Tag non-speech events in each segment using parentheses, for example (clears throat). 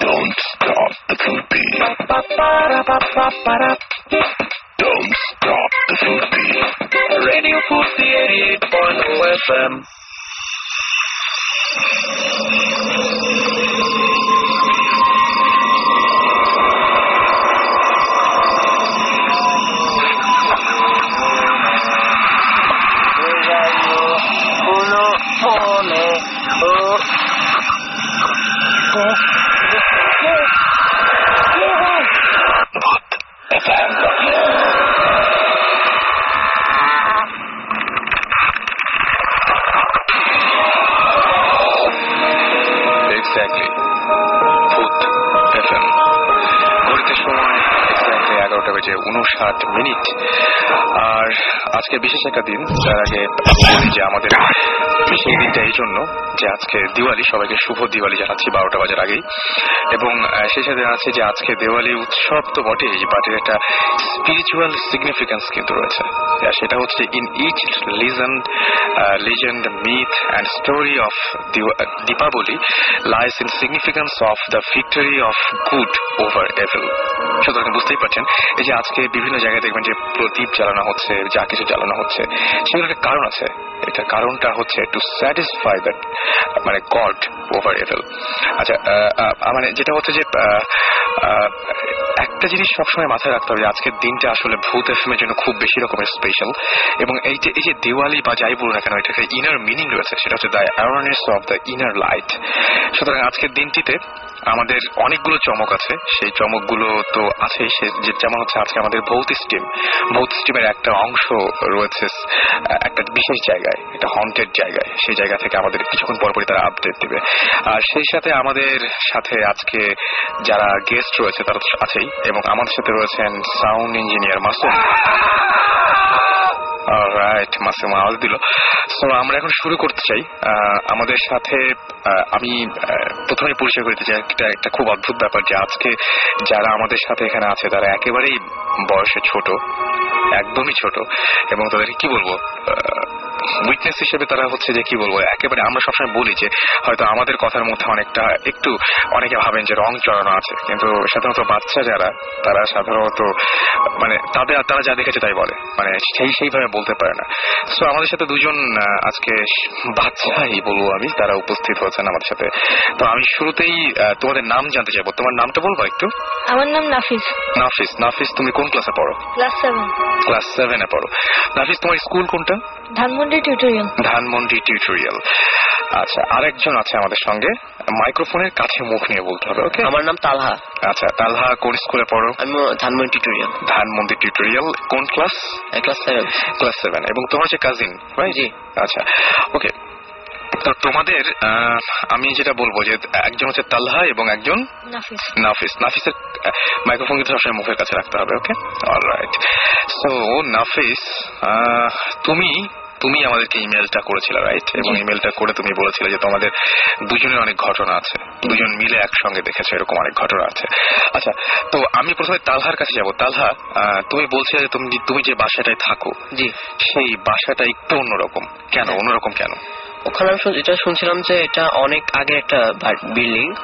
Don't stop the food. Don't stop the food beat. Radio Fusi 88.0 FM. বেজে উনষাট minute. আর আজকে বিশেষ একটা দিন তার আগে যে আমাদের সেই দিনটা এই জন্য যে আজকে দিওয়ালি, সবাইকে শুভ দিওয়ালি জানাচ্ছি বারোটা বাজার আগেই। এবং সেই সাথে জানাচ্ছি যে আজকে দিওয়ালি উৎসব তো বটেই বাট এর একটা স্পিরিচুয়াল সিগনিফিকেন্স কিন্তু রয়েছে। সেটা হচ্ছে in each legend legend myth and story of Deepavali lies in significance of the victory of good over evil সুতরাং বুঝতেই পারছেন, এই যে আজকে বিভিন্ন জায়গায় দেখবেন যে প্রদীপ জ্বালানো হচ্ছে, যা কিছু জ্বালানো হচ্ছে, সেগুলোর একটা কারণ আছে। এটার কারণটা হচ্ছে টু স্যাটিসফাই দ্যাট মানে গড ওভার এভেল আচ্ছা মানে যেটা হচ্ছে যে একটা জিনিস সবসময় মাথায় রাখতে হবে আজকের দিনটা আসলে ভূত এফএমের জন্য খুব বেশি রকমের স্পেশাল এবং এই যে এই যে দিওয়ালি বা যাই বলুন না কেন এটা একটা ইনার মিনিং রয়েছে, সেটা হচ্ছে the awareness of the inner light সুতরাং আজকের দিনটিতে আমাদের অনেকগুলো চমক আছে। সেই চমকগুলো তো আছে। যে যেমন হচ্ছে আজকে আমাদের ভৌত স্টিম ভৌত স্টিমের একটা অংশ রয়েছে, একটা বিশেষ জায়গায়, একটা হন্টেড জায়গায়। সেই জায়গা থেকে আমাদের কিছুক্ষণ পরপরই তারা আপডেট দেবে। আর সেই সাথে আমাদের সাথে আজকে যারা গেস্ট রয়েছে তারা আছেই এবং আমাদের সাথে রয়েছেন সাউন্ড ইঞ্জিনিয়ার মাসুম। রাইট মাসিমা আওয়াজ দিল। সো আমরা এখন শুরু করতে চাই। আমাদের সাথে আমি প্রথমে পরিচয় করতে চাই। একটা একটা খুব অদ্ভুত ব্যাপার যে আজকে যারা আমাদের সাথে এখানে আছে, তারা একেবারেই বয়সে ছোট, একদমই ছোট, এবং তাদেরকে কি বলব? উইকনেস হিসেবে তারা হচ্ছে যে কি বলব একেবারে আমরা সবসময় বলি যে হয়তো আমাদের কথার মধ্যে অনেকটা একটু অনেকে ভাবেন যে রং চড়ানো আছে কিন্তু সাধারণত বাচ্চা যারা তারা সাধারণত মানে তাদের তারা যা দেখেছে তাই বলে মানে সেই সেইভাবে বলতে পারে না। সো আমাদের সাথে দুজন আজকে বাচ্চাই বলব আমি তারা উপস্থিত হয়েছেন আমাদের সাথে। তো আমি শুরুতেই তোমাদের নাম জানতে চাইব। তোমার নামটা বলব একটু? আমার নাম নাফিস। নাফিস। নাফিস তুমি কোন ক্লাসে পড়ো? ক্লাস সেভেন ক্লাস সেভেনে পড়ো। নাফিস তোমার স্কুল কোনটা? ধানমন্ডি টিউটোরিয়াল ধানমন্ডি টিউটোরিয়াল আচ্ছা আরেকজন আছে আমাদের সঙ্গে। মাইক্রোফোনের কাছে মুখ নিয়ে বলতে হবে ওকে? আমার নাম তালহা। আচ্ছা তালহা কোন স্কুলে পড়ো? আমি ধানমন্ডি টিউটোরিয়াল ধানমন্ডি টিউটোরিয়াল কোন class? Class seven class seven এবং তোমার যে কাজিন জি। আচ্ছা ওকে। তো তোমাদের আমি যেটা বলব যে একজন হচ্ছে তালহা এবং একজন নাফিস। নাফিস। নাফিসের মাইক্রোফোন কিন্তু সবসময় মুখের কাছে রাখতে হবে ওকে? অলরাইট সো নাফিস তুমি তুমি আমাদেরকে ইমেলটা করেছিলে রাইট এবং ইমেলটা করে তুমি বলেছিলে যে তোমাদের দুজনের অনেক ঘটনা আছে। দুজন মিলে একসঙ্গে দেখেছ এরকম অনেক ঘটনা আছে। আচ্ছা তো আমি প্রথমে তালহার কাছে যাব। তালহা আহ, তুমি বলছিলে যে তুমি তুমি যে বাসাটায় থাকো জি। সেই বাসাটা একটু অন্যরকম। কেন? অন্যরকম কেন? ওখানে আমি এটা শুনছিলাম যে এটা অনেক আগে একটা বিল্ডিং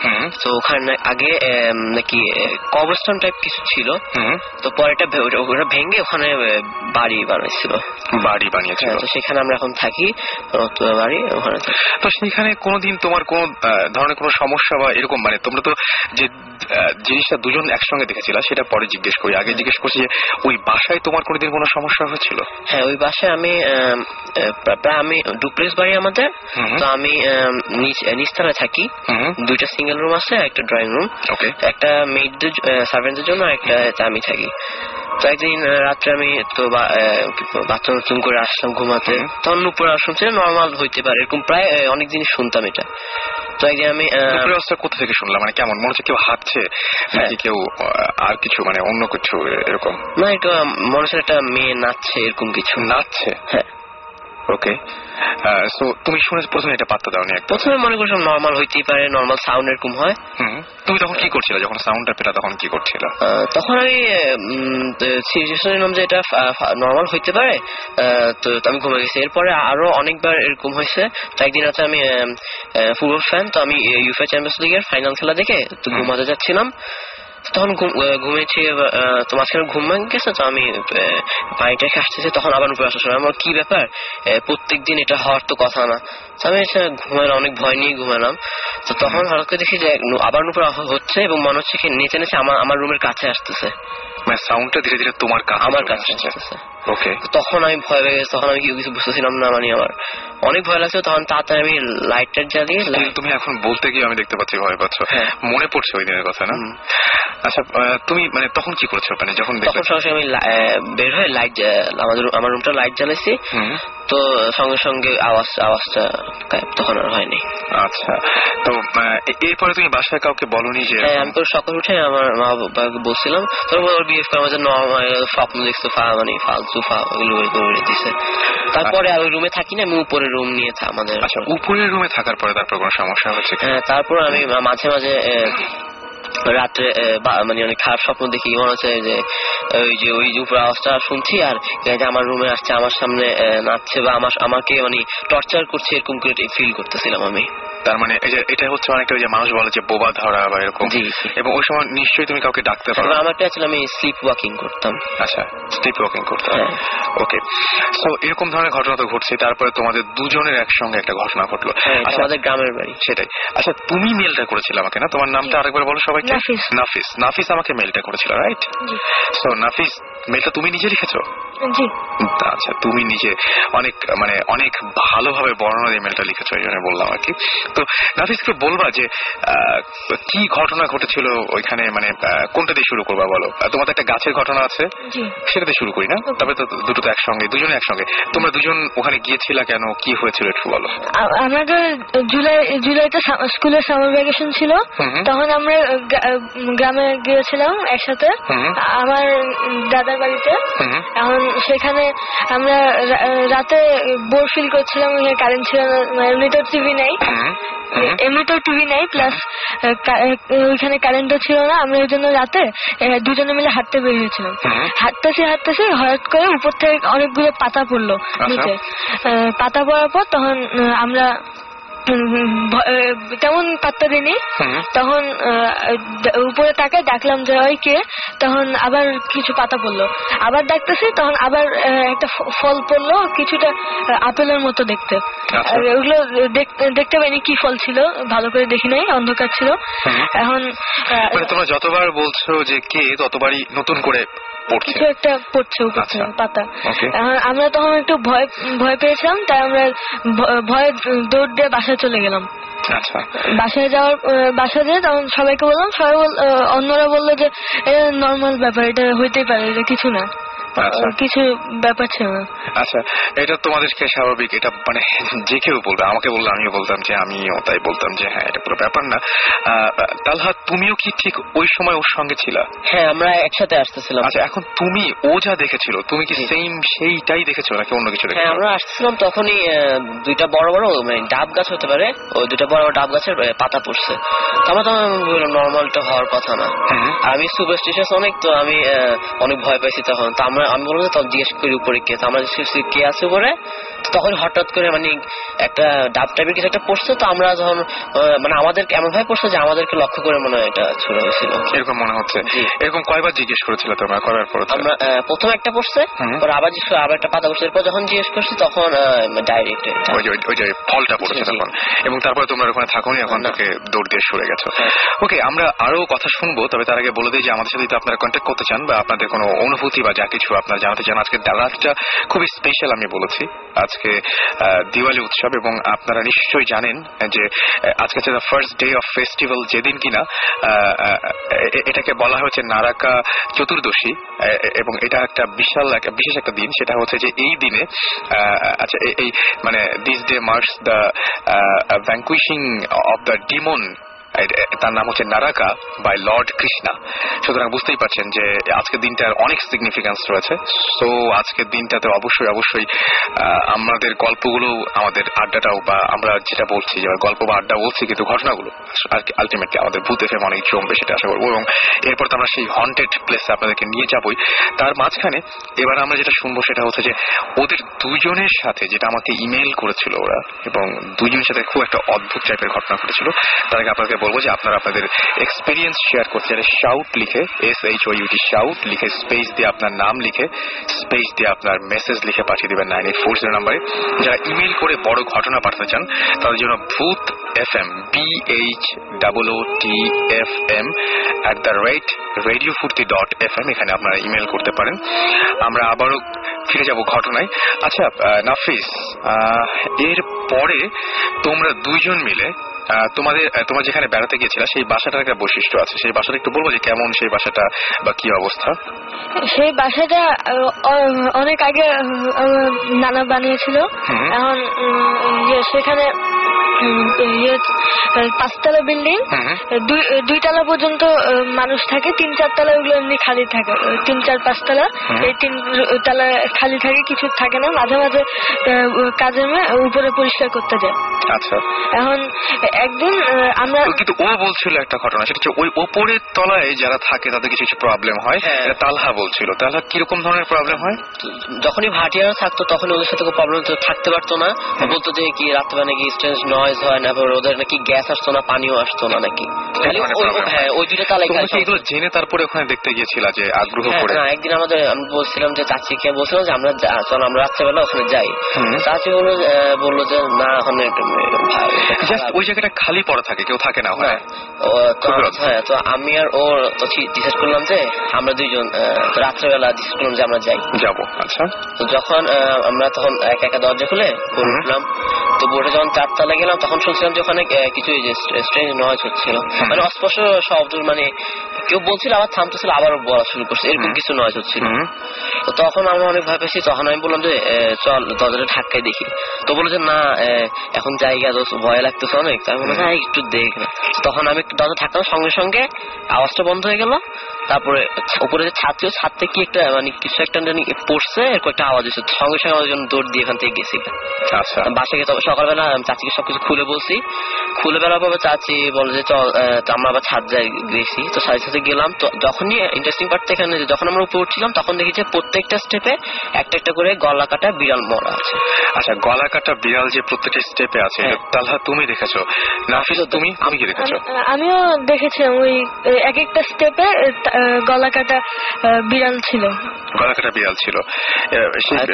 তো ওখানে আগে নাকি কবরস্থান টাইপ কিছু ছিল। তো পরে এটা ওটা- ভেঙে ওখানে বাড়ি বানাইছিল বাড়ি বানিয়েছিল। হ্যাঁ, তো সেখানে আমরা এখন থাকি বাড়ি ওখানে তো সেখানে কোনোদিন তোমার কোন ধরনের কোনো সমস্যা বা এরকম মানে তোমরা তো যে জিনিসটা দুজন একসঙ্গে দেখেছিলা সেটা পরে জিজ্ঞেস করি। আগে জিজ্ঞেস করছি যে ওই বাসায় তোমার কোনোদিন কোনো সমস্যা হয়েছিল? হ্যাঁ ওই বাসায় আমি প্রায় আমি ডুপ্লেক্স বাড়ি আমাদের। তো আমি নিচতলায় থাকি। দুইটা সিঙ্গেল রুম আছে একটা ড্রয়িং রুম ওকে একটা মেয়েদের সার্ভেন্টদের জন্য একটা আমি থাকি। তো একদিন রাত্রে আমি তো বাথরুম টাথরুম করে আসলাম ঘুমাতে। তখন উপরে শুনছে নর্মাল হইতে পারে। এরকম প্রায় অনেক জিনিস শুনতাম এটা। তো একদিন আমি কোথা থেকে শুনলাম? মানে কেমন? মনে হচ্ছে কেউ হাঁটছে নাকি কেউ আর কিছু মানে অন্য কিছু এরকম? না আহ, মনে হচ্ছে একটা মেয়ে নাচছে এরকম কিছু। নাচছে? হ্যাঁ। ওকে সো তুমি শুনে প্রথমে এটা পাত্তা দাওনি একদম প্রথমে মনে করছিলাম নর্মাল হইতেই পারে নর্মাল সাউন্ড এরকম হয়। তুমি তখন কি করছিলে যখন সাউন্ডটা পেলা তখন কি করছিলে? তখন আমি সিরিয়াসলি নিলাম যে এটা নর্মাল হইতে পারে। তো আমি ঘুমে গেছি। এরপরে আরও অনেকবার এরকম হয়েছে। তো একদিন আছে আমি ফুটবল ফ্যান তো আমি ইউফা চ্যাম্পিয়ন্স লিগের ফাইনাল খেলা দেখে তো ঘুমাতে যাচ্ছিলাম। তখন ঘুম- আহ, ঘুমিয়েছি তো মাঝখানে ঘুম ভেঙে গেছে তো আমি পানিটা রেখে আসতেছি তখন আবার উপরে আসার সময়। আমার কি ব্যাপার? প্রত্যেক দিন এটা হওয়ার তো কথা না। তো আমি এসে ঘুমাইলাম অনেক ভয় নিয়ে ঘুমালাম। তো তখন হঠাৎ করে দেখি যে আবার উপরে হচ্ছে এবং মনে হচ্ছে কি নিচে নিচে আমার আমার রুমের কাছে আসতেছে। মানে সাউন্ডটা ধীরে ধীরে তোমার কাছে আমার কাছে আসতেছে। ওকে তখন আমি ভয় পেয়ে গেছি তখন আমি কেউ কিছু বুঝতেছিলাম না মানে আমার। অনেক ভয় লাগছে তখন তাড়াতাড়ি আমি লাইটটা জ্বালিয়ে তুমি- এখন বলতে গিয়ে আমি দেখতে পাচ্ছি ভয় পাচ্ছ। হ্যাঁ। মনে পড়ছে ওই দিনের কথা না? আচ্ছা তুমি মানে তখন কি করছ? মানে যখন তখন সঙ্গে আমি বের হয়ে লাইট আমাদের আমার রুমটা লাইট জ্বালাইছি। তো সঙ্গে সঙ্গে আওয়াজ আওয়াজটা তখন আর হয়নি। আচ্ছা তো এরপরে তুমি বাসায় কাউকে বলনি যে হ্যাঁ আমি তো সকাল উঠে আমার মা বাবাকে বলছিলাম। তোর ওর বিহেভ করে আমাদের নর্মাল স্বপ্ন দেখছ ফা মানে ফালতু ফা ওগুলো করে দিছে। তারপরে আর ওই রুমে থাকি না আমি উপরে রুম নিয়ে আমাদের আচ্ছা উপরের রুমে থাকার পরে তারপর কোনো সমস্যা হচ্ছে হ্যাঁ, তারপর আমি মাঝে মাঝে রাত্রে মানে অনেক খারাপ স্বপ্ন দেখি। মনে হচ্ছে যে ওই যে ওই যে উপরে আওয়াজটা শুনছি আর যে আমার রুমে আসছে আমার সামনে নাচছে বা আমার আমাকে মানে টর্চার করছে এরকম করে ফিল করতেছিলাম আমি। তার মানে এই যে এটা হচ্ছে অনেকটা যে মানুষ বলে যে বোবা ধরা বা এরকম। এবং ওই সময় নিশ্চয়ই তুমি কাউকে ডাকতে পারো। আমারটা ছিল আমি স্লিপ ওয়াকিং করতাম। আচ্ছা স্লিপ ওয়াকিং করতে হ্যাঁ। ওকে তো এরকম ধরনের ঘটনা তো ঘটছে তারপরে তোমাদের দুজনের একসঙ্গে একটা ঘটনা ঘটলো। হ্যাঁ আচ্ছা আমাদের গ্রামের বাড়ি। সেটাই। আচ্ছা তুমি মেলটা করেছিলে আমাকে না? তোমার নামটা আরেকবার বলো সবাইকে। নাফিস। নাফিস। নাফিস আমাকে মেলটা করেছিল রাইট জি। সো নাফিস মেলটা তুমি নিজে লিখেছো? জি। আচ্ছা তুমি নিজে অনেক মানে অনেক ভালোভাবে বর্ণনা দিয়ে মেলটা লিখেছো এই জন্য বললাম আর কি। তো নাফিসকে বলবা যে কি ঘটনা ঘটেছিল ওইখানে? মানে কোনটা দিয়ে শুরু করবা বলো? তোমাদের একটা গাছের ঘটনা আছে। জি। সেটাতে শুরু করি না? তবে তো দুটো তো একসঙ্গে দুজনে একসঙ্গে। তোমরা দুজন ওখানে গিয়েছিলা কেন? কি হয়েছিল একটু বলো। আমাদের জুলাই জুলাইতে স্কুলের সামার ভ্যাকেশন ছিল। তখন আমরা গ্রামে গিয়েছিলাম একসাথে। আমার দাদার বাড়িতে। এখন সেখানে আমরা রাতে বোর ফিল করছিলাম কারেন্ট ছিল না মানে এমনিতেও টিভি নেই। এমনিতেও টিভি নাই প্লাস ওইখানে কারেন্টও ছিল না আমরা ওই জন্য রাতে দুজনে মিলে হাঁটতে বেরিয়েছিলাম। হাঁটতেছি হাঁটতেছি হঠাৎ করে উপর থেকে অনেকগুলো পাতা পড়ল আচ্ছা। নিচে। আহ, পাতা পড়ার পর তখন আমরা তেমন পাত্তা হুম। তখন উপরে তাকে ডাকলাম যে ওই কে তখন আবার কিছু পাতা পড়ল। আবার ডাকতেছি তখন আবার একটা ফল পড়ল কিছুটা আপেলের মতো দেখতে। আচ্ছা। ওগুলো দেখ- দেখতে পাইনি কি ফল ছিল ভালো করে দেখি নাই অন্ধকার ছিল। এখন মানে তোমরা যতবার বলছো যে কে ততবারই নতুন করে কিছু একটা পড়ছে উপর আচ্ছা। পাতা এখন আমরা তখন একটু ভয় ভয় পেয়েছিলাম তাই আমরা ভয়ে দৌড় দিয়ে বাসায় চলে গেলাম আচ্ছা বাসায় যাওয়ার বাসায় যেয়ে তখন সবাইকে বললাম সবাই অন্যরা বলল যে নর্মাল ব্যাপার এটা হইতেই পারে এটা কিছু না। কিছু ব্যাপার ছিল। আচ্ছা এটা তোমাদেরকে স্বাভাবিক? এটা মানে যে কেউ বলবে। আমাকে বললে আমিও বলতাম যে আমিও তাই বলতাম যে হ্যাঁ এটা পুরো ব্যাপার না। তালহা তুমিও কি ঠিক ওই সময় ওর সঙ্গে ছিলা? হ্যাঁ আমরা একসাথে আসতেছিলাম। আচ্ছা এখন তুমি ও যা দেখেছিল তুমি কি সেম সেইটাই দেখেছ নাকি অন্য কিছু হ্যাঁ আমরা আসছিলাম তখনই আহ, দুইটা বড় বড় মানে ডাব গাছ হতে পারে ওই দুইটা বড় বড় ডাব গাছের পাতা পড়ছে। তো আমরা তখন বললাম নর্মালটা হওয়ার কথা না। আর আমি সুপারস্টিশিয়াস অনেক তো আমি আহ, অনেক ভয় পাইছি তখন। তো আমরা আমি যে তখন জিজ্ঞেস করি উপরে কে আমরা কে আছে উপরে? তখন হঠাৎ করে মানে একটা ডাব টাইপের কিছু একটা পড়ছে তো আমরা যখন মানে আমাদেরকে এমন ভাবে পড়ছে যে আমাদেরকে লক্ষ্য করে মনে হয় এটা ছুড়ে হয়েছিল। এরকম মনে হচ্ছে। এরকম কয়বার জিজ্ঞেস করেছিল তোমরা কয়বার পড়েছে আমরা প্রথম একটা পড়ছে পরে আবার জিজ্ঞেস আবার একটা পাতা পড়ছে এরপর যখন জিজ্ঞেস করছি তখন ডাইরেক্ট ওই যে ওই যে ফলটা পড়েছে। তখন। এবং তারপরে তোমরা ওখানে থাকোনি এখন না। থেকে দৌড় দিয়ে সরে গেছো। হ্যাঁ। ওকে আমরা আরও কথা শুনব তবে তার আগে বলে দিই যে আমাদের সাথে যদি আপনারা কন্ট্যাক্ট করতে চান বা আপনাদের কোনো অনুভূতি বা যা কিছু আপনারা জানাতে চান। আজকে ডালাসটা খুবই স্পেশাল আমি বলেছি। আজকে দিওয়ালি উৎসব এবং আপনারা নিশ্চয়ই জানেন যে আজকে হচ্ছে ফার্স্ট ডে অফ ফেস্টিভ্যাল যেদিন কিনা এটাকে বলা হয়েছে নারাকা চতুর্দশী। এবং এটা একটা বিশাল একটা বিশেষ একটা দিন। সেটা হচ্ছে যে এই দিনে আচ্ছা এই- এই মানে this day marks the vanquishing of the demon তার নাম হচ্ছে নারাকা বাই লর্ড কৃষ্ণা। সুতরাং বুঝতেই পারছেন যে আজকের দিনটার অনেক সিগনিফিকেন্স রয়েছে। সো আজকের দিনটাতে অবশ্যই অবশ্যই আমাদের গল্পগুলো, আমাদের আড্ডাটাও বা আমরা যেটা বলছি যে গল্প বা আড্ডা বলছি, কিন্তু ঘটনাগুলো আর কি আলটিমেটলি আমাদের ভূত এফএম অনেক জমবে, সেটা আশা করব। এবং এরপর তো আমরা সেই হন্টেড প্লেসে আপনাদেরকে নিয়ে যাবই। তার মাঝখানে এবার আমরা যেটা শুনব, সেটা হচ্ছে যে ওদের দুজনের সাথে যেটা আমাকে ইমেল করেছিল ওরা, এবং দুজনের সাথে খুব একটা অদ্ভুত টাইপের ঘটনা ঘটেছিল, তার আগে আপনাকে বলব যে আপনারা আপনাদের এক্সপিরিয়েন্স শেয়ার করতে চাইলে শাউট লিখে S H O U T shout লিখে স্পেস দিয়ে আপনার নাম লিখে স্পেস দিয়ে আপনার মেসেজ লিখে পাঠিয়ে দেবেন নাইন এইট ফোর জিরো নাম্বারে যারা ইমেল করে বড় ঘটনা পাঠাতে চান, তাদের জন্য Bhoot F M B H double O T F M at the rate radio Foorti dot F M এখানে আপনারা ইমেল করতে পারেন। আমরা আবারও ফিরে যাব ঘটনায়। আচ্ছা নাফিস এর পরে তোমরা দুইজন মিলে তোমাদের তোমরা যেখানে বেড়াতে গিয়েছিলে সেই বাসাটার একটা বৈশিষ্ট্য আছে। সেই বাসাটা একটু বলব যে কেমন সেই বাসাটা বা কি অবস্থা? সেই বাসাটা অনেক আগে নানা বানিয়েছিল। এখন ইয়ে সেখানে ইয়ে পাঁচতলা বিল্ডিং। দুই পর্যন্ত মানুষ থাকে তিন চারতলা ওগুলো এমনি খালি থাকে তিন চার পাঁচতলা। এই তিন তলা খালি থাকে কিছু থাকে না। মাঝে মাঝে কাজের উপরে পরিষ্কার করতে যায় আচ্ছা। এখন একদিন আমরা কিন্তু ও বলছিল একটা ঘটনা সেটা হচ্ছে ওই ওপরের তলায় যারা থাকে তাদের কিছু কিছু প্রবলেম হয়। হ্যাঁ। তালহা বলছিল। তালহা কীরকম ধরনের প্রবলেম হয়? যখনই ভাটিয়ারা থাকতো তখন ওদের সাথে প্রবলেম থাকতে পারতো না। বলতো যে কি রাত্রে নাকি স্ট্রেঞ্জ নয়েজ হয় না ওদের নাকি গ্যাস আসতো না পানিও আসতো না নাকি? হ্যাঁ ওই দুইটা তালাই এগুলো জেনে তারপরে ওখানে দেখতে গিয়েছিলা যে আগ্রহ হ্যাঁ, করে? না, একদিন আমাদের আমি বলছিলাম যে চাচিকে বলছিলাম যে আমরা চল আমরা রাত্রেবেলা ওখানে যাই। চাচি বলল বলল যে না ওখানে। ওই জায়গাটা খালি পড়া থাকে কেউ থাকে না ওখানে। আম- অদ্ভুত। হ্যাঁ তো আমি আর ডিসাইড করলাম যে আমরা দুইজন রাত্রেবেলা ডিসাইড করলাম যে আমরা যাই। যাব আচ্ছা। তো যখন আমরা তখন একা একা দরজা খুলে উঠলাম। তো বোর্ডে যখন চারতলা গেলাম তখন শুনছিলাম যে ওখানে কিছু স্ট্রেঞ্জ নয়েজ হচ্ছিল। মানে অস্পষ্ট শব্দ মানে কেউ বলছিল আবার থামতেছিল আবার বলা শুরু করছে। এরকম কিছু নয়েজ হচ্ছিল। তো তখন আমরা অনেক ভয় পেয়েছি। তখন আমি বললাম যে চল দরজাটা ধাক্কাই দেখি। তো বলল যে না এখন জায়গা তো ভয় লাগতেছে অনেক। তাই বললাম হ্যাঁ একটু দেখ। না তখন আমি একটু দরজা থাকলাম সঙ্গে সঙ্গে, আওয়াজটা বন্ধ হয়ে গেল। তারপরে উপরে যে ছাদ ছিল ছাদ থেকে একটা মানে কিছু একটা জানি পড়ছে এরকম একটা আওয়াজ এসেছে সঙ্গে সঙ্গে আমাদের জন্য দৌড় দিয়ে এখান থেকে গেছি আচ্ছা। বাসায় গিয়ে সকালবেলা চাচিকে সবকিছু খুলে বলছি। খুলে বেলার পর চাচি বলে যে চল আমরা আবার ছাদ যাই গেছি। তো সাথে সাথে গেলাম। তো যখনই ইন্টারেস্টিং পার্ট এখানে যখন আমরা উপরে উঠছিলাম তখন দেখি যে প্রত্যেকটা স্টেপে একটা একটা করে গলা কাটা বিড়াল মরা আছে। আচ্ছা গলা কাটা বিড়াল যে প্রত্যেকটা স্টেপে আছে তাহলে তুমি দেখেছ? নাফিস তুমি তুমি কি দেখেছ? আমিও দেখেছি ওই এক একটা স্টেপে গলা কাটা বিড়াল ছিল গলা কাটা বিড়াল ছিল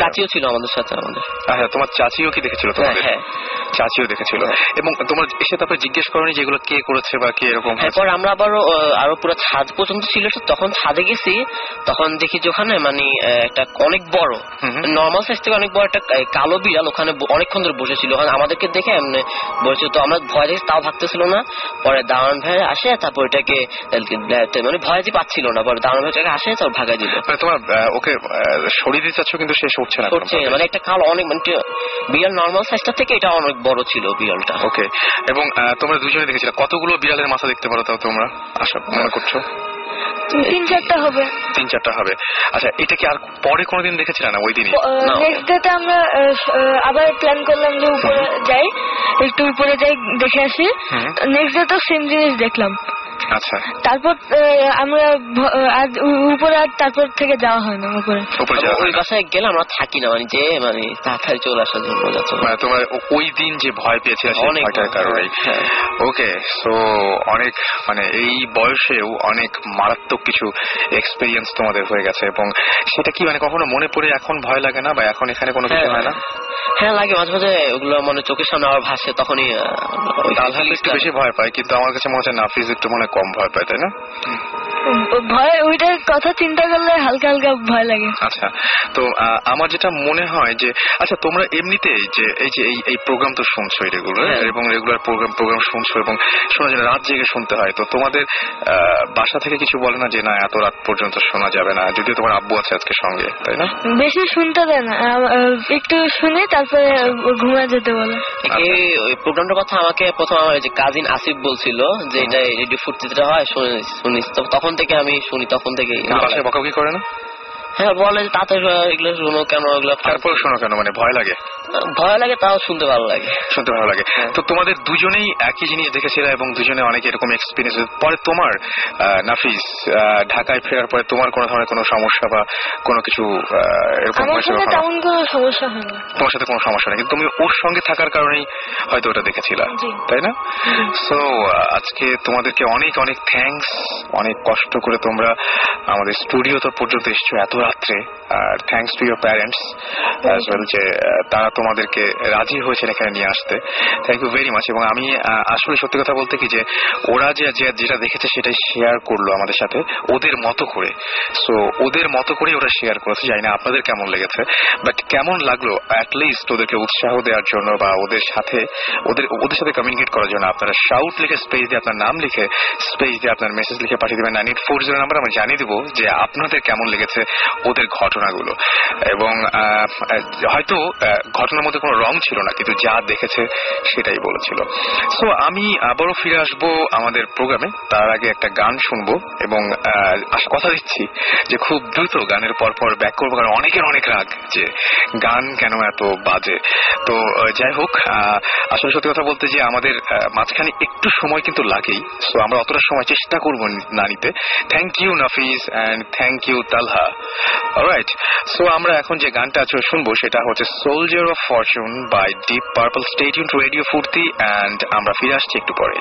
চাচিও ছিল আমাদের সাথে আমাদের আচ্ছা তোমার চাচিও কি দেখেছিল তোমাদের হ্যাঁ। চাচিও দেখেছিল হ্যাঁ। এবং তোমার এসে তারপরে জিজ্ঞেস করনি যেগুলো কে করেছে বা কে এরকম? এরপর আমরা আবারও আরও পুরো ছাদ পর্যন্ত ছিল তখন ছাদে গেছি তখন দেখি যে ওখানে মানে একটা অনেক বড়। নর্মাল সাইজ থেকে অনেক বড় একটা কালো বিড়াল ওখানে অনেকক্ষণ ধরে বসেছিল ওখানে আমাদেরকে দেখে এমনি বসে তো আমরা ভয় দেখে তাও ভাবতেছিল না পরে দাওয়ান ভাই আসে তারপর এটাকে মানে ভয় যে পাচ্ছিল না পরে দাওয়ান ভাইটাকে আসে তারপর ভাগাই দিল। মানে তোমার ওকে সরিয়ে দিতে চাচ্ছ কিন্তু সে সরছে না করছে মানে একটা কালো অনেক মানে বিড়াল নর্মাল সাইজটা থেকে এটা অনেক বড় ছিল বিড়ালটা। ওকে এবং তোমরা দুজনে দেখেছিলে কতগুলো বিড়ালের মাথা দেখতে পারো তাও তোমরা? আশা মনে করছ? তিন চারটা হবে। তিন চারটা হবে। আচ্ছা এটা কি আর পরে কোনোদিন দেখেছিলে না ওই দিনই। নেক্সট ডেতে আমরা আবার প্ল্যান করলাম যে উপরে যাই একটু উপরে যাই দেখে আসি। নেক্সট ডে তো সেম জিনিস দেখলাম। আচ্ছা। তারপর আমরা আর উপরে আর তারপর থেকে যাওয়া হয় না উপরে। উপরে যাওয়া ওই হয় বাসায় গেলে আমরা থাকি না মানে যে মানে তাড়াতাড়ি চলে আসার জন্য মানে তোমার ওই দিন যে ভয় অনেক ভয়টার ভয়, হ্যাঁ। ওকে সো অনেক মানে এই বয়সেও অনেক মারাত্মক কিছু এক্সপিরিয়েন্স তোমাদের হয়ে গেছে এবং সেটা কি মানে কখনো মনে পড়ে এখন ভয় লাগে না বা এখন এখানে কোনো কিছু হয় না? হ্যাঁ লাগে মাঝে মাঝে ওগুলো মানে চোখের সামনে আবার ভাসে তখনই বেশি ভয় পায় কিন্তু আমার কাছে মনে হচ্ছে নাফিজ একটু মনে হয় কম ভয় পায় তাই ভয় ওইটার কথা চিন্তা করলে হালকা হালকা ভয় লাগে। আচ্ছা তো আমার যেটা মনে হয় যে আচ্ছা তোমরা এমনিতে যে এই যে এই এই প্রোগ্রাম তো শুনছোই রেগুলার হ্যাঁ। এবং রেগুলার প্রোগ্রাম প্রোগ্রাম শুনছো এবং শোনা যায় রাত জেগে শুনতে হয়। তো তোমাদের বাসা থেকে কিছু বলে না যে না এত রাত পর্যন্ত শোনা যাবে না। যদিও তোমার আব্বু আছে আজকে সঙ্গে তাই না? বেশি শুনতে দেয় না। একটু শুনে তারপরে ঘুমে যেতে বলে। এই ওই প্রোগ্রামটার কথা আমাকে প্রথম আমার যে কাজিন আসিফ বলছিল যে এটা রেডিও ফুর্তিতে হয় শুনিস শুনিস। তো তখন থেকে আমি শুনি তখন থেকে কিন্তু বকাবকি করে না? হ্যাঁ বলে যে তাতে এগুলো শুনো কেন এগুলো। তারপর শোনো কেন মানে ভয় লাগে? ভয় লাগে তাও শুনতে ভালো লাগে। শুনতে ভালো লাগে। হ্যাঁ। তো তোমাদের দুজনেই একই জিনিস দেখেছিলে এবং দুজনে অনেক এরকম এক্সপিরিয়েন্স পরে তোমার নাফিস ঢাকায় ফেরার পরে তোমার কোনো ধরনের কোনো সমস্যা বা কোনো কিছু আহ, এরকম? তেমন কোনো সমস্যা তোমার সাথে কোনো সমস্যা নেই। কিন্তু তুমি ওর সঙ্গে থাকার কারণেই হয়তো ওটা দেখেছিলা। তাই না? সো আজকে তোমাদেরকে অনেক অনেক থ্যাঙ্কস অনেক কষ্ট করে তোমরা আমাদের স্টুডিও তো পর্যন্ত এসছো। এত রাত্রে আর thanks to your parents as well যে তারা তোমাদেরকে রাজি হয়েছেন এখানে নিয়ে আসতে। থ্যাংক ইউ ভেরি মাচ এবং আমি আসলে সত্যি কথা বলতে কি যে ওরা যে যে- যেটা দেখেছে সেটাই শেয়ার করল আমাদের সাথে ওদের মতো করে। সো ওদের মতো করে ওরা শেয়ার করেছে জানি না আপনাদের কেমন লেগেছে বাট কেমন লাগল অ্যাটলিস্ট ওদেরকে উৎসাহ দেওয়ার জন্য বা ওদের সাথে ওদের ওদের সাথে কমিউনিকেট করার জন্য আপনারা শাউট লিখে স্পেস দিয়ে আপনার নাম লিখে স্পেস দিয়ে আপনার মেসেজ লিখে পাঠিয়ে দেবেন। Nine eight four zero number আমরা জানিয়ে দেবো যে আপনাদের কেমন লেগেছে ওদের ঘটনাগুলো। এবং হয়তো ঘটনার মধ্যে কোনো রং ছিল না, কিন্তু যা দেখেছে সেটাই বলেছিল। সো আমি আবারও ফিরে আসব আমাদের প্রোগ্রামে। তার আগে একটা গান শুনব এবং কথা দিচ্ছি যে খুব দ্রুত গানের পর পর ব্যাক করব, কারণ অনেকের অনেক রাগ যে গান কেন এত বাজে। তো যাই হোক আসলে সত্যি কথা বলতে যে আমাদের মাঝখানে একটু সময় কিন্তু লাগেই। সো আমরা অতটা সময় চেষ্টা করব না নিতে। Thank you Nafis and thank you Talha right so আমরা এখন যে গানটা শুনব, সেটা হচ্ছে Soldier of Fortune by Deep Purple stadium radio Foorti and আমরা ফিরে আসছি একটু পরে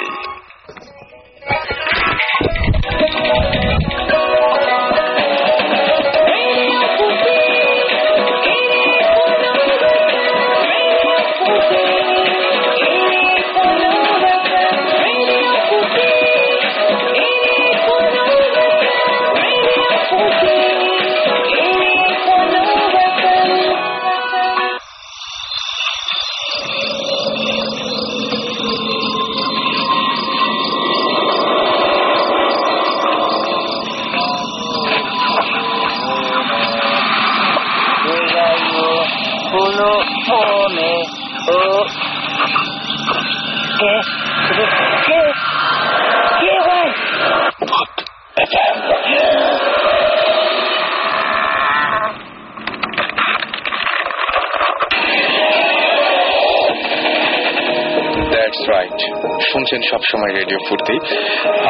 সবসময় রেডিও ফুর্তি।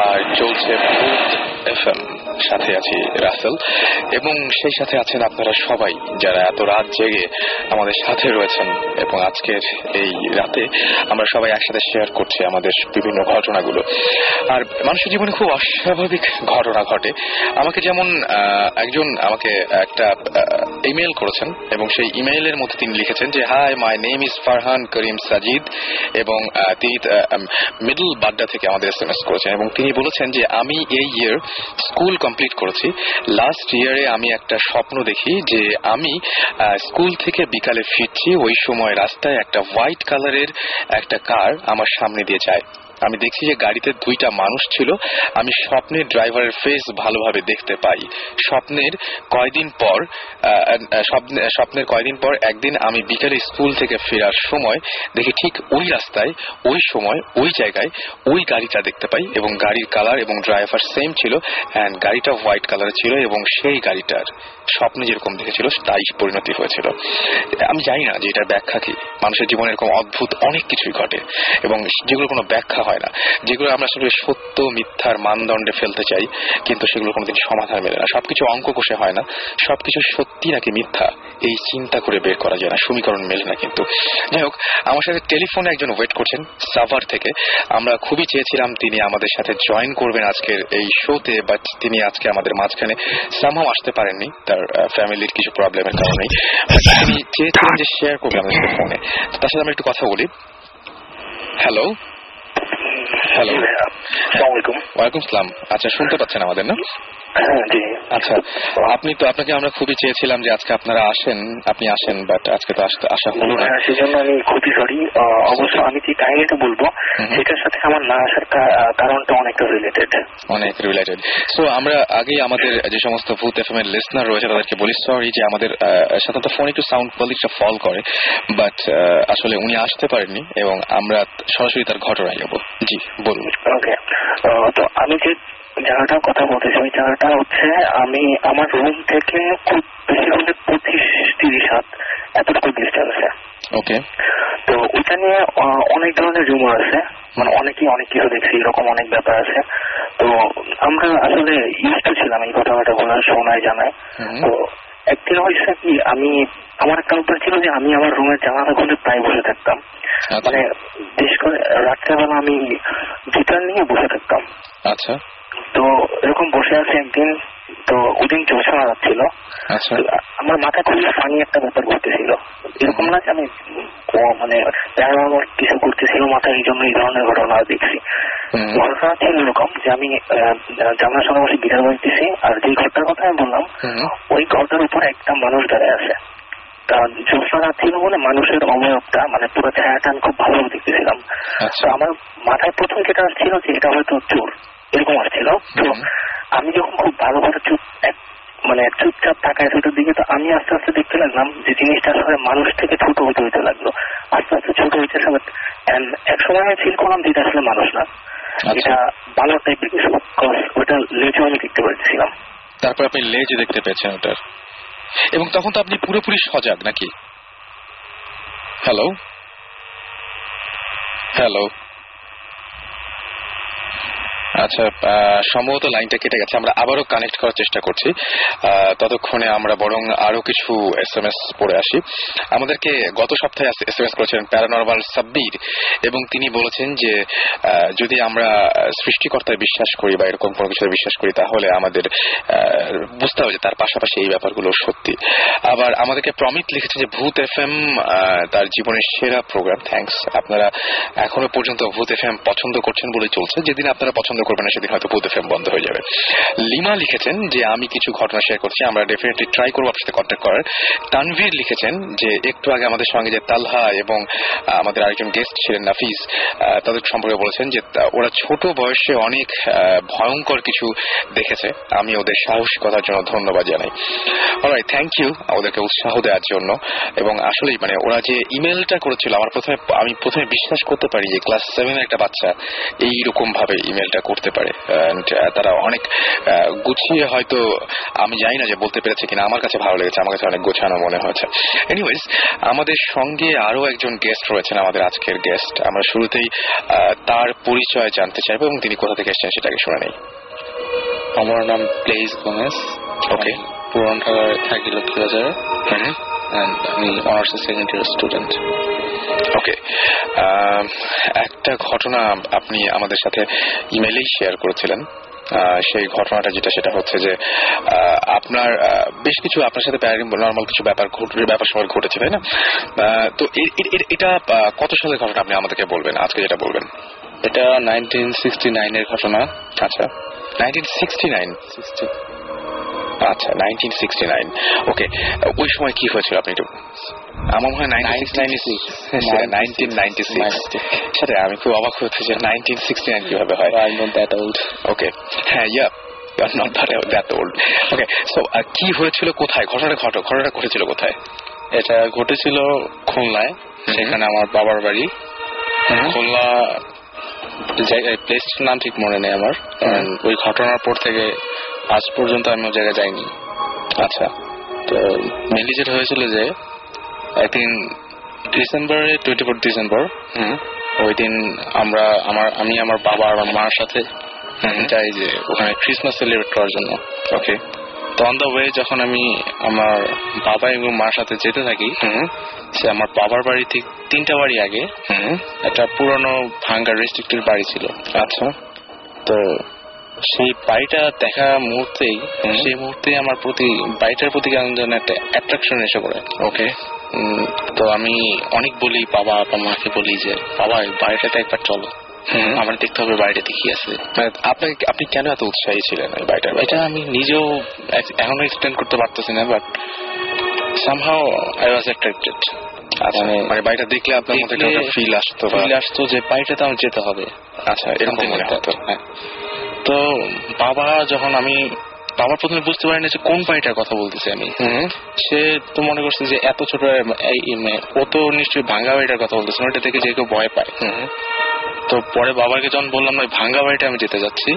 আর চলছে এফএম সাথে আছি রাসেল। এবং সেই সাথে আছেন আপনারা সবাই যারা এত রাত জেগে আমাদের সাথে রয়েছেন এবং আজকের এই রাতে আমরা সবাই একসাথে শেয়ার করছি আমাদের বিভিন্ন ঘটনাগুলো। আর মানুষের জীবনে খুব অস্বাভাবিক ঘটনা ঘটে। আমাকে যেমন একজন আমাকে একটা ইমেল করেছেন এবং সেই ইমেইলের মধ্যে তিনি লিখেছেন যে hi my name is Farhan Karim Sajid এবং তিনি মিডল বাড্ডা থেকে আমাদের এস এম এস করেছেন এবং তিনি বলেছেন যে, আমি এই ইয়ার স্কুল কমপ্লিট করেছি। লাস্ট ইয়ারে আমি একটা স্বপ্ন দেখি যে আমি স্কুল থেকে বিকালে ফিরছি, ওই সময় রাস্তায় একটা হোয়াইট কালারের একটা কার আমার সামনে দিয়ে যায়। আমি দেখি যে গাড়িতে দুইটা মানুষ ছিল। আমি স্বপ্নের ড্রাইভারের ফেস ভালোভাবে দেখতে পাই। স্বপ্নের কয়দিন পর স্বপ্নের কয়দিন পর একদিন আমি বিকেলে স্কুল থেকে ফেরার সময় দেখি ঠিক ওই রাস্তায়, ওই সময়, ওই জায়গায় ওই গাড়িটা দেখতে পাই এবং গাড়ির কালার এবং ড্রাইভার সেম ছিল অ্যান্ড গাড়িটা হোয়াইট কালার ছিল এবং সেই গাড়িটার। স্বপ্নে যেরকম দেখেছিল, তাই পরিণতি হয়েছিল। আমি জানি না যে এটার ব্যাখ্যা কি। মানুষের জীবনে এরকম অদ্ভুত অনেক কিছুই ঘটে, এবং যেগুলো কোনো ব্যাখ্যা হয় না। যেগুলো আমরা আসলে সত্য, মিথ্যার মানদণ্ডে ফেলতে চাই, কিন্তু সেগুলো কোনোদিন সমাধান মেলে না। সবকিছু অঙ্ক কষে হয় না। সবকিছু সত্যি নাকি মিথ্যা? এই চিন্তা করে বের করা যায় না। সমীকরণ মেলে না কিন্তু। যাই হোক, আমার সাথে টেলিফোনে একজন ওয়েট করছেন, সাভার থেকে। আমরা খুবই চেয়েছিলাম তিনি আমাদের সাথে জয়েন করবেন আজকের এই শোতে, বাট তিনি আজকে আমাদের মাঝখানে সামহাও আসতে পারেননি। তার ফ্যামিলির কিছু প্রবলেমের কারণে আমি চেয়েছিলাম যে শেয়ার করব আমাদের সাথে ফোনে তার সাথে আমি একটু কথা বলি। হ্যালো হ্যালো জি আসসালামু আলাইকুম। ওয়ালাইকুম সালাম আচ্ছা শুনতে পাচ্ছেন আমাদের না? জি। আচ্ছা আপনি তো আপনাকে আমরা খুবই চেয়েছিলাম যে আজকে আপনারা আসেন আপনি আসেন বাট আজকে তো আসা হলো না। হ্যাঁ, সেজন্য আমি খুবই সরি অবশ্য আমি যে কাহিনীটা বলব সেটার সাথে আমার না আসার কারণটা অনেকটা রিলেটেড অনেক রিলেটেড সো আমরা আগেই আমাদের যে সমস্ত ভূত এফএম এর লিসনার রয়েছে তাদেরকে বলি সরি যে আমাদের সাধারণত ফোন একটু সাউন্ড কোয়ালিটিটা ফল করে বাট আসলে উনি আসতে পারেননি এবং আমরা সরাসরি তার ঘটনায় যাব। জি বলুন। ওকে তো আমি যে জায়গাটার কথা বলতেছি ওই জায়গাটা হচ্ছে আমি আমার রুম থেকে খুব বেশি হলে পঁচিশ তিরিশ হাত এতটুকু ডিস্টেন্সে ওকে তো ওইটা নিয়ে অনেক ধরনের রুমার আছে। মানে অনেকেই অনেক কিছু দেখছি এরকম অনেক ব্যাপার আছে। তো আমরা আসলে ইউজ টু ছিলাম এই ঘটনাটা বলার শোনায় জানায়। তো একদিন হয়েছে কি আমি আমার একটা অভ্যাস ছিল যে আমি আমার রুমের জানালা খুলে প্রায় বসে থাকতাম। আচ্ছা। মানে বিশেষ করে রাত্রেবেলা আমি গিটার নিয়ে বসে থাকতাম। আচ্ছা। তো এরকম বসে আছি একদিন তো ওদিন জোছনা যাচ্ছিল। আচ্ছা। আমার মাথায় খুবই ফানি একটা ব্যাপার ঘটতেছিল এরকম না যে আমি মানে প্যারানর্মাল কিছু করতেছিল মাথায় এই জন্য এই ধরনের ঘটনা দেখছি। ঘটনা ছিল এরকম যে আমি জানলার সামনে বসে গিটার বাজতেছি আর যে ঘরটার কথা আমি বললাম ওই ঘরটার উপরে একটা মানুষ দাঁড়ায় আছে। তা জ্যোৎস্না রাত ছিল বলে মানুষের অবয়বটা মানে পুরো ছায়াটা আমি খুব ভালোভাবে দেখতেছিলাম। আচ্ছা। তো আমার মাথায় প্রথম যেটা ছিল যে এটা হয়তো চোর। এরকম আসছিল তো আমি যখন খুব ভালোভাবে চুপ মানে চুপচাপ তাকায় সেটার দিকে তো আমি আস্তে আস্তে দেখতে লাগলাম যে জিনিসটা আসলে মানুষ থেকে ছোট হতে হতে লাগল। আস্তে আস্তে ছোট হইতে এক সময় আমি ফিল করলাম যে এটা আসলে মানুষ না। আচ্ছা। এটা বানর টাইপের কিছু ওটা লেজও আমি দেখতে পাচ্ছিলাম। তারপর আপনি লেজ দেখতে পেয়েছেন ওটার। এবং তখন তো আপনি পুরোপুরি সজাগ নাকি? হ্যালো হ্যালো আচ্ছা সম্ভবত লাইনটা কেটে গেছে। আমরা আবারও কানেক্ট করার চেষ্টা করছি। ততক্ষণে আমরা বরং আরও কিছু এস এম এস পড়ে আসি। আমাদেরকে গত সপ্তাহে এস এম এস সাব্বির এবং তিনি বলেছেন যে যদি আমরা সৃষ্টিকর্তায় বিশ্বাস করি বা এরকম কোনো কিছু বিশ্বাস করি, তাহলে আমাদের বুঝতে হবে যে তার পাশাপাশি এই ব্যাপারগুলো সত্যি। আবার আমাদেরকে প্রমিত লিখেছে যে ভূত এফ এম তার জীবনের সেরা প্রোগ্রাম থ্যাঙ্কস আপনারা এখনও পর্যন্ত ভূত এফ এম পছন্দ করছেন বলে চলছে। যেদিন আপনারা পছন্দ করবেন না, সেদিন হয়তো এফ এম বন্ধ হয়ে যাবে। লিমা লিখেছেন যে, আমি কিছু ঘটনা শেয়ার করছি, আমরা ডেফিনেটলি ট্রাই করব আপনার সাথে কন্ট্যাক্ট করার। তানভীর লিখেছেন যে, একটু আগে আমাদের সঙ্গে যে তালহা এবং আমাদের আরেকজন গেস্ট ছিলেন নাফিস তাদের সম্পর্কে বলেছেন যে ওরা ছোট বয়সে অনেক ভয়ঙ্কর কিছু দেখেছে। আমি ওদের সাহসিকতার জন্য ধন্যবাদ জানাই। অলরাইট থ্যাংক ইউ ওদেরকে উৎসাহ দেওয়ার জন্য। এবং আসলেই মানে ওরা যে ইমেলটা করেছিল, আমার প্রথমে, আমি প্রথমে বিশ্বাস করতে পারি যে ক্লাস সেভেনের একটা বাচ্চা এইরকম ভাবে ইমেলটা করতে পারে। তারা অনেক গুছিয়ে হয়তো আমি জানি না যে বলতে পেরেছে কিনা আমার কাছে ভালো লেগেছে আমার কাছে অনেক গোছানো মনে হয়েছে। এনিওয়েজ আমাদের সঙ্গে আরও একজন গেস্ট রয়েছেন আমাদের আজকের গেস্ট আমরা শুরুতেই তার পরিচয় জানতে চাইব এবং তিনি কোথা থেকে এসেছেন সেটাকে শুনে নেই। আমার নাম প্লেস গোমেস ওকে পুরান ঢাকায় থাকি লক্ষ্মীবাজারে। And আমি honours second year student okay একটা ঘটনা আপনি আমাদের সাথে ইমেলেই শেয়ার করেছিলেন। সেই ঘটনাটা যেটা সেটা হচ্ছে যে আপনার বেশ কিছু আপনার সাথে নর্মাল কিছু ব্যাপার ঘট- ব্যাপার সময় ঘটেছে তাই না? তো এটা কত সালের ঘটনা আপনি আমাদেরকে বলবেন আজকে যেটা বলবেন? এটা নাইনটিন সিক্সটি নাইনের ঘটনা। আচ্ছা নাইনটিন সিক্সটি নাইন আচ্ছা নাইনটিন সিক্সটি নাইন ওকে ওই সময় কি হয়েছিল আপনি একটু? আমার মনে হয় সাথে আমি খুব অবাক হচ্ছে যে নাইনটিন সিক্সটি নাইন কীভাবে হয়। ওকে হ্যাঁ yeah not that old okay so কি হয়েছিল কোথায়? ঘটনাটা ঘটো ঘটনাটা ঘটেছিল কোথায়? এটা ঘটেছিল খুলনায় সেখানে আমার বাবার বাড়ি। খুলনা প্লেসটার নাম ঠিক মনে নেই আমার। ওই ঘটনার পর থেকে আজ পর্যন্ত আমি ওই জায়গায় যাইনি। আচ্ছা তো মেনলি যেটা হয়েছিল যে একদিন ডিসেম্বরে টোয়েন্টি ফোর ডিসেম্বর হুম। ওই দিন আমরা আমার আমি আমার বাবা আর আমার মার সাথে যাই যে ওখানে ক্রিসমাস সেলিব্রেট করার জন্য। ওকে তো অন দ্য ওয়ে যখন আমি আমার বাবা এবং মার সাথে যেতে থাকি সে আমার বাবার বাড়ি ঠিক তিনটা বাড়ি আগে একটা পুরনো ভাঙ্গা রেস্ট্রিক্টেড বাড়ি ছিল। আচ্ছা। তো সেই বাড়িটা দেখা মুহূর্তেই সেই মুহূর্তে আমার প্রতি বাড়িটার প্রতি কেমন যেন একটা অ্যাট্রাকশন এসে পড়ে। ওকে তো আমি অনেক বলি বাবা বা মাকে বলি যে বাবা এই বাড়িটাতে একবার চলো। আমার দেখতে হবে বাইরেতে কি আছে। মানে আপনাকে আপনি কেন এত উৎসাহী ছিলেন বাড়িটার এটা আমি নিজেও এখনও এক্সপ্লেন করতে পারতেছি না but somehow I was attracted মানে বাড়িটা দেখলে আপনার মধ্যে একটা ফিল আসতো ফিল আসতো যে বাড়িটাতে আমার যেতে হবে। আচ্ছা এরকম মনে হতো হ্যাঁ। তো বাবা যখন আমি বাবা প্রথমে বুঝতে পারেনি যে কোন বাড়িটার কথা বলতেছি আমি। সে তো মনে করছে যে এত ছোট এই এই- ও তো নিশ্চয়ই ভাঙ্গা বাড়িটার কথা বলতেছে ওটা থেকে যে কেউ ভয় পায়। তো পরে বাবাকে যখন বললাম না ভাঙ্গা বাড়িটা আমি যেতে যাচ্ছি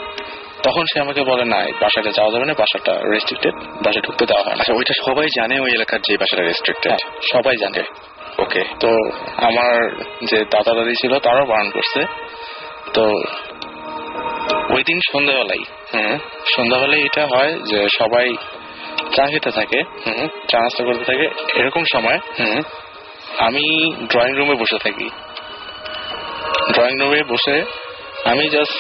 তখন সে আমাকে বলে না বাসাটা যাওয়া যাবে না বাসাটা রেস্ট্রিক্টেড বাসা ঢুকতে দেওয়া হয় না। আচ্ছা ওইটা সবাই জানে ওই এলাকার যে বাসাটা রেস্ট্রিক্টেড হ্যাঁ, সবাই জানে? ওকে তো আমার যে দাদা দাদি ছিল তারাও বারণ করছে। তো ওই দিন সন্ধ্যাবেলায় হুম সন্ধ্যাবেলায় এটা হয় যে সবাই চা খেতে থাকে হুম চা নাস্তা করতে থাকে এরকম সময় হুম আমি ড্রয়িং রুমে বসে থাকি। ড্রয়িং রুমে বসে আমি জাস্ট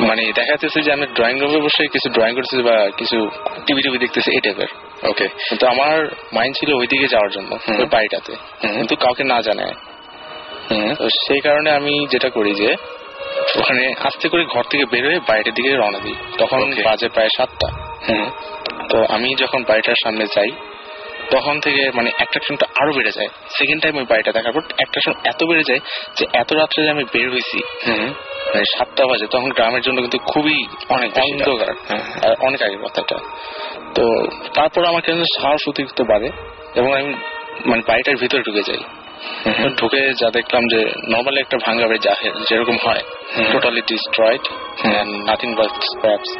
মানে দেখা যাচ্ছে যে আমি ড্রয়িং রুমে বসে কিছু ড্রয়িং করতেছি বা কিছু টিভি টিভি দেখতেছি এই টাইপের ওকে কিন্তু আমার মাইন্ড ছিল ওইদিকে যাওয়ার জন্য ওই বাড়িটাতে। কিন্তু কাউকে না জানায়। সেই কারণে আমি যেটা করি যে ওখানে আস্তে করে ঘর থেকে বের হয়ে বাইরের দিকে রওনা দিই। তখন বাজে প্রায় সাতটা। তো আমি যখন বাড়িটার সামনে যাই তখন থেকে মানে অ্যাট্রাকশনটা আরও বেড়ে যায়। সেকেন্ড টাইম ওই বাড়িটা দেখার পর অ্যাট্রাকশন এত বেড়ে যায় যে এত রাত্রে যে আমি বের হয়েছি মানে সাতটা বাজে। তখন গ্রামের জন্য কিন্তু খুবই অনেক অন্ধকার। হ্যাঁ, আর অনেক আগের কথাটা। তো তারপর আমার কেন সাহস অতিরিক্ত বাড়ে এবং আমি মানে বাড়িটার ভিতরে ঢুকে যাই। ঢুকে যা দেখলাম যে নর্মালি একটা ভাঙ্গা বাড়ি যা যেরকম হয়। Totally destroyed nothing but scraps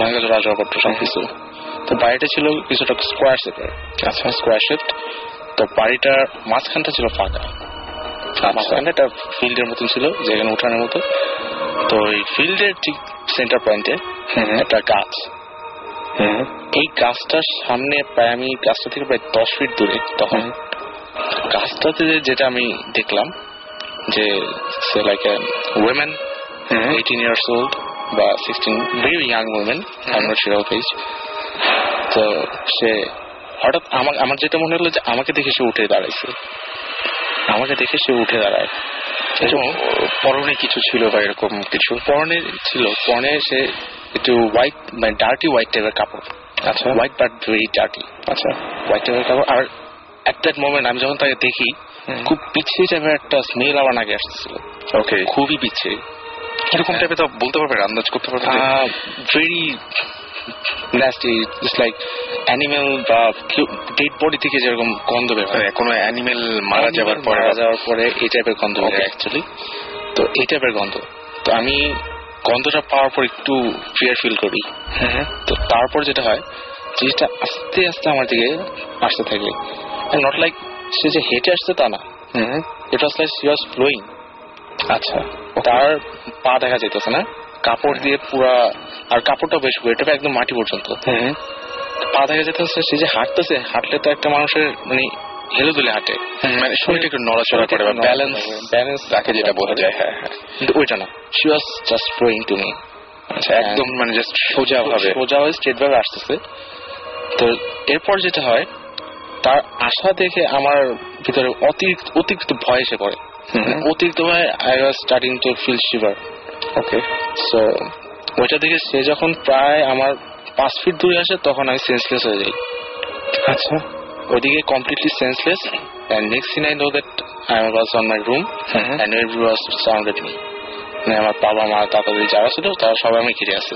ভাঙ্গা আসবাবপত্র সবকিছু। তো বাড়িটা ছিল কিছুটা স্কোয়ার শেপের আচ্ছা। স্কোয়ার শেপ তো বাড়িটার মাঝখানটা ছিল ফাঁকা। মাঝখানে একটা ফিল্ডের মতন ছিল যেখানে উঠানের মতো। তো ওই ফিল্ডের ঠিক সেন্টার পয়েন্টে একটা গাছ। এই গাছটার সামনে প্রায় আমি গাছটা থেকে প্রায় দশ ফিট দূরে তখন যে- যেটা আমি দেখলাম যে সে like women eighteen years old বা sixteen very young women I not sure of তো সে হঠাৎ আমার আমার যেটা মনে হলো যে আমাকে দেখে সে উঠে দাঁড়াইছে। আমাকে দেখে সে উঠে দাঁড়ায়। এবং পরনে কিছু ছিল বা এরকম কিছু? পরনে ছিল। পরনে সে একটু হোয়াইট মানে ডার্টি হোয়াইট টাইপের কাপড়। আচ্ছা। হোয়াইট বাট ভেরি ডার্টি আচ্ছা। হোয়াইট টাইপের কাপড়। আর অ্যাট দ্যাট মোমেন্ট আমি যখন তাকে দেখি খুব পিছিয়ে টাইপের একটা স্মেল আমার নাকি আসতেছিল ওকে খুবই পিছিয়ে কীরকম টাইপের তা বলতে পারবেন আন্দাজ করতে পারবেন very nasty just like animal বা ডেড বডি থেকে যেরকম গন্ধ বের হয়। কোনো অ্যানিমেল মারা যাওয়ার পরে মারা যাওয়ার পরে এই টাইপের গন্ধ বের অ্যাকচুয়ালি তো এই টাইপের গন্ধ। তো আমি গন্ধটা পাওয়ার পর একটু ফিয়ার ফিল করি। তো তারপর যেটা হয় জিনিসটা আস্তে আস্তে আমার দিকে আসতে থাকে। নট লাইক সে যে হেঁটে আসছে তা না। It was like she was flowing আচ্ছা তার পা দেখা যাইতেছে না। কাপড় দিয়ে পুরা আর কাপড়টা বেশ এটা একদম মাটি পর্যন্ত। পা দেখা যেতেছে সে যে হাঁটতেছে হাঁটলে তো একটা মানুষের মানে হেলে দুলে হাঁটে মানে শরীরটা একটু নড়াচড়া করে বা ব্যালেন্স ব্যালেন্স রাখে যেটা বোঝা যায় হ্যাঁ হ্যাঁ। কিন্তু ওইটা না। She was just flowing to me আচ্ছা একদম মানে জাস্ট সোজা ভাবে। সোজা হয়ে স্ট্রেট ভাবে আসতেছে। তো এরপর যেটা হয় তার আশা দেখে আমার ভিতরে অতিরিক্ত অতিরিক্ত ভয় এসে পড়ে। অতিরিক্ত ভয় I was starting to feel shiver okay so ওইটা দেখে সে যখন প্রায় আমার পাঁচ ফিট দূরে আসে তখন আমি সেন্সলেস হয়ে যাই। আচ্ছা। ওইদিকে completely senseless and next thing I know that I was on my room and every was surrounded me মানে আমার বাবা মা দাদা দিদি যারা ছিল তারা সবাই আমি ঘিরে আছে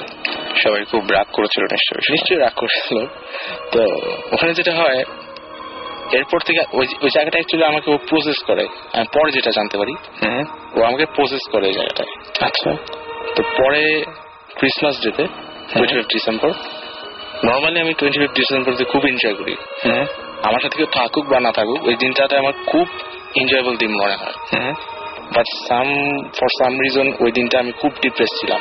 সবাই খুব রাগ করেছিল নিশ্চয়ই। নিশ্চয়ই রাগ করেছিল। তো ওখানে যেটা হয় এরপর থেকে ওই ওই জায়গাটা একচুয়ালি আমাকে ও প্রসেস করে। আমি পরে যেটা জানতে পারি ও আমাকে প্রসেস করে ওই জায়গাটায়। আচ্ছা। তো পরে ক্রিসমাস ডেতে টোয়েন্টি ফিফ ডিসেম্বর নর্মালি আমি টোয়েন্টি ফিফ ডিসেম্বরতে খুব এনজয় করি। আমার সাথে কেউ থাকুক বা না থাকুক ওই দিনটাতে আমার খুব এনজয়েবল দিন মনে হয়। But some for some reason ওই দিনটা আমি খুব ডিপ্রেস ছিলাম।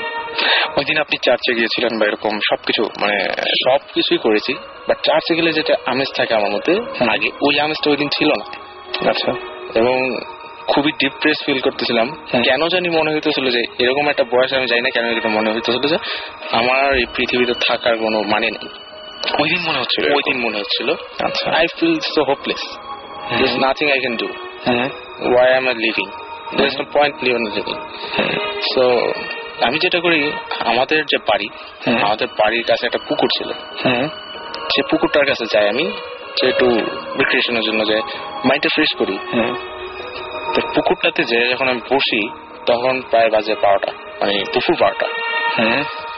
ওই দিন আপনি চার্চে গিয়েছিলেন বা এরকম সবকিছু মানে সবকিছুই করেছি। বাট চার্চে গেলে যেটা আমেজ থাকে আমার মধ্যে আগে ওই আমেজটা ওই দিন ছিল না। আচ্ছা। এবং খুবই ডিপ্রেস ফিল করতেছিলাম। কেন জানি মনে হইতেছিল যে এরকম একটা বয়স আমি যাই না কেন এটা মনে হইতেছিল যে আমার এই পৃথিবীতে থাকার কোনো মানে নেই। ওই দিন মনে হচ্ছিল ওই দিন মনে হচ্ছিল। আচ্ছা। I feel so hopeless there's nothing I can do hmm. Why am I living so আমি যেটা করি আমাদের যে বাড়ি আমাদের বাড়ির কাছে একটা পুকুর ছিল। সে পুকুরটার কাছে যাই আমি যে একটু রিক্রিয়েশনের জন্য যে মাইন্ডটা ফ্রেশ করি। তো পুকুরটাতে যে যখন আমি বসি তখন প্রায় বাজে বারোটা মানে দুপুর বারোটা।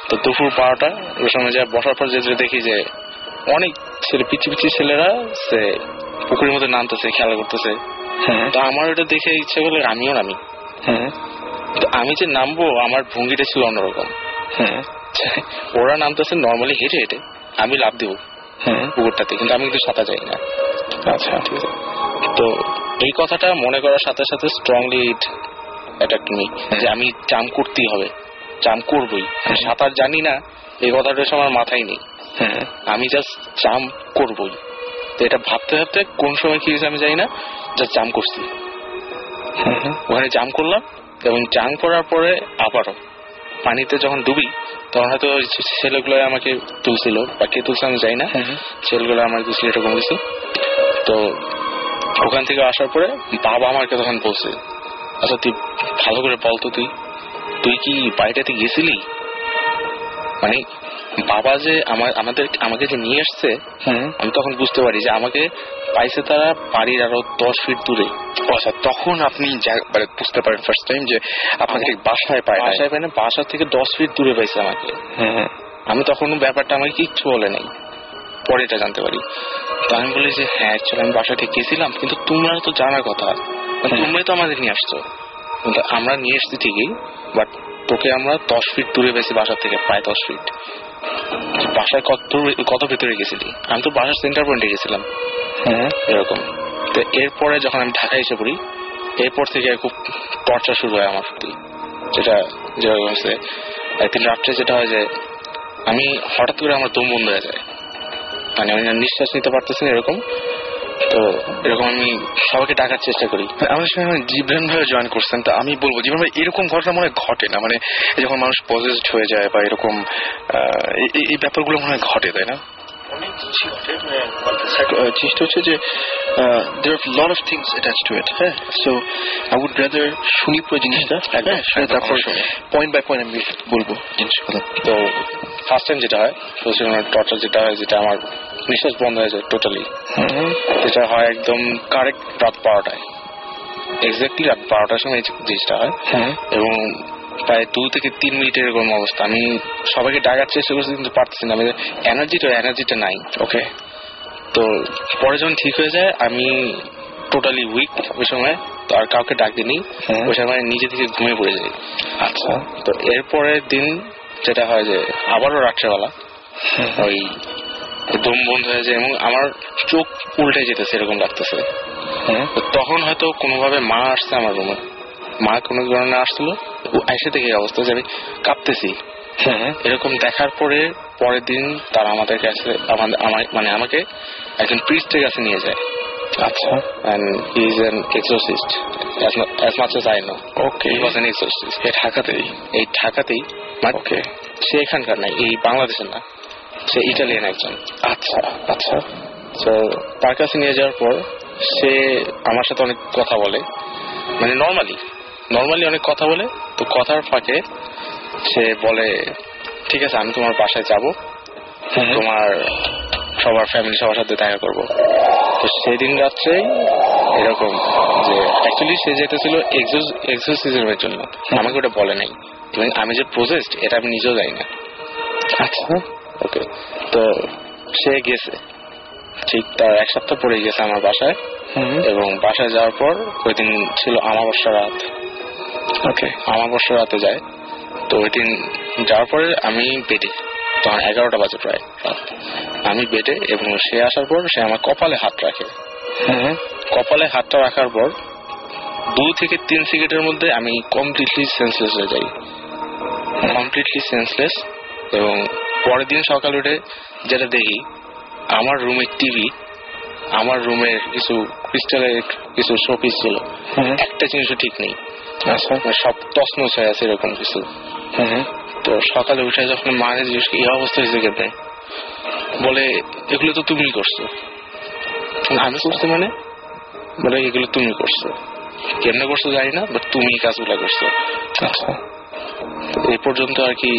তো দুপুর বারোটা ওই সময় যা বসার পর যে যে দেখি যে অনেক ছেলে পিচি পিচি ছেলেরা সে পুকুরের মধ্যে নামতেছে খেলা করতেছে। তো আমার ওটা দেখে ইচ্ছে করলে আমিও নামি। হুম আমি যে নামবো আমার ভঙ্গিটা ছিল অন্যরকম। হুম ওরা নামতেছে নর্মালি হেঁটে হেঁটে আমি লাভ দিব পুকুরটাতে কিন্তু আমি কিন্তু সাঁতার যাই না। আচ্ছা। ঠিক আছে। তো এই কথাটা মনে করার সাথে সাথে স্ট্রংলি ইট মি যে আমি জাম করতেই হবে জাম করবই। সাঁতার জানি না এই কথাটা আমার মাথায় নেই। আমি জাস্ট জাম করবই। তো এটা ভাবতে ভাবতে কোন সময় কি হয়েছে আমি জানি না যা জাম করছি। ওখানে জাম করলাম এবং জাম করার পরে আবারও পানিতে যখন ডুবি তখন হয়তো ছেলেগুলো আমাকে তুলছিল বা কে তুলছে আমি যাই না। ছেলেগুলো আমার তুলছিল এরকম কিছু তো ওখান থেকে আসার পরে বাবা আমাকে তখন বলছে আচ্ছা তুই ভালো করে বলতো তুই। তুই কি বাড়িটাতে গেছিলি? মানে বাবা যে আমার আমাদের আমাকে যে নিয়ে আসছে আমি তখন বুঝতে পারি যে আমাকে পাইছে তারা বাড়ির আরও দশ ফিট দূরে। আচ্ছা তখন আপনি মানে বুঝতে পারেন ফার্স্ট টাইম যে আপনাকে ঠিক বাসায় পায় বাসায় পাই না বাসা থেকে দশ ফিট দূরে পাইছে আমাকে। আমি তখন ব্যাপারটা আমাকে কিচ্ছু বলে নাই। পরে এটা জানতে পারি। তো আমি বলি যে হ্যাঁ অ্যাকচুয়ালি আমি বাসা থেকে গেছিলাম কিন্তু তোমরা তো জানার কথা। হুম। তোমরাই তো আমাদের নিয়ে আসছো। কিন্তু আমরা নিয়ে এসছি ঠিকই বাট তোকে আমরা দশ ফিট দূরে পেয়েছি বাসা থেকে প্রায় দশ ফিট বাসায় কত কত ভেতরে গেছিলি? আমি তো বাসার সেন্টার পয়েন্টে গেছিলাম। হ্যাঁ। এরকম। তো এরপরে যখন আমি ঢাকায় এসে পড়ি এরপর থেকে খুব টর্চার শুরু হয় আমার প্রতি যেটা যেরকম হচ্ছে একদিন রাত্রে যেটা হয় যে আমি হঠাৎ করে আমার দম বন্ধ হয়ে যায়। মানে আমি নিঃশ্বাস নিতে পারতেছি এরকম। তো এরকম আমি সবাইকে ডাকার চেষ্টা করি। আমাদের সঙ্গে জিবরান ভাই জয়েন করছেন, তো আমি বলব জীবন ভাই, এরকম ঘটনা মনে ঘটে না। মানে যখন মানুষ পজেসড হয়ে যায় বা এরকম এই ব্যাপারগুলো মনে হয় ঘটে, তাই না? Uh, চেষ্টা হচ্ছে যে there are lot of things attach to it হ্যাঁ? সো আই উড রাদার শুনি পুরো জিনিসটা হ্যাঁ? শুনে তারপর পয়েন্ট বাই পয়েন্ট আমি বলব জিনিসগুলো। তো ফার্স্ট টাইম যেটা হয় যেটা হয় যেটা আমার নিঃশ্বাস বন্ধ হয়ে যায় টোটালি যেটা হয় একদম কারেক্ট রাত বারোটায়। এক্স্যাক্টলি রাত বারোটার সময় জিনিসটা হয়। এবং প্রায় দু থেকে তিন মিনিট এরকম অবস্থা। আমি সবাইকে ডাকার চেষ্টা করছি কিন্তু পারতেছি না। আমি এনার্জিটা এনার্জিটা নাই। ওকে তো পরে যখন ঠিক হয়ে যায় আমি টোটালি উইক ওই সময় তো আর কাউকে ডাক দিইনি হুম। ওই সময় নিজে থেকে ঘুমিয়ে পড়ে যাই। আচ্ছা। তো এরপরের দিন যেটা হয় যে আবারও রাত্রেবেলা ওই দম বন্ধ হয়ে যায় এবং আমার চোখ উল্টে যেতেছে এরকম লাগতেছে। তো তখন হয়তো কোনোভাবে মা আসছে আমার রুমে। মা কোনো কারণে আসলো এসে থেকে অবস্থা যে আমি কাঁপতেছি। হুম এরকম দেখার পরে পরের দিন তারা আমাদের কাছে মানে আমাকে একজন প্রিস্টের কাছে নিয়ে যায়। আচ্ছা। And he is an exorcist as, mu- as much as I know. Okay he was an exorcist. এ ঢাকাতেই? এই ঢাকাতেই ওকে সে এখানকার এই বাংলাদেশের না। সে ইটালিয়ান একজন। আচ্ছা আচ্ছা। তো তার কাছে নিয়ে যাওয়ার পর সে আমার সাথে অনেক কথা বলে। মানে নর্মালি নর্মালি অনেক কথা বলে তো কথার ফাঁকে সে বলে ঠিক আছে আমি তোমার বাসায় যাব। তোমার সবার ফ্যামিলি সবার সাথে দেখা করব। তো সেদিন রাত্রেই এরকম যে অ্যাকচুয়ালি সে যেতেছিল এক্সোসিজমের জন্য। আমাকে ওটা বলে নাই। এবং আমি যে প্রসেসড এটা আমি নিজেও জানি না। আচ্ছা। ওকে তো সে গেছে। ঠিক তার এক সপ্তাহ পরে গেছে আমার বাসায়। এবং বাসায় যাওয়ার পর ওই দিন ছিল আমাবস্যা রাত। ওকে আমাবস্যা রাতে যায়। তো ওই দিন যাওয়ার পরে আমি বেডে তখন এগারোটা বাজে প্রায় আমি বেডে এবং সে আসার পর সে আমার কপালে হাত রাখে। হুম কপালে হাতটা রাখার পর দু থেকে তিন সেকেন্ডের মধ্যে আমি কমপ্লিটলি সেন্সলেস হয়ে যাই। কমপ্লিটলি সেন্সলেস এবং পরের দিন সকাল উঠে যেটা দেখি আমার রুমের টিভি আমার রুমের কিছু ক্রিস্টালের কিছু শোপিস ছিল। একটা জিনিসও ঠিক নেই। সব তছনছ হয়ে আছে এরকম কিছু। তো সকালে উঠে যখন মাকে জিজ্ঞেস এই অবস্থা হয়েছে কেমনে বলে এগুলো তো তুমি করছ। আমি করছি মানে? বলে এগুলো তুমি করছ। কেমনে করছ জানি না বাট তুমি কাজগুলো করছ। আচ্ছা। এই পর্যন্ত আর কি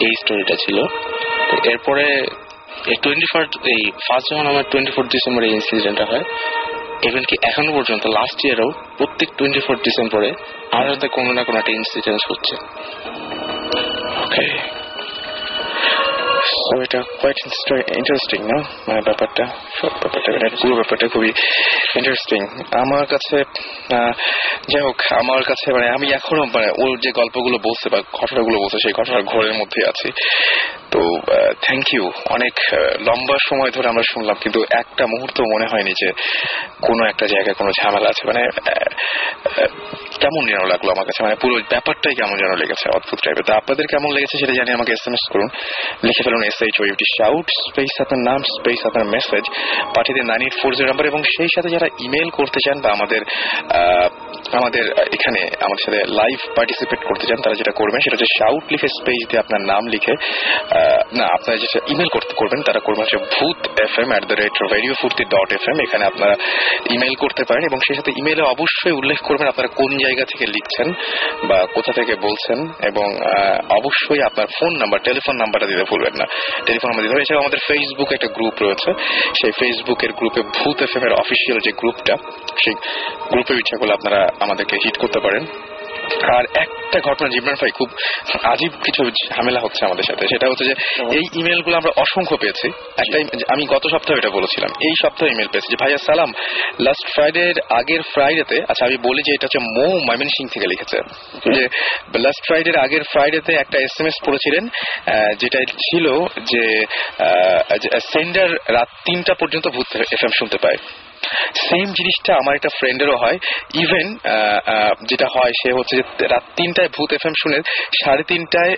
এই স্টোরিটা ছিল। এরপরে টোয়েন্টি ফার্স্ট এই ফার্স্ট যখন আমার টোয়েন্টি ফোর্থ ডিসেম্বর এই ইনসিডেন্টটা হয় ইভেন কি এখনও পর্যন্ত লাস্ট ইয়ারও প্রত্যেক টোয়েন্টি ফোর ডিসেম্বরে আর কোনো না কোনো একটা ইনসিডেন্ট হচ্ছে। ওকে এটা কোয়াইট ইন্টারেস্টিং না মানে ব্যাপারটা। সব ব্যাপারটা মানে পুরো ব্যাপারটা খুবই ইন্টারেস্টিং আমার কাছে যাই হোক, আমার কাছে মানে আমি এখনও মানে ওর যে গল্পগুলো বলছে বা ঘটনাগুলো বলছে, সেই ঘটনার ঘরের মধ্যে আছি। তো থ্যাংক ইউ অনেক লম্বা সময় ধরে আমরা শুনলাম, কিন্তু একটা মুহূর্ত মনে হয়নি যে কোনো একটা জায়গায় কোনো ঝামেলা আছে। মানে কেমন যেন লাগল আমার কাছে? মানে পুরো ব্যাপারটাই কেমন যেন লেগেছে অদ্ভুত টাইপের তো আপনাদের কেমন লেগেছে সেটা জানি আমাকে এস এম এস করুন। লিখে ফেলুন S H O U T shout space আপনার নাম স্পেস আপনার মেসেজ পাঠিয়ে দিন nine eight four zero number এবং সেই সাথে যারা ইমেল করতে চান বা আমাদের আমাদের, এখানে আমাদের সাথে লাইভ পার্টিসিপেট করতে চান, তারা যেটা করবেন সেটা হচ্ছে শাউট লিখে স্পেস দিয়ে আপনার নাম লিখে না, আপনারা যেটা ইমেল করতে, করবেন তারা করবেন হচ্ছে Bhoot F M at the rate radio Foorti dot F M এখানে আপনারা ইমেল করতে পারেন এবং সেই সাথে ইমেলে অবশ্যই উল্লেখ করবেন আপনারা কোন জায়গা থেকে লিখছেন বা কোথা থেকে বলছেন এবং অবশ্যই আপনার ফোন নাম্বার, টেলিফোন নাম্বারটা দিতে ভুলবেন না। টেলিফোন নাম্বার দিতে হবে। এছাড়াও আমাদের ফেসবুক একটা গ্রুপ রয়েছে। সেই ফেসবুকের গ্রুপে ভূত এফ এম এর অফিসিয়াল যে গ্রুপটা সেই গ্রুপের ইচ্ছা করলে আপনারা আমাদেরকে হিট করতে পারেন। আর একটা ঘটনা জিবরান ভাই খুব আজীব কিছু ঝামেলা হচ্ছে আমাদের সাথে। সেটা হচ্ছে যে এই ইমেলগুলো আমরা অসংখ্য পেয়েছি। একটা আমি গত সপ্তাহে এটা বলেছিলাম। এই সপ্তাহে ইমেল পেয়েছি যে ভাইয়া সালাম। লাস্ট ফ্রাইডে আগের ফ্রাইডেতে আচ্ছা আমি বলি যে এটা হচ্ছে মৌ ময়মন সিং থেকে লিখেছে। যে লাস্ট ফ্রাইডের আগের ফ্রাইডেতে একটা এস এম এস পড়েছিলেন আহ, যেটা ছিল যে সেন্ডার রাত তিনটা পর্যন্ত ভূত এফ এম শুনতে পায়। সেম জিনিসটা আমার একটা ফ্রেন্ডেরও হয়। ইভেন যেটা হয়, সে হচ্ছে যে রাত তিনটায় ভূত এফ এম শুনে সাড়ে তিনটায়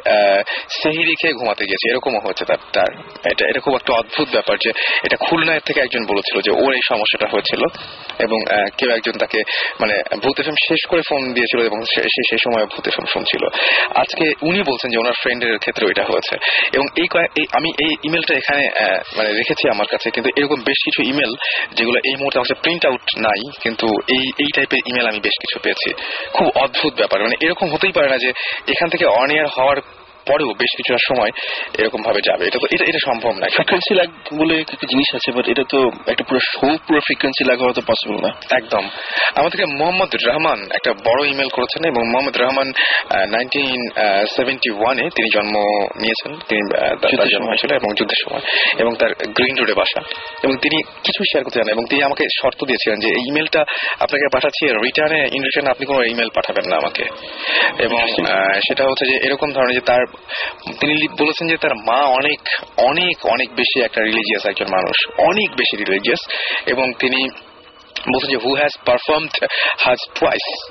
সেহিরি খেয়ে ঘুমাতে গেছে এরকমও হচ্ছে তার তার, এটা এটা খুব একটা অদ্ভুত ব্যাপার যে এটা খুলনায় থেকে একজন বলেছিল যে ওর এই সমস্যাটা হয়েছিল এবং কেউ একজন তাকে মানে ভূত এফ এম শেষ করে ফোন দিয়েছিল এবং সে সেই সময় ভূত এফ এম শুনছিল। আজকে উনি বলছেন যে ওনার ফ্রেন্ডের ক্ষেত্রে এটা হয়েছে। এবং এই আমি এই ইমেলটা এখানে মানে রেখেছি আমার কাছে, কিন্তু এরকম বেশ কিছু ইমেল যেগুলো এই মুহূর্তে আমার প্রিন্ট আউট নাই, কিন্তু এই এই টাইপের ইমেল আমি বেশ কিছু পেয়েছি। খুব অদ্ভুত ব্যাপার। মানে এরকম হতেই পারে না যে এখান থেকে অন এয়ার হওয়ার পরেও বেশ কিছুটা সময় এরকম ভাবে যাবে। এটা তো এটা এটা সম্ভব না। ফ্রিকোয়েন্সি লাগ বলে একটা জিনিস আছে বাট এটা তো একটা পুরো শো পুরো ফ্রিকোয়েন্সি লাগ হওয়া তো পসিবল না। একদম। আমাদেরকে মোহাম্মদ রহমান একটা বড় ইমেল করেছেন এবং মোহাম্মদ রহমান নাইনটিন সেভেন্টি ওয়ানে তিনি জন্ম নিয়েছেন। তিনি তার- জন্ম সময়। হয়েছিল এবং যুদ্ধের সময়। এবং তার গ্রিন রোডে বাসা। এবং তিনি কিছু শেয়ার করতে চান এবং তিনি আমাকে শর্ত দিয়েছিলেন যে এই ইমেলটা আপনাকে পাঠাচ্ছি রিটার্নে ইন রিটার্নে আপনি কোনো ইমেল পাঠাবেন না আমাকে। এবং সেটা হচ্ছে যে এরকম ধরনের যে তার তিনি বলেছেন যে তার মা অনেক অনেক অনেক বেশি একটা রিলিজিয়াস একজন মানুষ। অনেক বেশি রিলিজিয়াস এবং তিনি বলছেন যে হু হ্যাজ পারফর্মড হাজ টুয়াইস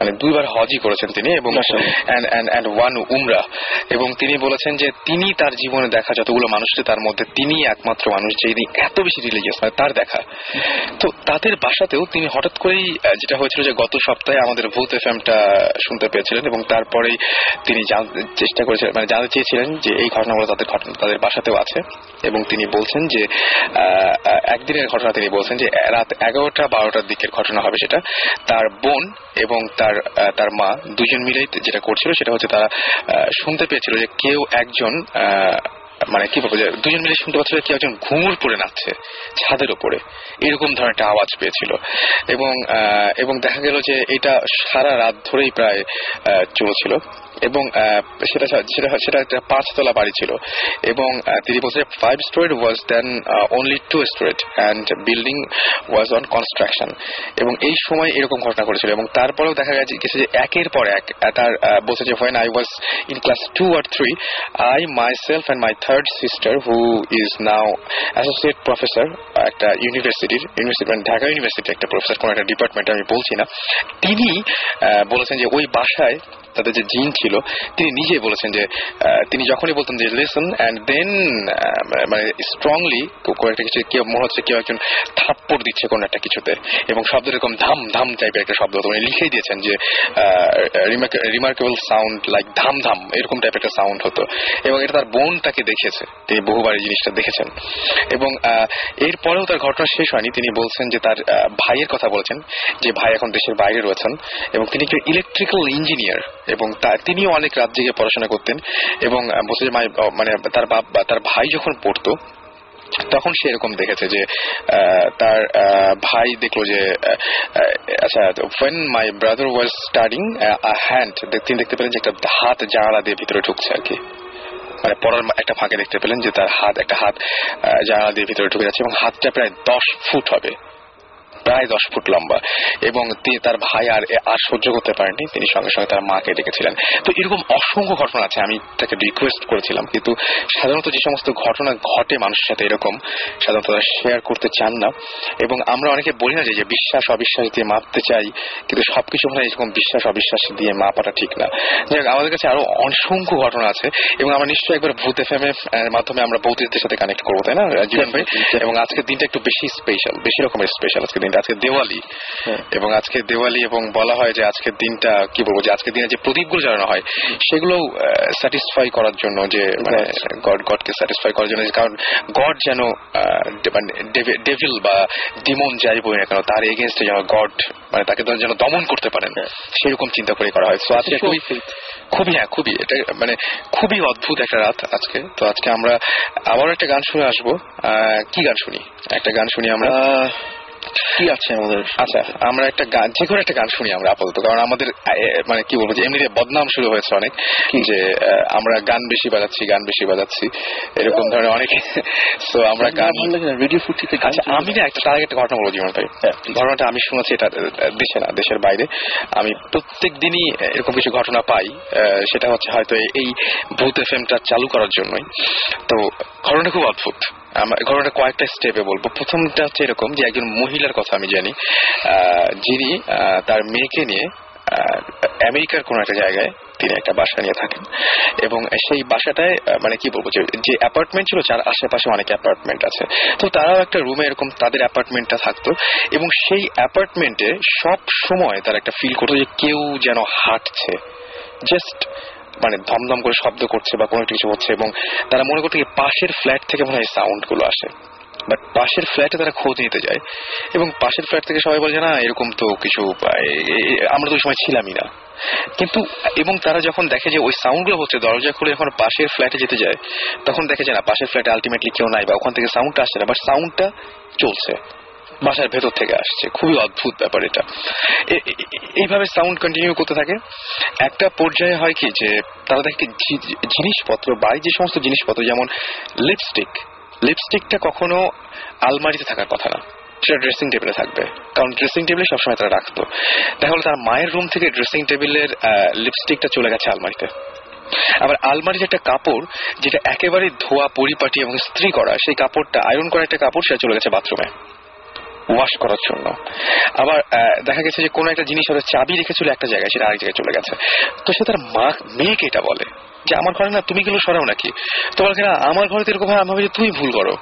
মানে দুইবার হজই করেছেন তিনি এবং ওয়ান উমরা এবং তিনি বলেছেন যে তিনি তার জীবনে দেখা যতগুলো মানুষ তার মধ্যে তিনি একমাত্র মানুষ যিনি এত বেশি রিলিজিয়াস মানে তার দেখা। তো তাদের বাসাতেও তিনি হঠাৎ করেই যেটা হয়েছিল যে গত সপ্তাহে আমাদের ভূত এফ এমটা শুনতে পেয়েছিলেন এবং তারপরেই তিনি চেষ্টা করেছিলেন মানে জানতে চেয়েছিলেন যে এই ঘটনাগুলো তাদের ঘটনা তাদের বাসাতেও আছে। এবং তিনি বলছেন যে একদিনের ঘটনা তিনি বলছেন যে, রাত এগারোটা বারোটার দিকের ঘটনা হবে সেটা। তার বোন এবং তার তার মা দুজন মিলেই যেটা করছিল সেটা হচ্ছে তারা শুনতে পেয়েছিল যে কেউ একজন মানে কি বলব দুজন মিলে শুনতে পাচ্ছিল কেউ একজন ঘুঙুর পরে নাচছে ছাদের উপরে এরকম ধরনের একটা আওয়াজ পেয়েছিল। এবং এবং দেখা গেল যে এটা সারা রাত ধরেই প্রায় চলছিল। এবং সেটা সেটা সেটা একটা পাঁচতলা বাড়ি ছিল। এবং তিনি বলছে five storeyed was then only two storeyed and building was on construction এবং এই সময় এরকম ঘটনা ঘটেছিল। এবং তারপরেও দেখা গেছে যে একের পর এক তার বলছে যে when I was in class two or three I myself and my third sister who is now associate professor একটা ইউনিভার্সিটির ইউনিভার্সিটি মানে ঢাকা ইউনিভার্সিটি একটা প্রফেসর কোন একটা ডিপার্টমেন্ট আমি বলছি না, তিনি বলেছেন যে ওই বাসায় তাদের যে জিন ছিল, তিনি নিজেই বলেছেন যে তিনি যখনই বলতেন যে লিসন অ্যান্ড দেন মানে স্ট্রংলি কোনো একটা কিছু, কেউ মনে হচ্ছে কেউ একজন থাপ্পড় দিচ্ছে কোনো একটা কিছুতে এবং শব্দ এরকম ধাম ধাম টাইপের একটা শব্দ। উনি লিখেই দিয়েছেন যে রিমার্কেবল সাউন্ড লাইক ধাম ধাম এরকম টাইপের একটা সাউন্ড হতো এবং এটা তার বোন তাকে দেখিয়েছে তিনি বহুবার এই জিনিসটা দেখেছেন এবং এরপরেও তার ঘটনা শেষ হয়নি। তিনি বলছেন যে, তার ভাইয়ের কথা বলেছেন যে, ভাই এখন দেশের বাইরে রয়েছেন এবং তিনি একজন ইলেকট্রিক্যাল ইঞ্জিনিয়ার এবং তিনিও অনেক রাত জেগে পড়াশোনা করতেন এবং বলছে যে মানে তার বাপ, তার ভাই যখন পড়তো, তখন সে এরকম দেখেছে যে তার ভাই দেখল যে আচ্ছা when my brother was studying hand তিনি দেখতে পেলেন যে একটা হাত জানালা দিয়ে ভিতরে ঢুকছে আর কি। মানে পড়ার একটা ফাঁকে দেখতে পেলেন যে তার হাত, একটা হাত জানালা দিয়ে ভিতরে ঢুকে যাচ্ছে এবং হাতটা প্রায় দশ ফুট হবে। প্রায় দশ ফুট লম্বা। এবং তিনি তার ভাই আর আর সহ্য করতে পারেননি। তিনি সঙ্গে সঙ্গে তার মাকে ডেকেছিলেন। তো এরকম অসংখ্য ঘটনা আছে আমি তাকে রিকোয়েস্ট করেছিলাম। কিন্তু সাধারণত যে সমস্ত ঘটনা ঘটে মানুষের সাথে এরকম সাধারণত শেয়ার করতে চান না। এবং আমরা অনেকে বলি না যে বিশ্বাস অবিশ্বাস দিয়ে মাপতে চাই কিন্তু সবকিছু মানে এরকম বিশ্বাস অবিশ্বাস দিয়ে মাপাটা ঠিক না। যাই হোক, আমাদের কাছে আরও অসংখ্য ঘটনা আছে এবং আমরা নিশ্চয়ই একবার ভূত এফ এম এর মাধ্যমে আমরা বৌদ্ধদের সাথে কানেক্ট করব তাই না জীবন ভাই? এবং আজকের দিনটা একটু বেশি স্পেশাল বেশি রকমের স্পেশাল আজকের দিনটা আজকে দেওয়ালি। হ্যাঁ। এবং আজকে দেওয়ালি এবং বলা হয় যে আজকের দিনটা কি বলব যে আজকের দিনে যে প্রদীপগুলো জ্বালানো হয় সেগুলো স্যাটিসফাই করার জন্য যে মানে গড গডকে স্যাটিসফাই করার জন্য কারণ গড যেন মানে ডেভিল বা ডিমন যাই বই না কেন তার এগেনস্টে যেন গড মানে তাকে যেন দমন করতে পারেন সেরকম চিন্তা করে করা হয়। তো আজকে খুবই খুবই হ্যাঁ খুবই এটা মানে খুবই অদ্ভুত একটা রাত আজকে। তো আজকে আমরা আবার একটা গান শুনে আসব। আহ, কি গান শুনি? একটা গান শুনি আমরা। কি আছে আমাদের? আচ্ছা আমরা একটা গান যে কোনো একটা গান শুনি আমরা আপাতত কারণ আমাদের মানে কি বলব যে এমনিতে বদনাম শুরু হয়েছে অনেক যে আমরা গান বেশি বাজাচ্ছি গান বেশি বাজাচ্ছি এরকম ধরনের অনেক (laughs) সো আমরা গান রেডিও ফুটিতে আচ্ছা আমি না? একটা তার একটা ঘটনা বলব জীবন ভাই। ঘটনাটা আমি শুনেছি এটা দেশে না দেশের বাইরে। আমি প্রত্যেক দিনই এরকম কিছু ঘটনা পাই সেটা হচ্ছে হয়তো এই- ভূত এফ টা চালু করার জন্যই। তো ঘটনাটা খুব অদ্ভুত। ঘটনাটা কয়েকটা স্টেপে বলব। প্রথমটা হচ্ছে এরকম যে একজন মহিলার কথা আমি জানি। যিনি তার মেয়েকে নিয়ে আমেরিকার কোন একটা জায়গায় তিনি একটা বাসা নিয়ে থাকেন। এবং সেই বাসাটায় মানে কি বলব যে যে অ্যাপার্টমেন্ট ছিল, যার আশেপাশে অনেক অ্যাপার্টমেন্ট আছে। তো তারাও একটা রুমে এরকম তাদের অ্যাপার্টমেন্টটা থাকতো। এবং সেই অ্যাপার্টমেন্টে সব সময় তারা একটা ফিল করতো যে কেউ যেন হাঁটছে। জাস্ট মানে ধমধম করে শব্দ করছে বা কোনো কিছু হচ্ছে এবং তারা মনে করতো পাশের ফ্ল্যাট থেকে মনে হয় সাউন্ডগুলো আসে। বাট পাশের ফ্ল্যাটে তারা খোঁজ নিতে যায় এবং পাশের ফ্ল্যাট থেকে সবাই বলে না, এরকম তো কিছু আমরা তো ওই সময় ছিলামই না। কিন্তু এবং তারা যখন দেখে যে ওই সাউন্ডগুলো হচ্ছে, দরজা খুলে যখন পাশের ফ্ল্যাটে যেতে যায়, তখন দেখে যে, না, পাশের ফ্ল্যাটে আলটিমেটলি কেউ নাই বা ওখান থেকে সাউন্ডটা আসছে না। বাট সাউন্ডটা চলছে। বাসার ভেতর থেকে আসছে। খুবই অদ্ভুত ব্যাপার এটা। এইভাবে সাউন্ড কন্টিনিউ করতে থাকে। একটা পর্যায়ে হয় কি যে, তারা দেখে জিনিসপত্র বাড়ির যে সমস্ত জিনিসপত্র, যেমন লিপস্টিক লিপস্টিকটা কখনো আলমারিতে থাকার কথা না। সেটা ড্রেসিং টেবিলে থাকবে। কারণ ড্রেসিং টেবিলে সবসময় তারা রাখতো। দেখা হলো তার মায়ের রুম থেকে ড্রেসিং টেবিলের লিপস্টিকটা চলে গেছে আলমারিতে। আবার আলমারির একটা কাপড়, যেটা একেবারে ধোয়া, পরিপাটি এবং স্ত্রী করা, সেই কাপড়টা আয়রন করা একটা কাপড়, সেটা চলে গেছে বাথরুমে ওয়াশ করার জন্য। আবার দেখা গেছে যে কোনো একটা জিনিস হয়তো চাবি রেখেছিল একটা জায়গায় সেটা আরেক জায়গায় চলে গেছে। তো সে তার মা মেয়েকে এটা বলে যে আমার ঘরে না তুমি গেলে সরাও নাকি? তো বলে না আমার ঘরে তো এরকম হয় আমি যে তুমি ভুল করো।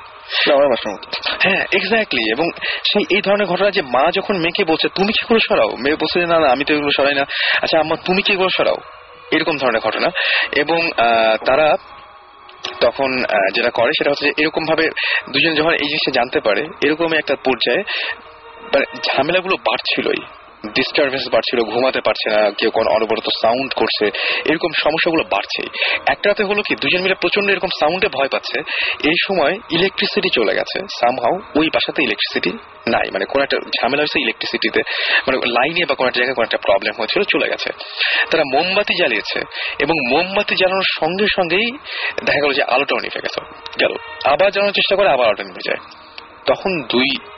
হ্যাঁ এক্স্যাক্টলি এবং সেই এই ধরনের ঘটনা যে মা যখন মেয়েকে বলছে তুমি কি করে সরাও? মেয়ে বলছে না না আমি তো এগুলো সরাই না। আচ্ছা আম্মা তুমি কি এগুলো সরাও? এরকম ধরনের ঘটনা। এবং তারা তখন যেটা করে সেটা হচ্ছে এরকম ভাবে দুজন যখন এই জিনিসটা জানতে পারে, এরকমই একটা পর্যায়ে মানে ঝামেলাগুলো বাড়ছিলই। ডিস্টারবেন্স বাড়ছিল ঘুমাতে পারছে না, কেউ কোন অনবরত সাউন্ড করছে, এরকম সমস্যাগুলো বাড়ছেই একটাতে হলো কি, দুজন মিলে প্রচণ্ড এরকম সাউন্ডে ভয় পাচ্ছে। এই সময় ইলেকট্রিসিটি চলে গেছে। সামহাও ওই বাসাতে ইলেকট্রিসিটি নাই। মানে কোন একটা ঝামেলা হয়েছে ইলেকট্রিসিটিতে মানে লাইনে বা কোন একটা জায়গায় কোন একটা প্রবলেম হয়েছিল, চলে গেছে। তারা মোমবাতি জ্বালিয়েছে এবং মোমবাতি জ্বালানোর সঙ্গে সঙ্গেই দেখা গেল যে আলোটাও নিভে গেছে গেল। আবার জ্বালানোর চেষ্টা করে, আবার আলোটা নিভে যায়। তখন দুই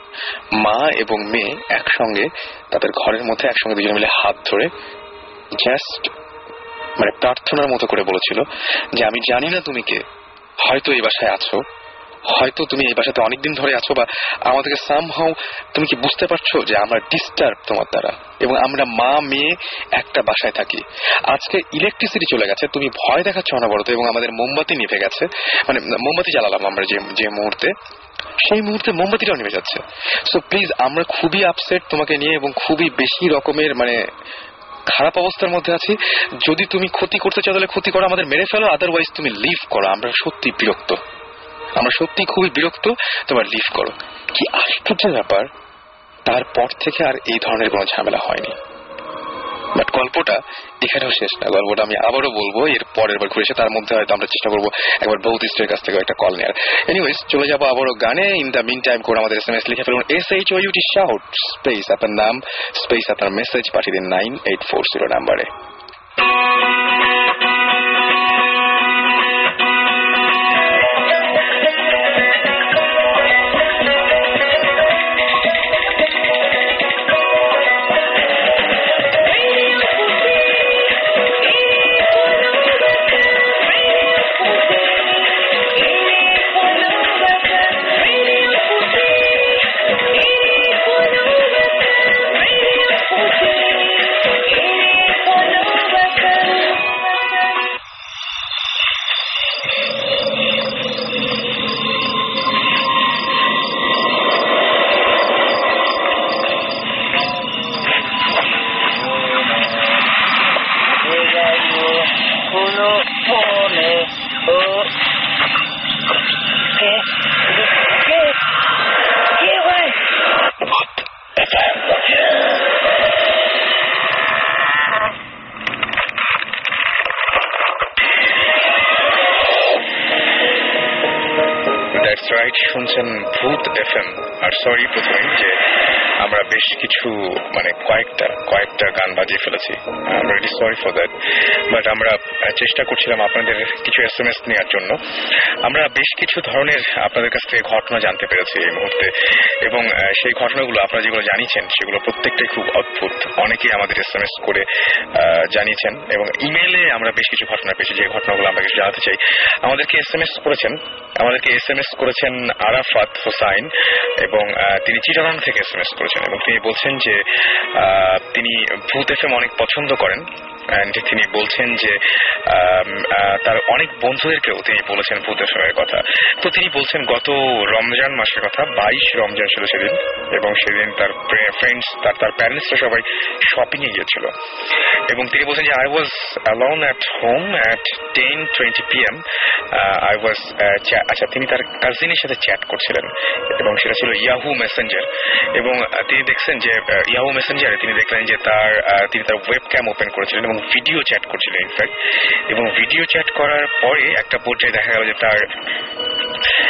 মা এবং মেয়ে একসঙ্গে, তাদের ঘরের মধ্যে একসঙ্গে দুজন মিলে হাত ধরে জাস্ট মানে প্রার্থনার মতো করে বলেছিল যে, আমি জানি না তুমি কে। হয়তো এই বাসায় আছো। হয়তো তুমি এই বাসাতে অনেকদিন ধরে আছো বা আমাদেরকে সামহাও তুমি কি বুঝতে পারছ যে আমরা ডিস্টার্ব তোমার দ্বারা এবং আমরা মা, মেয়ে একটা বাসায় থাকি। আজকে ইলেকট্রিসিটি চলে গেছে, তুমি ভয় দেখাচ্ছ অনবরত এবং আমাদের মোমবাতি নিভে গেছে। মানে মোমবাতি জ্বালালাম আমরা যে মুহূর্তে। সেই মুহূর্তে মোমবাতিটাও নেমে যাচ্ছে। সো প্লিজ আমরা খুবই আপসেট তোমাকে নিয়ে এবং খুবই বেশি রকমের মানে খারাপ অবস্থার মধ্যে আছি। যদি তুমি ক্ষতি করতে চাও, তাহলে ক্ষতি করো, আমাদের মেরে ফেলো আদারওয়াইজ তুমি লিভ করো। আমরা সত্যি বিরক্ত। আমরা সত্যি খুবই বিরক্ত, তোমার লিভ করো। কি আশ্চর্যের ব্যাপার, তারপর থেকে আর এই ধরনের কোনো ঝামেলা হয়নি। বাট গল্পটা এখানেও শেষ না। গল্পটা আমি আবারও বলব, এর পরের বার ঘুরে তার মধ্যে হয়তো আমরা চেষ্টা করব একবার বৌদ্ধিস্টের স্টের কাছ থেকে একটা কল নেওয়ার এনিওয়েজ চলে যাব আবারও গানে। ইন দ্য মিন টাইম করে আমাদের এস এম এস লিখে ফেলুন। S H O U T shout space আপনার নাম স্পেস আপনার মেসেজ পাঠিয়ে দিন নাইন এইট ফোর জিরো নাম্বারে এফ আর সরি প্রথমে যে আমরা বেশ কিছু মানে কয়েকটা কয়েকটা গান বাজিয়ে ফেলেছি। Ready sorry for that but আমরা চেষ্টা করছিলাম আপনাদের কিছু এস এম এস নেওয়ার জন্য। আমরা বেশ কিছু ধরনের আপনাদের কাছ থেকে ঘটনা জানতে পেরেছি এই মুহূর্তে। এবং সেই ঘটনাগুলো আপনারা যেগুলো জানিয়েছেন, সেগুলো প্রত্যেকটাই খুব অদ্ভুত। অনেকেই আমাদের এস এম এস করে জানিয়েছেন। এবং ইমেইলে আমরা বেশ কিছু ঘটনা পেয়েছি। যে ঘটনাগুলো আমরা কিছু জানাতে চাই। আমাদেরকে এস এম এস করেছেন। আমাদেরকে এস এম এস করেছেন আরাফাত হোসাইন। এবং তিনি চিটাগাং থেকে এস এম এস করেছেন এবং তিনি বলছেন যে তিনি ভূত এফ অনেক পছন্দ করেন। তিনি বলছেন যে তার অনেক বন্ধুদেরকেও তিনি বলেছেন ভূত এফ এর কথা। তো তিনি বলছেন, গত রমজান মাসের কথা, বাইশ রমজান ছিল সেদিন, এবং সেদিন তার ফ্রেন্ডস তার তার প্যারেন্টসরা সবাই শপিং এ গিয়েছিল। এবং তিনি বলছেন যে I was alone at home at ten twenty P M I was আচ্ছা তিনি তার কাজিনের সাথে চ্যাট করছিলেন, এবং সেটা ছিল ইয়াহু মেসেঞ্জার এবং তিনি দেখছেন যে ইয়াহু মেসেঞ্জারে তিনি দেখলেন যে তার তিনি তার ওয়েব ক্যাম ওপেন করেছিলেন, এবং ভিডিও চ্যাট করছিলেন ইনফ্যাক্ট এবং ভিডিও চ্যাট করার পরে একটা পর্যায়ে দেখা গেল যে তার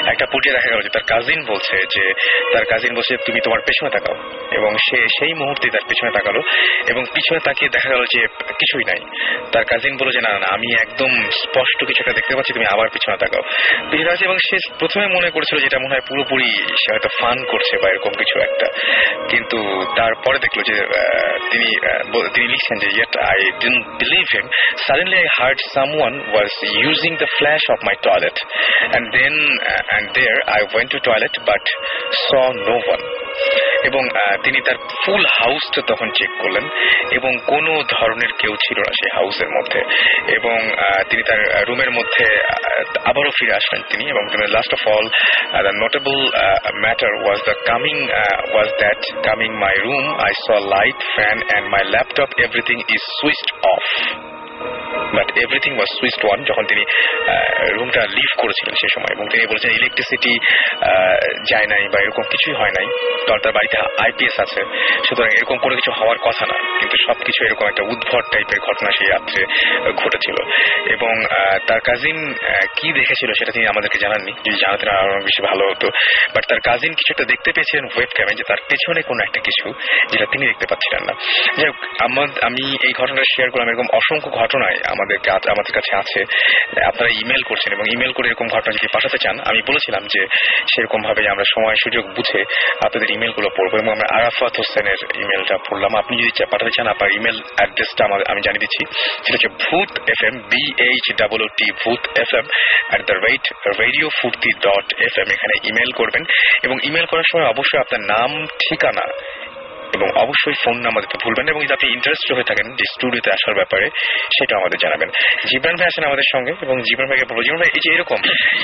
একটা পর্যায়ে দেখা গেল যে তার কাজিন বলছে যে তার কাজিন বলছে তুমি তোমার পেছনে তাকাও। এবং সে সেই মুহূর্তে তার পেছনে তাকালো এবং পিছনে তাকিয়ে দেখা গেল যে কিছুই নাই। তার কাজিন বলল যে না না, আমি একদম স্পষ্ট কিছু একটা দেখতে পাচ্ছি তুমি আবার পিছনে তাকাও। পিছনে আছে এবং সে প্রথমে মনে করেছিল যেটা মনে হয় পুরোপুরি সে হয়তো ফান করছে বা এরকম কিছু একটা। কিন্তু তারপরে দেখল যে তিনি তিনি লিখছেন যে yet I didn't believe him suddenly I heard someone was using the flash of my toilet. And then uh, and there I went to toilet but saw no one. এবং তিনি তার ফুল হাউসটা তখন চেক করলেন এবং কোনো ধরনের কেউ ছিল না সেই হাউসের মধ্যে। এবং তিনি তার রুমের মধ্যে আবারও ফিরে আসলেন তিনি এবং last of all the notable matter was the coming was that coming my room I saw light fan and my laptop everything is switched off but everything was switched on যখন তিনি রুমটা লিভ করেছিলেন সেই সময় এবং তিনি বলেছেন electricity যায় নাই বা এরকম কিছুই হয় নাই। তার বাড়িতে আইপিএস আছে। সুতরাং এরকম কোনো কিছু হওয়ার কথা না। কিন্তু সবকিছু এরকম একটা উদ্ভট টাইপের ঘটনা সেই রাত্রে ঘটেছিল। এবং তার কাজিন কি দেখেছিল সেটা তিনি আমাদেরকে জানাননি। যদি জানাতেন আরও বেশি ভালো হতো। বাট তার কাজিন কিছু একটা দেখতে পেয়েছিলেন ওয়েব ক্যামে যে তার পেছনে কোনো একটা কিছু যেটা তিনি দেখতে পাচ্ছিলেন না। যাই হোক আমি এই ঘটনাটা শেয়ার করলাম এরকম অসংখ্য ঘটনায় আমাদেরকে আমাদের কাছে আছে। আপনারা ইমেল করছেন এবং ইমেল করে এরকম ঘটনা যদি পাঠাতে চান, আমি বলেছিলাম যে সেরকম ভাবে আমরা সময়, সুযোগ বুঝে আপনাদের ইমেলগুলো পড়ব এবং আমরা আরাফাত হোসেনের ইমেলটা পড়লাম। আপনি যদি পাঠাতে চান, আপনার ইমেল অ্যাড্রেসটা আমি জানিয়ে দিচ্ছি। সেটা হচ্ছে Bhoot F M B H double T Bhoot F M at the rate radio Foorti dot F M এখানে ইমেল করবেন এবং ইমেল করার সময় অবশ্যই আপনার নাম, ঠিকানা এবং অবশ্যই ফোন নাম্বার দিতে ভুলবেন না এবং যদি আপনি ইন্টারেস্টেড হয়ে থাকেন যে স্টুডিওতে আসার ব্যাপারে সেটা আমাদের জানাবেন। জীবন ভাই আছেন আমাদের সঙ্গে এবং জীবন ভাইকে বলব জীবন ভাই এই যে এরকম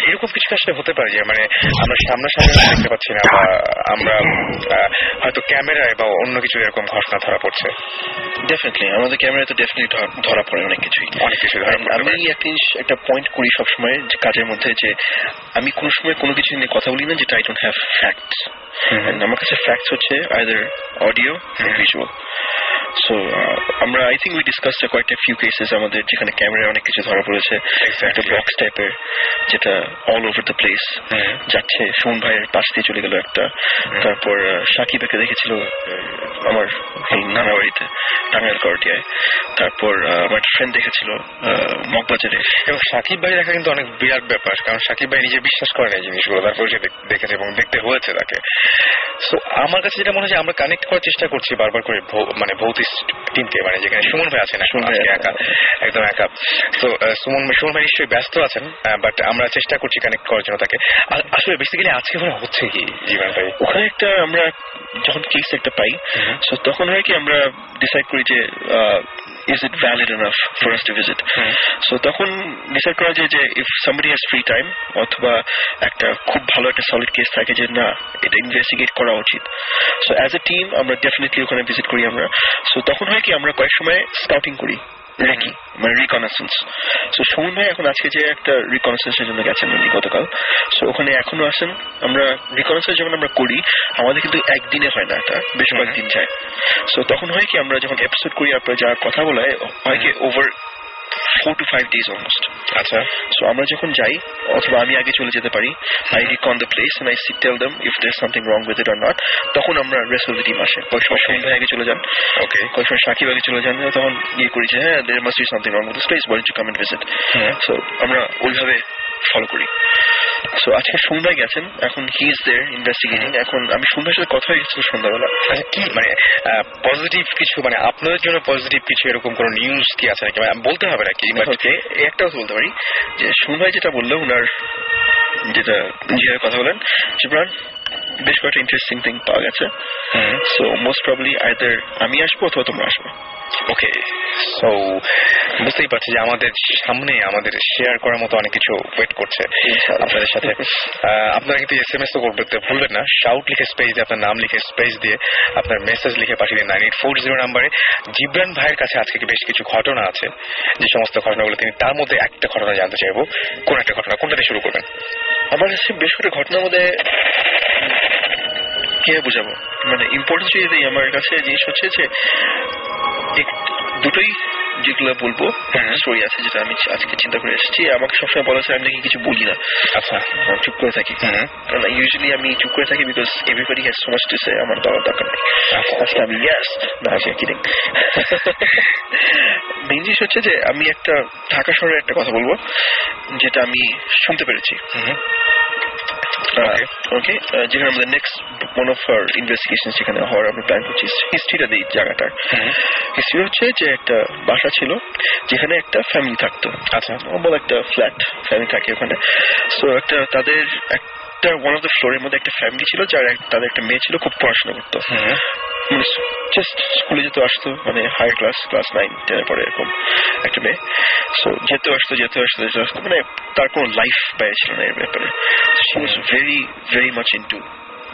এরকম কিছু আসলে হতে পারে যে মানে আমরা সামনাসামনি দেখতে পাচ্ছি না বা আমরা হয়তো ক্যামেরায় বা অন্য কিছু এরকম ঘটনা ধরা পড়ছে? ডেফিনেটলি আমাদের ক্যামেরাতে ডেফিনেটলি ধরা পড়ে অনেক কিছুই। অনেক কিছু আমি। একটা একটা পয়েন্ট করি সবসময় যে কাজের মধ্যে যে আমি কোনো সময় কোনো কিছু নিয়ে কথা বলি না যেটা I don't have ফ্যাক্টস আমার কাছে ফ্যাক্টস হচ্ছে আইদার অডিও ভিজুয়াল so আমরা আই থিঙ্ক উই ডিসকাস কয়েকটা ফিউ কেসেস আমাদের যেখানে ক্যামেরায় অনেক কিছু ধরা পড়েছে। একটা টাইপের যেটা অল ওভার দ্য প্লেস যাচ্ছে। সুমন ভাইয়ের পাশ দিয়ে চলে গেল একটা। তারপর সাকিবাকে দেখেছিল আমার এই নানা বাড়িতে টাঙ্গাইল করটিয়ায় তারপর আমার ফ্রেন্ড দেখেছিল মগবাজারে। এবং সাকিব ভাই দেখা কিন্তু অনেক বিরাট ব্যাপার কারণ সাকিব ভাই নিজে বিশ্বাস করেন এই জিনিসগুলো তারপর সে দেখেছে এবং দেখতে হয়েছে তাকে। সো আমার কাছে যেটা মনে হয় আমরা কানেক্ট করার চেষ্টা করছি বারবার করে মানে ভৌতিক টিমকে মানে যেখানে সুমন ভাই আছেন আজকে একা একদম একা। তো সুমন সুমন ভাই নিশ্চয়ই ব্যস্ত আছেন বাট আমরা চেষ্টা করছি কানেক্ট করার জন্য তাকে। আসলে বেসিক্যালি আজকে মনে হচ্ছে কি জীবন ভাই? ওখানে একটা আমরা যখন কেস একটা পাই সো তখন হয় কি আমরা ডিসাইড করি যে is it valid enough for us to visit so তখন ডিসাইড করা যায় যে if somebody has free time অথবা একটা খুব ভালো একটা সলিড কেস থাকে যে না এটা ইনভেস্টিগেট করা উচিত। সো অ্যাজ এ টিম আমরা ডেফিনেটলি ওখানে ভিজিট করি আমরা। সো তখন হয় কি আমরা কয়েক সময় স্কাউটিং করি। রেকি মানে রিকনাসেন্স সো সুমন ভাই এখন আজকে যে একটা রিকনেসেন্সের জন্য গেছেন উনি গতকাল সো ওখানে এখনও আসেন। আমরা রিকনাসেন্স যখন আমরা করি আমাদের কিন্তু একদিনে হয় না এটা বেশ কয়েকদিন যায়। সো তখন হয় কি আমরা যখন এপিসোড করি আপনার যা কথা বলে হয়, হয় কি over four to five days almost আচ্ছা। সো আমরা যখন যাই অথবা আমি আগে চলে যেতে পারি I reckon the place I see tell them if there something wrong with it or not তখন আমরা রেস্ট অফ দ্য টিম আসে। কয়েক সময় সন্ধ্যা আগে চলে যান। ওকে কয়েক সময় সাকিব আগে চলে যান। তখন ইয়ে করি যে হ্যাঁ there must be something wrong with place why to come and visit so আমরা ওইভাবে ফলো করি। সো আজকে সন্ধ্যায় গেছেন। এখন হি ইজ দেয়ার ইনভেস্টিগেটিং এখন আমি সন্ধ্যার সাথে কথা হয়েছিল সন্ধ্যাবেলা। আচ্ছা কি মানে পজিটিভ কিছু মানে আপনাদের জন্য পজিটিভ কিছু এরকম কোন নিউজ কি আছে নাকি? মানে বলতে হবে নাকি? বাট ওকে একটা কথা বলতে পারি। যে সন্ধ্যায় যেটা বলল ওনার যেটা নিজের কথা বলেন বেশ কয়েকটা ইন্টারেস্টিং থিং পাওয়া গেছে। সো মোস্ট প্রবলি আইদার আমি আসব অথবা তোমরা আসবে। ওকে সো বুঝতেই পারছি যে আমাদের সামনে আমাদের শেয়ার করার মতো অনেক কিছু ওয়েট করছে আপনাদের সাথে। (laughs) আপনারা কিন্তু এস এম এস তো করতে ভুলবেন না। শাউট লিখে স্পেস দিয়ে আপনার নাম লিখে স্পেস দিয়ে আপনার মেসেজ লিখে পাঠিয়ে দিন। নাইন এইট ফোর জিরো নাম্বারে জিবরান ভাইয়ের কাছে আজকে বেশ কিছু ঘটনা আছে? যে সমস্ত ঘটনাগুলো তিনি তার মধ্যে একটা ঘটনা জানতে চাইব। কোন একটা ঘটনা? কোনটা দিয়ে শুরু করবেন? আমার কাছে বেশ কয়েকটা ঘটনার মধ্যে কে বুঝাবো। মানে ইম্পর্টেন্স যদি আমার কাছে জিনিস হচ্ছে যে দুটোই যেগুলো বলব স্টোরি আছে যেটা আমি আজকে চিন্তা করে এসেছি। আমাকে সবসময় বলা হচ্ছে আমি নাকি কিছু বলি না। আচ্ছা। চুপ করে থাকি। কারণ ইউজুয়ালি আমি চুপ করে থাকি because everybody has so much to say আমার দেওয়ার দরকার নেই। আজকে আমি ইয়াস না আজকে কিডিং মেইন জিনিস হচ্ছে যে আমি একটা ঢাকা শহরের একটা কথা বলব যেটা আমি শুনতে পেরেছি। ওকে যেখানে আমাদের next one of our investigation যেখানে হওয়ার আমরা প্ল্যান করছি হিস্ট্রিটা দিই জায়গাটার। হিস্ট্রি হচ্ছে যে একটা বাসা ছিল যেখানে একটা ফ্যামিলি থাকতো। আচ্ছা। নর্মাল একটা ফ্ল্যাট ফ্যামিলি থাকে ওখানে। সো একটা তাদের একটা ওয়ান অফ দ্য ফ্লোরের মধ্যে একটা ফ্যামিলি ছিল যার তাদের একটা মেয়ে ছিল খুব পড়াশোনা করতো। জাস্ট স্কুলে যেতে আসতো মানে হাই ক্লাস ক্লাস নাইন টেনের পরে এরকম একটা মেয়ে। সো যেতে আসতো যেতে আসতো যেতে আসতো মানে তার কোনো লাইফ ব্যয় ছিল না এর ব্যাপারে। She was very very much into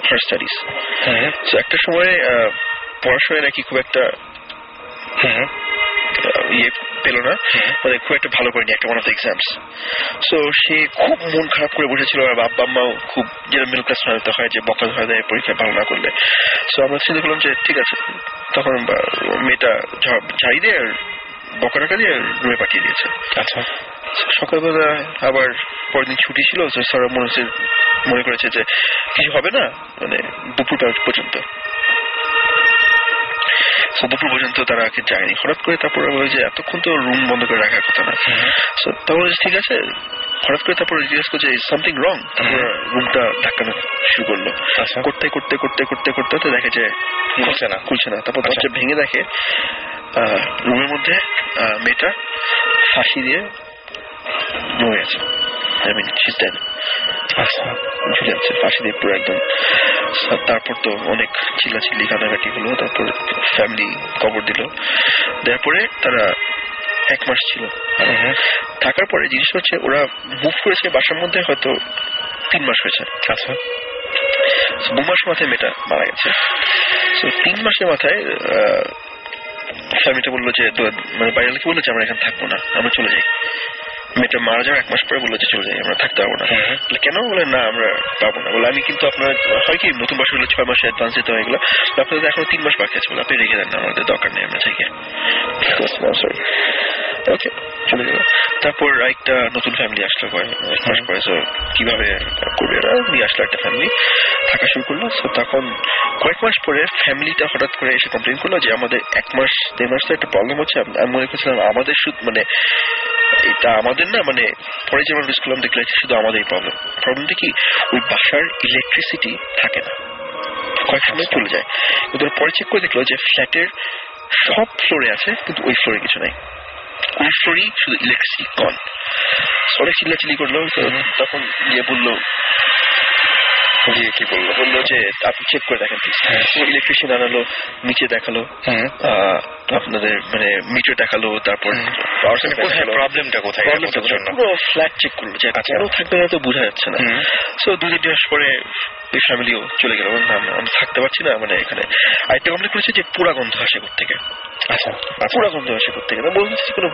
her studies so একটা সময় পড়াশোনায় নাকি খুব একটা আহ, ইয়ে পেল না। মানে খুব একটা ভালো করেনি একটা one of the exams so সে খুব মন খারাপ করে বসেছিল আর আব্বা আম্মাও খুব যেটা মিডল ক্লাস ফ্যামিলিতে হয় যে বকা ধরা দেয় পরীক্ষা ভালো না করলে। সো আমরা চিন্তা করলাম যে ঠিক আছে। তখন মেয়েটা ঝাড়ি দিয়ে আর বকা টাকা দিয়ে রুমে পাঠিয়ে দিয়েছে। আচ্ছা। সকালবেলা আবার পরের দিন ছুটি ছিল স্যার মনে হচ্ছে মনে করেছে যে কিছু হবে না মানে দুপুরটা পর্যন্ত। দুপুর পর্যন্ত তারা আগে যায়নি। হঠাৎ করে তারপরে বলে যে এতক্ষণ তো রুম বন্ধ করে রাখার কথা না। সো তারপরে ঠিক আছে হঠাৎ করে তারপরে জিজ্ঞেস করছে সামথিং রং তারপর রুমটা ধাক্কানো শুরু করল। আচ্ছা। করতে করতে করতে করতে করতে করতে দেখে যে খুলছে না। খুলছে না। তারপর আচ্ছা। দরজা ভেঙে দেখে রুমের মধ্যে মেয়েটা ফাঁসি দিয়ে মরে গেছে আই মিন শি ডেড ঝুলে আছে ফাঁসি দিয়ে পুরো একদম। তারপর তো অনেক চিল্লাচিল্লি কানাকাটি হলো তারপর ফ্যামিলি কবর দিল। দেওয়ার পরে তারা এক মাস ছিল। থাকার পরে জিনিস হচ্ছে ওরা মুভ করেছে বাসার মধ্যে হয়তো তিন মাস হয়েছে। আচ্ছা। দু মাস মাথায় মেয়েটা মারা গেছে। তো তিন মাসের মাথায় ফ্যামিলিটা বলল যে মানে বাইরে বলল যে আমরা এখানে থাকব না আমরা চলে যাই। মেয়েটা মারা যাওয়ার এক মাস পরে বলল যে চলে যাই আমরা থাকতে পারব না। বলে, কেন? বলে না আমরা পারব না। বলে আমি কিন্তু আপনার হয় কি নতুন বাসা হলে ছয় মাসে অ্যাডভান্স দিতে হয় এগুলো। আপনাদের এখনও তিন মাস বাকি আছে। বলে আপনি রেখে দেন না আমাদের দরকার নেই আমরা ওকে চলে গেল। তারপর একটা নতুন ফ্যামিলি আসলো পরে এক মাস পরে। So কীভাবে করবে নিয়ে আসলো একটা ফ্যামিলি থাকা শুরু করল। তো তখন কয়েক মাস পরে ফ্যামিলিটা হঠাৎ করে এসে কমপ্লেন করল যে আমাদের এক মাস দেড় মাস তো একটা প্রবলেম হচ্ছে। আমি মনে করছিলাম আমাদের শুধু মানে এটা আমাদের না মানে পরে যেমন দেখলাম যে শুধু আমাদের প্রবলেম প্রবলেমটা কি? ওই বাসার ইলেকট্রিসিটি থাকে না। কয়েক সময় চলে যায়। কিন্তু পরে চেক করে দেখল যে ফ্ল্যাটের সব ফ্লোরে আছে কিন্তু ওই ফ্লোরে কিছু নাই। ওই ফ্লোরেই শুধু ইলেকট্রিসিটি কন অনেক চিল্লাচিল্লি করল তখন গিয়ে বলল কি বলল? বলল যে আপনি চেক করে দেখেন ইলেকট্রিশিয়ান আনালো নিচে দেখাল। আহ, আপনাদের মানে মিটার দেখাল তারপর। প্রবলেমটা কোথায় জন্য। পুরো ফ্ল্যাট চেক করল যে আচ্ছা। কেন থাকবে না তো বোঝা যাচ্ছে না। সো দু তিন মাস পরে ওই ফ্যামিলিও চলে গেল। বললাম, আমি থাকতে পারছি না মানে এখানে আরেকটা কমপ্লেন করেছে যে পুরা গন্ধ আসে থেকে আচ্ছা। পুরা গন্ধ আসে থেকে না বলছি কোনো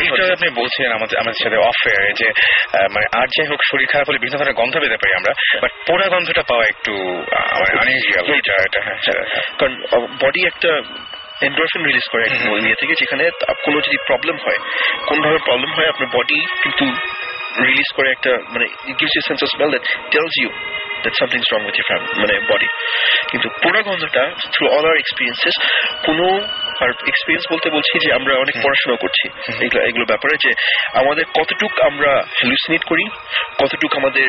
এটা আপনি বলছিলেন আমাদের আমাদের সাথে অফ যে মানে আর যাই হোক শরীর খারাপ হলে বিভিন্ন ধরনের গন্ধ পেতে পারি আমরা বাট পোড়া গন্ধটা পাওয়া একটু আনইউজুয়াল এটা এটা হ্যাঁ হ্যাঁ। কারণ বডি একটা এন্ডোরফিন রিলিজ করে ইয়ে থেকে যেখানে কোনো যদি প্রবলেম হয় কোন ধরনের প্রবলেম হয় আপনার বডি কিন্তু রিলিজ করে একটা মানে gives you sense of smell that tells you that something wrong with your মানে বডি কিন্তু পুরো গন্ধটা থ্রু অল আর এক্সপিরিয়েন্সেস কোনো আর এক্সপিরিয়েন্স বলতে বলছি যে আমরা অনেক পড়াশোনা করছি। এগুলো ব্যাপারে যে আমাদের কতটুক আমরা হ্যালুসিনেট করি কতটুক আমাদের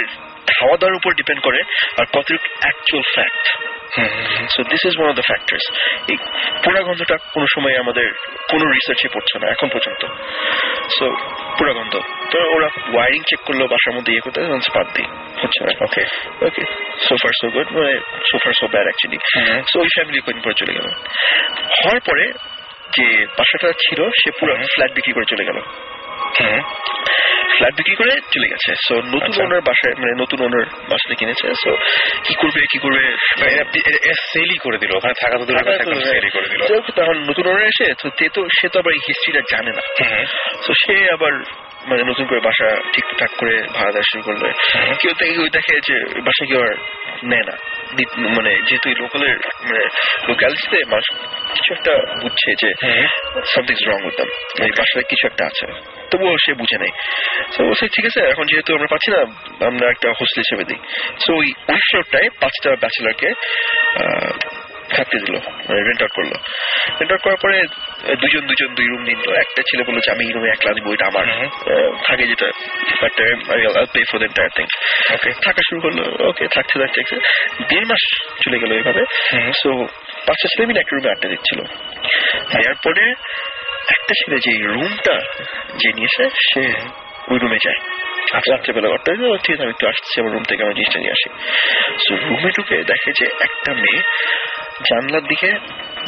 খাওয়া দাওয়ার উপর ডিপেন্ড করে আর কতটুক actual fact. So this is one of the factors এই পোড়া গন্ধটা কোনো সময় আমাদের কোনো রিসার্চে পড়ছে না এখন পর্যন্ত। সো পোড়া গন্ধ তো ওরা ওয়ারিং চেক করল বাসার মধ্যে ইয়ে করতে বাদ দিই হচ্ছে না okay okay so far so good মানে so far so bad actually so ওই ফ্যামিলি কদিন পরে চলে গেল। হওয়ার পরে যে বাসাটা ছিল সে পুরো ফ্ল্যাট বিক্রি করে চলে গেল। হুম। ফ্ল্যাট বিক্রি করে চলে গেছে। সো নতুন আচ্ছা। ওনার বাসায় মানে নতুন ওনার বাসাটা কিনেছে। সো কি করবে কি করবে? মানে সেলই করে দিল। ওখানে থাকা তো সেলই করে দিল। তখন নতুন ওনার এসে তো সে তো আবার এই হিস্ট্রিটা জানে না। তো সে আবার মানে নতুন করে বাসা ঠিকঠাক করে ভাড়া দেওয়া শুরু করল। কেউ দেখে কেউ দেখে যে বাসা কেউ আর নেয় না। মানে যেহেতু লোকালের মানে লোকালিটিতে মানুষ কিছু একটা বুঝছে যে। সামথিং রং উইথ দাম এই বাসায় কিছু একটা আছে। তবুও সে বুঝে নেই। তো বলছে ঠিক আছে এখন যেহেতু আমরা পাচ্ছি না আমরা একটা হোস্টেল হিসেবে দিই। সো ওই ওই ফ্লোরটায় পাঁচটা ব্যাচেলারকে থাকতে দিল রেন্ট আউট করল। রেন্ট আউট করার পরে দুজন দুজন দুই রুম নিল। একটা ছেলে বলল যে আমি এই রুমে একলা দিব এটা আমার। থাকে যেটা pay for entire thing okay থাকা শুরু করল ওকে থাকতে থাকতে দেড় মাস চলে গেল এইভাবে হুম। সো পাঁচটা ছেলে মিলে একটা রুমে আড্ডা দিচ্ছিল। দেওয়ার পরে একটা ছেলে যে রুমটা যে নিয়েছে সে ওই রুমে যায়। রাত্রেবেলা ঘরটা ঠিক আছে আমি একটু আসছি আমার রুম থেকে আমার জিনিসটা নিয়ে আসি। সো রুমে ঢুকে দেখে যে একটা মেয়ে জানলার দিকে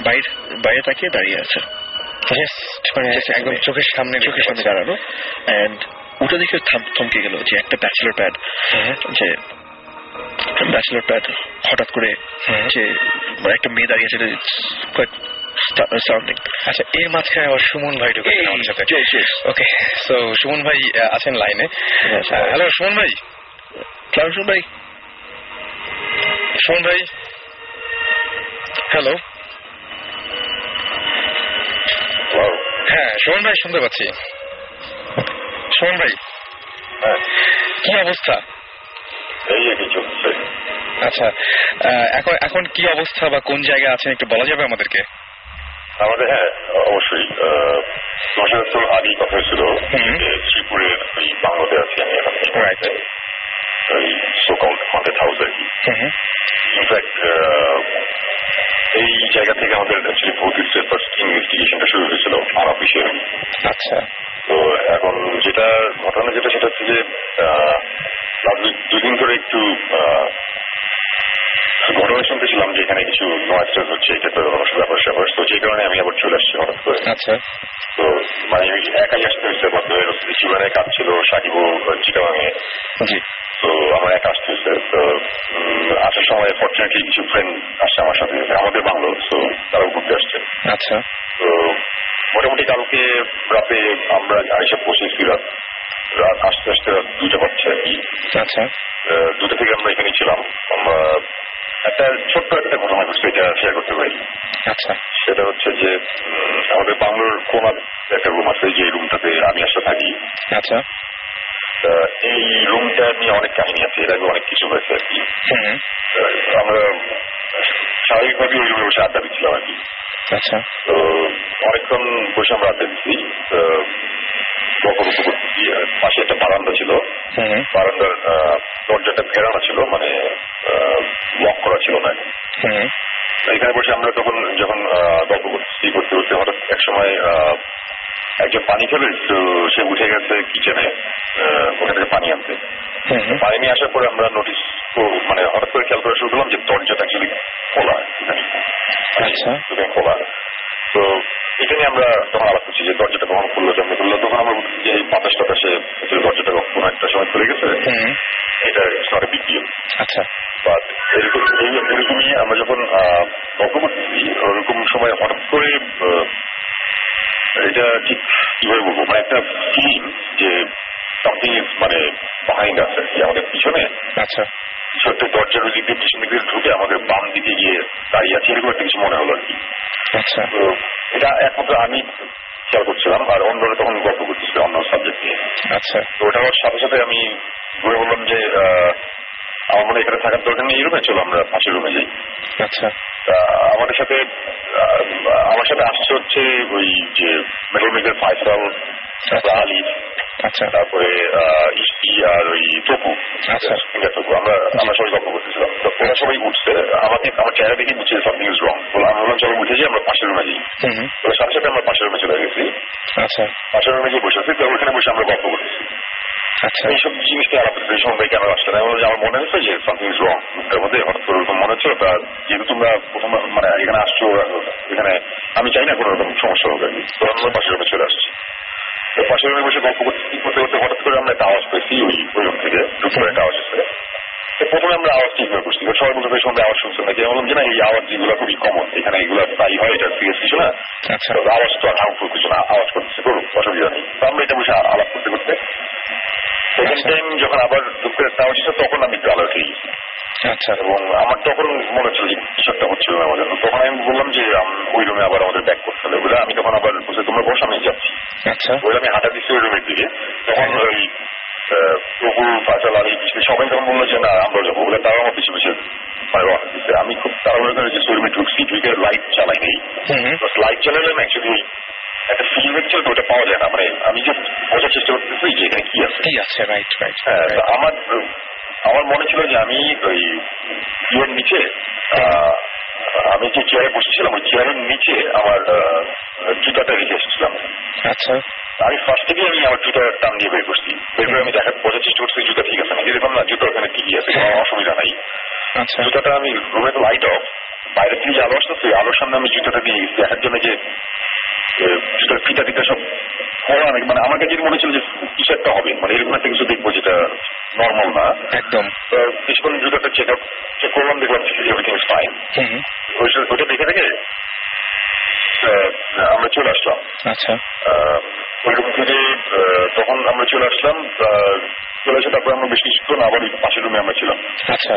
বাইরে বাইরে তাকিয়ে দাঁড়িয়ে আছে। মানে একদম চোখের সামনে চোখের সামনে দাঁড়ানো। অ্যান্ড ওটা দেখে থাম- থমকে গেল যে একটা ব্যাচেলর প্যাড। যে ব্যাচেলর প্যাড হঠাৎ করে হুম। যে মানে একটা মেয়ে দাঁড়িয়ে আছে আচ্ছা এর মাঝখানে আবার সুমন ভাই ঢুকেছেন আমাদের সাথে। ওকে সো সুমন ভাই আছেন লাইনে হ্যালো সুমন ভাই। ক্লাউসুন ভাই। সুমন ভাই। হ্যালো হ্যাঁ সুমন ভাই শুনতে পাচ্ছি। সুমন ভাই। কি অবস্থা? আর কি চলছে। আচ্ছা এখন এখন কি অবস্থা বা কোন জায়গায় আছেন একটু বলা যাবে আমাদেরকে? আমাদের হ্যাঁ অবশ্যই তো আগেই কথা হয়েছিল শ্রীপুরের ওই বাংলোতে আছি আমি এখন। ওই সোকল হন্টেড হাউস আর কি। ইনফ্যাক্ট এই জায়গা থেকে আমাদের অ্যাকচুয়ালি ফার্স্ট ইনভেস্টিগেশনটা শুরু হয়েছিল আনঅফিসিয়াল আচ্ছা। তো এখন যেটা ঘটনা যেটা সেটা হচ্ছে যে দুদিন ধরে একটু ঘটনা শুনতেছিলাম যে এখানে কিছু নয়েজ হচ্ছে এটা তো ব্যাপার স্যাপার তো যে কারণে আমি আবার চলে আসছি হঠাৎ করে। আচ্ছা। তো মানে আমি একাই আসতে হয়েছে বাধ্য হয়ে জীবনে কাজ ছিল সাকিবও চিটাগাঙে তো আমার একা আসতে হয়েছে তো আসার সময় ফর্চুনেটলি কিছু ফ্রেন্ড আসছে আমার সাথে আমাদের বাংলো তো তারাও ঘুরতে আসছে। আচ্ছা। তো মোটামুটি কালকে রাতে আমরা এসে পৌঁছেছি রাত রাত আসতে আসতে রাত দুইটা বাজছে আর কি। আচ্ছা। দুটো থেকে আমরা এখানে ছিলাম। আমরা একটা ছোট্ট একটা ঘটনা ঘটছে এটা শেয়ার করতে পারি। আচ্ছা। সেটা হচ্ছে যে আমাদের বাংলোর কোনার একটা রুম আছে যে রুমটাতে আমি আসলে থাকি। আচ্ছা। তা এই রুমটা নিয়ে অনেক কাহিনী আছে এর আগে অনেক কিছু হয়েছে আর কি। আমরা স্বাভাবিকভাবে ওই রুমে বসে আড্ডা দিচ্ছিলাম আর কি। আচ্ছা। তো অনেকক্ষণ বসে আমরা আড্ডা দিচ্ছি। করতেছি আর পাশে একটা বারান্দা ছিল। বারান্দার আহ, দরজাটা ফেরানো ছিল মানে লক করা ছিল না। এখানে বসে আমরা তখন যখন গল্প করতেছি করতে করতে হঠাৎ এক সময় আহ, একজন পানি খাবে তো সে উঠে গেছে কিচেনে ওখান থেকে পানি আনতে। পানি নিয়ে আসার পরে আমরা নোটিস মানে হঠাৎ করে খেয়াল করা শুরু করলাম যে দরজাটা অ্যাকচুয়ালি খোলা আচ্ছা। খোলা। তো এটা নিয়ে আমরা তখন আলাপ করছি যে দরজাটা কখন খুললো কেমন খুললো? তখন আমরা যে এই বাতাস টাতাসে দরজাটা কোনো একটা সময় খুলে গেছে। এটা নট বিগ ডিল আচ্ছা। বাট এরকম এরকমই আমরা যখন গল্প করতেছি ওরকম সময় হঠাৎ করে এটা ঠিক কীভাবে বলব? মানে একটা ফিলিং যে সামথিং ইজ মানে বাহাইন্ড আছে আমাদের পিছনে। আচ্ছা। একটা দরজার ওই দিক দিয়ে পিছন দিক ঢুকে আমাদের বাম দিকে গিয়ে দাঁড়িয়ে আছে এরকম একটা কিছু মনে হলো আর কি। আচ্ছা। তো এটা একমাত্র আমি খেয়াল করছিলাম আর অন্যরা তখন গল্প করতেছিল অন্য সাবজেক্ট নিয়ে। আচ্ছা। তো ওটা হওয়ার সাথে সাথে আমি ঘুরে বললাম যে আমার মনে এখানে থাকার দরকার নেই এই রুমে চলো আমরা পাশের রুমে যাই। আচ্ছা। আমাদের সাথে আমার সাথে আসছে হচ্ছে ওই যে মেডেল মেকার ফাইসাল তারপরে আচ্ছা। তারপরে ইস্তি আর ওই তপু। আচ্ছা। আমরা আমরা সবাই গল্প করতেছিলাম। তো ওরা সবাই উঠছে। আমাকে আমার চেহারা দেখে বুঝছে সামথিং ইজ রং বলে আমি বললাম চলো উঠে যাই আমরা পাশের রুমে যাই। সাথে সাথে আমরা পাশের রুমে চলে গেছি। আচ্ছা। পাশের রুমে গিয়ে বসে আছি। তো ওখানে বসে আমরা গল্প করতেছি। আচ্ছা। এইসব জিনিস নিয়ে আলাপ করতে এই সময় কেন আসছে না? আমার মনে হচ্ছে যে সামথিং ইজ রং তার মধ্যে হঠাৎ করে ওরকম মনে হচ্ছে তা যেহেতু তোমরা প্রথম মানে এখানে আসছো এখানে আমি চাই না কোনো রকম সমস্যা হবে তো আমরা পাশের রুমে চলে আসছি। পাশের রুমে বসে গল্প করতে করতে করতে হঠাৎ করে আমরা একটা আওয়াজ পেয়েছি ওই ওই রুম থেকে দুপুর একটা আওয়াজ এসে প্রথমে আমরা আওয়াজ ঠিক হয়ে করছি সবাই বলতে সঙ্গে আওয়াজ শুনছেন নাকি? বললাম যে না এই আওয়াজ যেগুলো খুবই কমন এখানে এগুলো প্রায় হয় এটা সিরিয়াস কিছু না। আচ্ছা। আওয়াজ তো আর হার্মফুল কিছু না আওয়াজ করতেছে করুক অসুবিধা নেই। তো আমরা এটা বসে আলাপ করতে করতে সেকেন্ড আচ্ছা। টাইম যখন আবার দুঃখ করে আওয়াজ তখন আমি একটু আলার্ট হয়ে গেছি। আচ্ছা এবং আমার তখন মনে হচ্ছিল যে কিছু একটা হচ্ছিল না আমাদের। তখন আমি বললাম যে ওই রুমে আবার আমাদের ব্যাক করতে হবে বলে। আমি তখন আবার বলছি তোমরা বসো আমি যাচ্ছি। আচ্ছা। বলে আমি হাঁটা দিচ্ছি ওই রুমের দিকে। তখন ওই আহ, প্রভু ফাইসাল আলী পিছনে সবাই তখন বলল যে না আমরা যাব। বলে তারাও আমার পিছু পিছু মানে রওনা দিচ্ছে। আমি খুব তাড়াহুড়ো করে যে রুমে ঢুকছি ঢুকে লাইট চালাই নেই। লাইট চালালাম অ্যাকচুয়ালি একটা ফিল হচ্ছিল তো ওটা পাওয়া যায় না। মানে আমি যে বোঝার চেষ্টা করতেছি যে এখানে কি আছে। কি আছে রাইট রাইট হ্যাঁ, আমার আমার মনে ছিল যে আমি ওই ইয়ের নিচে আমি যে চেয়ারে বসেছিলাম ওই চেয়ারের নিচে আমার জুতাটা রেখে এসেছিলাম। আচ্ছা। আমি ফার্স্ট থেকে আমি আমার জুতা টান দিয়ে বের করছি। বের করে আমি দেখা বোঝার চেষ্টা করছি জুতা ঠিক আছে নাকি? এরকম না জুতা ওখানে ঠিকই আছে কোনো অসুবিধা নাই। আচ্ছা। জুতাটা আমি রুমে তো লাইট অফ বাইরে থেকে যে আলো আসতেছে আলোর সামনে আমি জুতাটা দিয়ে দেখার জন্য যে ফিতা ফিতা সব খোলা নাকি? মানে আমার কাছে মনে ছিল যে কিছু একটা হবে। মানে এরকম একটা কিছু দেখব যেটা নর্মাল না। একদম। কিছুক্ষণ জুতাটা চেক আপ চেক করলাম দেখলাম এভরিথিং ইজ ফাইন ওইটা দেখে দেখে আমরা চলে আসলাম। আচ্ছা। আহ, ওই রুম থেকে তখন আমরা চলে আসলাম আহ, চলে এসে তারপরে আমরা বেশ কিছুক্ষণ আবার পাশের রুমে আমরা ছিলাম। আচ্ছা।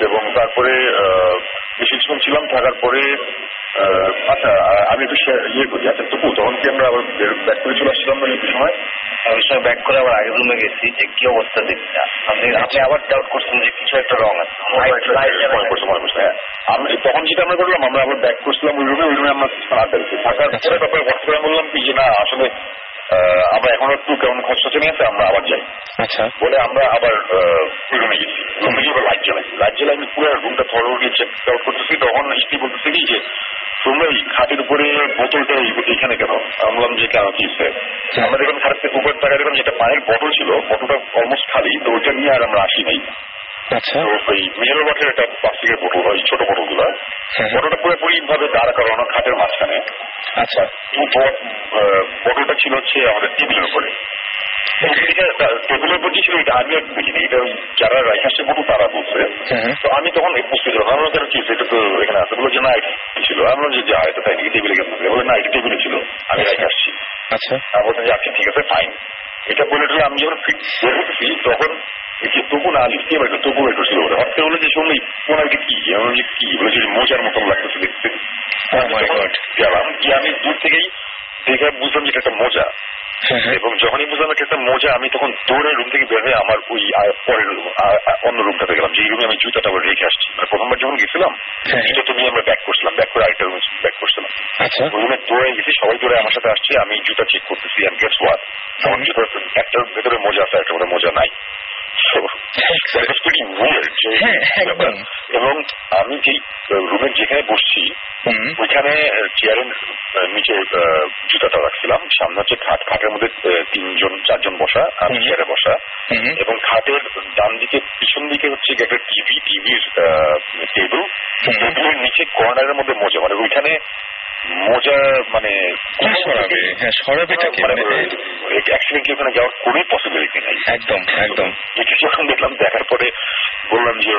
এবং তারপরে আহ, বেশ কিছুক্ষণ ছিলাম থাকার পরে আচ্ছা আমি একটু ইয়ে করি। আচ্ছা তবু তখন কি আমরা আবার ব্যাক করে চলে আসছিলাম না একটু সময় আমি সময় ব্যাক করে আবার আগের রুমে গেছি যে কি অবস্থা দেখি না। আপনি আপনি আবার ডাউট করছেন যে কিছু একটা রং আছে। হ্যাঁ। আমি তখন যেটা আমরা করলাম আমরা আবার ব্যাক করছিলাম ওই রুমে ওই রুমে আমরা আড্ডা দিচ্ছি থাকার পরে তারপরে হঠাৎ করে বললাম কি যে না আসলে আমরা এখন একটু কেমন খসখসে নিয়ে আছে আমরা আবার যাই। আচ্ছা। বলে আমরা আবার ওই রুমে গেছি। রুমে গিয়ে লাইট জ্বালাই। লাইট জ্বালাই আমি পুরো রুমটা থরো গিয়ে চেক আউট করতেছি। তখন স্ত্রী বলতেছে যে তোমরা খাটের উপরে বোতলটা এইখানে কেন? আমি বললাম যে কেন? কি? আমরা দেখলাম খাটের উপর টাকা দেখলাম যেটা পানির বটল ছিল বটলটা অলমোস্ট খালি তো ওইটা নিয়ে আর আমরা আসি নাই। আচ্ছা। ওই মিনারেল ওয়াটার একটা প্লাস্টিকের বোতল ওই ছোট বোতলগুলা হ্যাঁ। বটলটা পুরোপুরি ভাবে দাঁড় করানো খাটের মাঝখানে। আচ্ছা। বট- ছিল হচ্ছে আমাদের টেবিলের উপরে। টেবিলের উপর যে আমি আর দেখিনি যারা রাইখে আসছে তারা বলছে। তো আমি তখন বুঝতে পারলাম আমি কেন কি এটা তো এখানে আছে। বলে যে না ছিল। আমি বললাম যে যা এটা তাই টেবিলে কেন বলে না এটা টেবিলে ছিল আমি রাইখে আচ্ছা। আমি বললাম যে আচ্ছা ঠিক আছে ফাইন এটা বলে টলে আমি যখন ফিট বের তখন যে তবু না আলি কে তবু বের ছিল ওরা হঠাৎ বলে যে শুনলি তোমার কি আমি বললাম কি? বলে যে মোজার মতন লাগতেছে দেখতে। Oh. গেলাম গিয়ে আমি দূর থেকেই দেখে বুঝলাম যে এটা একটা মোজা হ্যাঁ, এবং যখনই বুঝলাম একটা মোজা আমি তখন দৌড়ে রুম থেকে বের হয়ে আমার ওই পরের অন্য রুমটাতে গেলাম। যে রুমে আমি জুতাটা আবার রেখে আসছি। মানে প্রথমবার যখন গেছিলাম হ্যাঁ। জুতো তো নিয়ে আমরা ব্যাক করছিলাম। ব্যাক করে আরেকটা রুমে ব্যাক করছিলাম। আচ্ছা। রুমে দৌড়ে গেছি সবাই দৌড়ে আমার সাথে আসছে আমি জুতা চেক করতেছি আমি গেটস ওয়াট আমার জুতার একটার ভেতরে মোজা আছে একটা মোজা নাই। (laughs) যে- হ্যাঁ, একদম। এবং আমি যেই রুমের যেখানে বসছি ওইখানে চেয়ারের নিচে জুতাটা রাখছিলাম সামনে হচ্ছে খাট খাটের মধ্যে তিনজন চারজন বসা আমি। চেয়ারে বসা। এবং খাটের ডান দিকে পিছন দিকে হচ্ছে একটা টিভি টিভির টেবিল। টেবিলের নিচে কর্নারের মধ্যে মোজা মানে ওইখানে মোজা মানে হ্যাঁ, সরাবে হ্যাঁ সরাবেটা কি মানে মানে অ্যাক্সিডেন্টলি ওখানে যাওয়ার কোনো পসিবিলিটি নাই। একদম একদম। এটা যখন দেখলাম দেখার পরে বললাম যে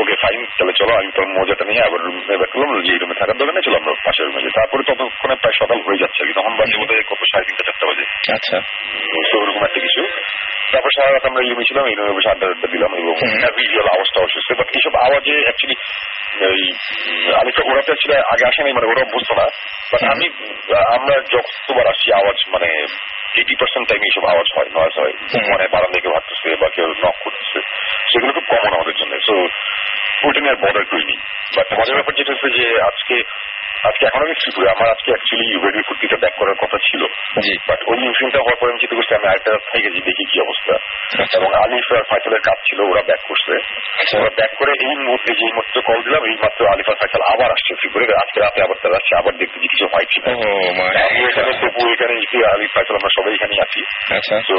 ওকে ফাইন তাহলে চলো আমি তোর মোজাটা নিয়ে আবার রুমে ব্যাক করলাম যে রুমে থাকার চলো আমরা পাশের রুমে তারপরে ততক্ষণে প্রায় সকাল হয়ে যাচ্ছে তখন বাজে বোধ কত সাড়ে তিনটা চারটা বাজে। আচ্ছা। তো ওরকম একটা কিছু। তারপর সারা রাত আমরা এই ছিলাম এই রুমে বসে আড্ডা দিলাম এবং আওয়াজটা অসুস্থ বাট এইসব আওয়াজে অ্যাকচুয়ালি ওই আলিফা ওরা তো ছিল আগে আসেনি মানে ওরা বুঝতো না। বাট আমি আমরা যতবার আসি আওয়াজ মানে এইটি পার্সেন্ট টাইম এইসব আওয়াজ হয় নয়েজ হয়। মানে বারান্দা কেউ হাঁটতেছে বা কেউ নক করতেছে। সেগুলো খুব কমন আমাদের জন্য। সো ওইটা নিয়ে আর বর্ডার করিনি। বাট মজার ব্যাপার যেটা হচ্ছে যে আজকে আজকে এখন আমি শ্রীপুরে আমার আজকে অ্যাকচুয়ালি রেডি ফুর্তিটা ব্যাক করার কথা ছিল। বাট ওই ইনসিডেন্টটা হওয়ার পরে আমি চিন্তা করছি আমি আরেকটা থেকে গেছি দেখি কি অবস্থা। আচ্ছা। এবং আলিফ আর ফাইসালের কাজ ছিল ওরা ব্যাক করছে। আচ্ছা। ওরা ব্যাক করে এই মুহূর্তে যে মুহূর্তে কল দিলাম এই মাত্র আলিফ ফাইসাল আবার আসছে ত্রিপুরে আজকে রাতে আবার তারা আসছে আবার দেখতে যে কিছু হয় কিনা আমি এখানে তবু এখানে আলিফ ফাইসাল আমরা সবাই এখানেই আছি। আচ্ছা। তো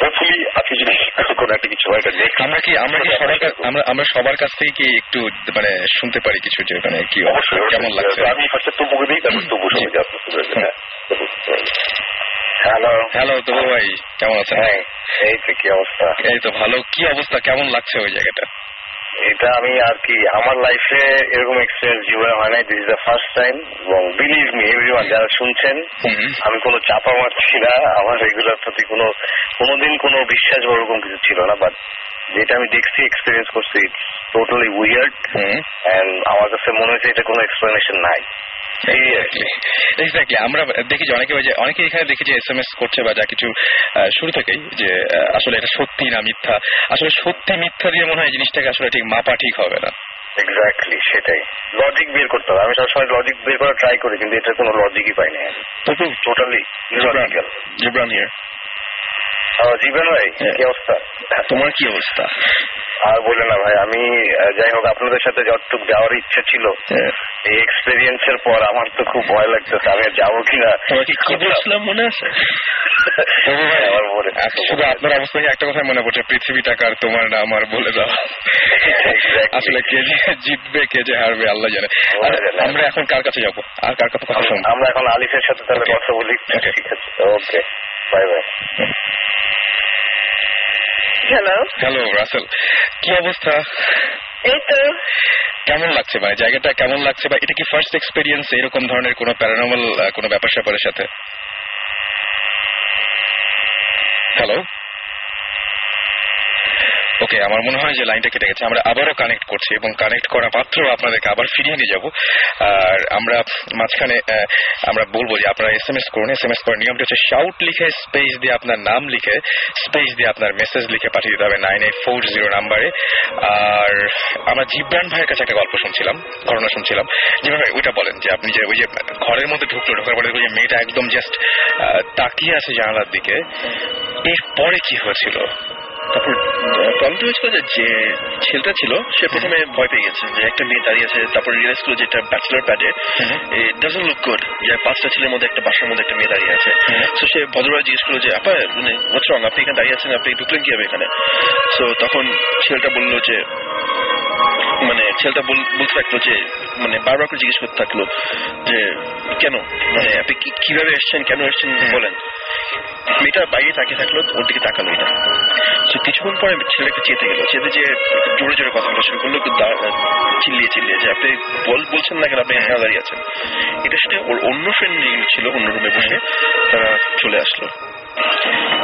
হোপফুলি আজকে যদি কোনো একটা কিছু হয় আমরা কি আমরা কি সবার কাছ- আমরা আমরা সবার কাছ থেকে কি একটু মানে শুনতে পারি কিছু যে মানে কি অবশ্যই কেমন লাগছে? আমি ফার্স্টে তবুকে দিই তারপর তবু শুনে হ্যাঁ হ্যালো হ্যালো তো ভাই কেমন আছেন? হ্যাঁ এই তো কি অবস্থা। এই তো ভালো। কি অবস্থা? কেমন লাগছে ওই জায়গাটা? এটা আমি আর কি আমার লাইফে এরকম এক্সপিরিয়েন্স জীবনে হয় নাই। This is the first time এবং বিলিভ মি এভরিওয়ান যারা শুনছেন আমি কোনো চাপা মারছি না। আমার রেগুলার প্রতি কোনো কোনোদিন কোনো বিশ্বাস বা ওরকম কিছু ছিল না বাট যেটা আমি দেখছি এক্সপিরিয়েন্স করছি টোটালি উইয়ার্ড অ্যান্ড এন্ড আমার কাছে মনে হয়েছে এটা কোনো এক্সপ্লেনেশন নাই। এক্স্যাক্টলি এক্স্যাক্টলি আমরা দেখি অনেকে ওই যে অনেকে এখানে দেখি যে এস এম এস করছে বা যা কিছু শুরু থেকেই যে আসলে এটা সত্যি না মিথ্যা। আসলে সত্যি মিথ্যা দিয়ে মনে হয় জিনিসটাকে আসলে ঠিক মাপা ঠিক হবে না। এক্স্যাক্টলি সেটাই। লজিক বের করতে হবে। আমি সবসময় লজিক বের করার ট্রাই করি কিন্তু এটা কোনো লজিকই পাই না টোটালি জিব্রান হিয়ার জীবন ভাই হ্যাঁ। কি অবস্থা? তোমার কি অবস্থা? আর বলে না ভাই আমি যাই হোক আপনাদের সাথে যতটুক যাওয়ার ইচ্ছা ছিল হ্যাঁ। এই এক্সপিরিয়েন্সের পর আমার তো খুব ভয় লাগতেছে আমি যাব কিনা? তোমার কি কি মনে আছে? আচ্ছা, শুধু আপনার অবস্থা একটা কথা মনে পড়ছে পৃথিবীটা কার তোমার না আমার বলে দাও। Exactly. আসলে কে যে জিতবে কে যে হারবে আল্লাহ জানে। আমরা এখন কার কাছে যাব? আর কার কথা আমরা এখন আলিফের সাথে তাহলে Okay. কথা বলি. ঠিক আছে ওকে হ্যালো হ্যালো রাসেল কি অবস্থা? এই তো। কেমন লাগছে মানে জায়গাটা কেমন লাগছে বা এটা কি ফার্স্ট এক্সপিরিয়েন্স এরকম ধরনের কোনো প্যারানর্মাল কোনো ব্যাপার স্যাপারের সাথে? হ্যালো ওকে আমার মনে হয় যে লাইনটা কেটে গেছে। আমরা আবারও কানেক্ট করছি এবং কানেক্ট করা মাত্র আপনাদেরকে আবার ফিরিয়ে নিয়ে যাব। আর আমরা মাঝখানে আমরা বলব যে আপনারা এস এম এস করুন। এস এম এস করার নিয়মটা হচ্ছে শাউট লিখে স্পেস দিয়ে আপনার নাম লিখে স্পেস দিয়ে আপনার মেসেজ লিখে পাঠিয়ে দিতে হবে নাইন এইট ফোর জিরো নাম্বারে আর আমরা জিব্রান ভাইয়ের কাছে একটা গল্প শুনছিলাম, ঘটনা শুনছিলাম। জিব্রান ভাই, ওইটা বলেন যে আপনি যে ওই যে ঘরের মধ্যে ঢুকলো, ঢোকার পরে দেখল যে মেয়েটা একদম জাস্ট তাকিয়ে আছে জানালার দিকে। এরপরে কি হয়েছিল? তারপর প্রবলেমটা হয়েছিল যে যে ছেলেটা ছিল সে প্রথমে ভয় পেয়ে গেছে যে একটা মেয়ে দাঁড়িয়ে আছে। তারপর রিয়েলাইজ করল যে এটা ব্যাচেলর প্যাডে ডাজন্ট লুক গুড যে পাঁচটা ছেলের মধ্যে একটা বাসার মধ্যে একটা মেয়ে দাঁড়িয়ে আছে। তো সে ভদ্রভাবে জিজ্ঞেস করল যে আপা মানে হোয়াটস রং আপনি এখানে দাঁড়িয়ে আছেন আপনি ঢুকলেন কি হবে এখানে? সো তখন ছেলেটা বলল যে মানে ছেলেটা বলতে থাকল যে মানে বারবার করে জিজ্ঞেস করতে থাকল যে কেন? মানে আপনি কীভাবে এসছেন? কেন এসছেন? বলেন। মেয়েটা বাইরে তাকিয়ে থাকল ওর দিকে তাকালো না তো কিছুক্ষণ পরে ছেলেকে চেতে গেলো। চেতে যে জোরে জোরে কথা বলা শুরু করল একটু চিল্লিয়ে চিল্লিয়ে যে আপনি বল বলছেন না কেন? আপনি এখানে দাঁড়িয়ে আছেন। এটা শুনে ওর অন্য ফ্রেন্ড যেগুলো ছিল অন্য রুমে বসে তারা চলে আসলো।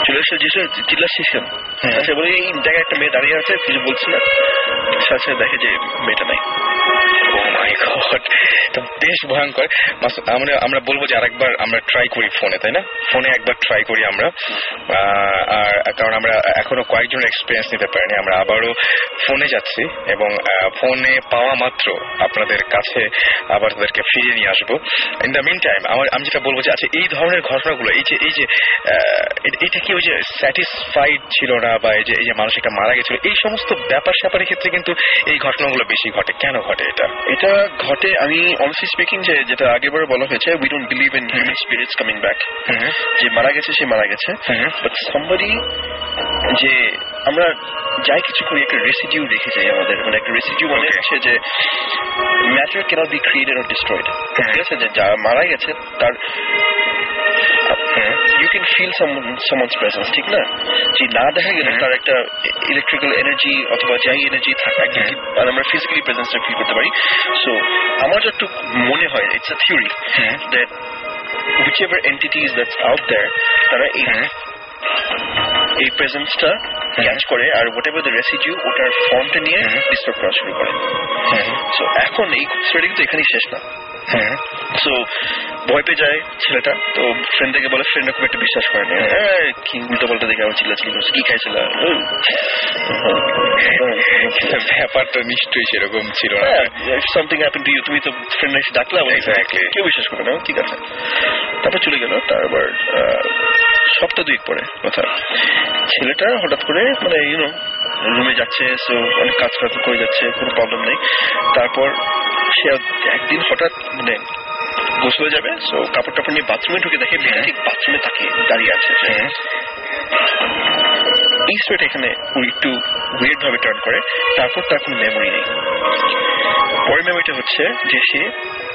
চলে এসে যে চিল্লাচ্ছিস কেন আচ্ছা বলে এই জায়গায় একটা মেয়ে দাঁড়িয়ে আছে কিছু বলছে না। সাথে সাথে দেখে যে মেয়েটা নাই। ও মাই গড তো বেশ ভয়ঙ্কর। আমরা আমরা বলব যে আরেকবার আমরা ট্রাই করি ফোনে তাই না? ফোনে একবার ট্রাই করি আমরা। আর কারণ আমরা এখনও কয়েকজনের এক্সপিরিয়েন্স নিতে পারিনি আমরা আবারও ফোনে যাচ্ছি এবং ফোনে পাওয়া মাত্র আপনাদের কাছে আবার তাদেরকে ফিরিয়ে নিয়ে আসব। ইন দ্য মিন টাইম আমার আমি যেটা বলব যে আচ্ছা এই ধরনের ঘটনাগুলো এই যে এই যে এটা কি ওই যে স্যাটিসফাইড ছিল না বা এই যে এই যে মানুষ একটা মারা গেছিল? এই সমস্ত ব্যাপার স্যাপারের ক্ষেত্রে কিন্তু এই ঘটনাগুলো বেশি ঘটে। কেন ঘটে এটা? এটা ঘটে আমি অনেস্টলি স্পিকিং যে যেটা আগেবার বলা হয়েছে we don't believe in human spirits coming back যে মারা গেছে সে মারা গেছে। বাট সামবডি যে আমরা যাই কিছু করি একটা রেসিডিউ রেখে যাই আমাদের। মানে একটা রেসিডিউ মানে হচ্ছে যে matter cannot be created or destroyed ঠিক আছে? যে যা মারা গেছে তার you can feel someone's presence ঠিক না? যে না দেখা গেলে তার একটা ইলেকট্রিক্যাল এনার্জি অথবা যাই এনার্জি থাকে আর আমরা ফিজিক্যালি প্রেজেন্সটা ফিল করতে পারি। সো আমার যতটুকু মনে হয় it's a theory that whichever entities that's out there তারা এই এই প্রেজেন্সটা ক্যাচ করে আর হোয়াট এভার দ্য রেসিডিউ ওটার ফর্মটা নিয়ে ডিস্টার্ব করা শুরু করে। সো এখন এই স্টোরি কিন্তু এখানেই শেষ না। সো ভয় পেয়ে যায় ছেলেটা। তো ফ্রেন্ড থেকে বলে ফ্রেন্ড খুব একটা বিশ্বাস করে না। "এই, কি উল্টো পাল্টা দেখে আমার করছে কি খাইছিল? ব্যাপারটা নিশ্চয়ই সেরকম ছিল না। সামথিং হ্যাপেন টু ইউ তুমি তো ফ্রেন্ড এসে ডাকলা. কেউ বিশ্বাস করে না ঠিক আছে তারপর চলে গেল তারপর সপ্তাহ দুই পরে কথা। ছেলেটা হঠাৎ করে মানে ইউনো রুমে যাচ্ছে সো অনেক কাজ কাজ করে যাচ্ছে কোনো প্রবলেম নেই। তারপর সে একদিন হঠাৎ মানে গোসলে যাবে সো কাপড় টাপড় নিয়ে বাথরুমে ঢুকে দেখে মেয়েটা ঠিক বাথরুমে তাকিয়ে দাঁড়িয়ে আছে। সে। এই স্টোরিটা এখানে একটু ভাবে টার্ন করে তারপর তার কোনো মেমোরি নেই। পরের মেমোরিটা হচ্ছে যে সে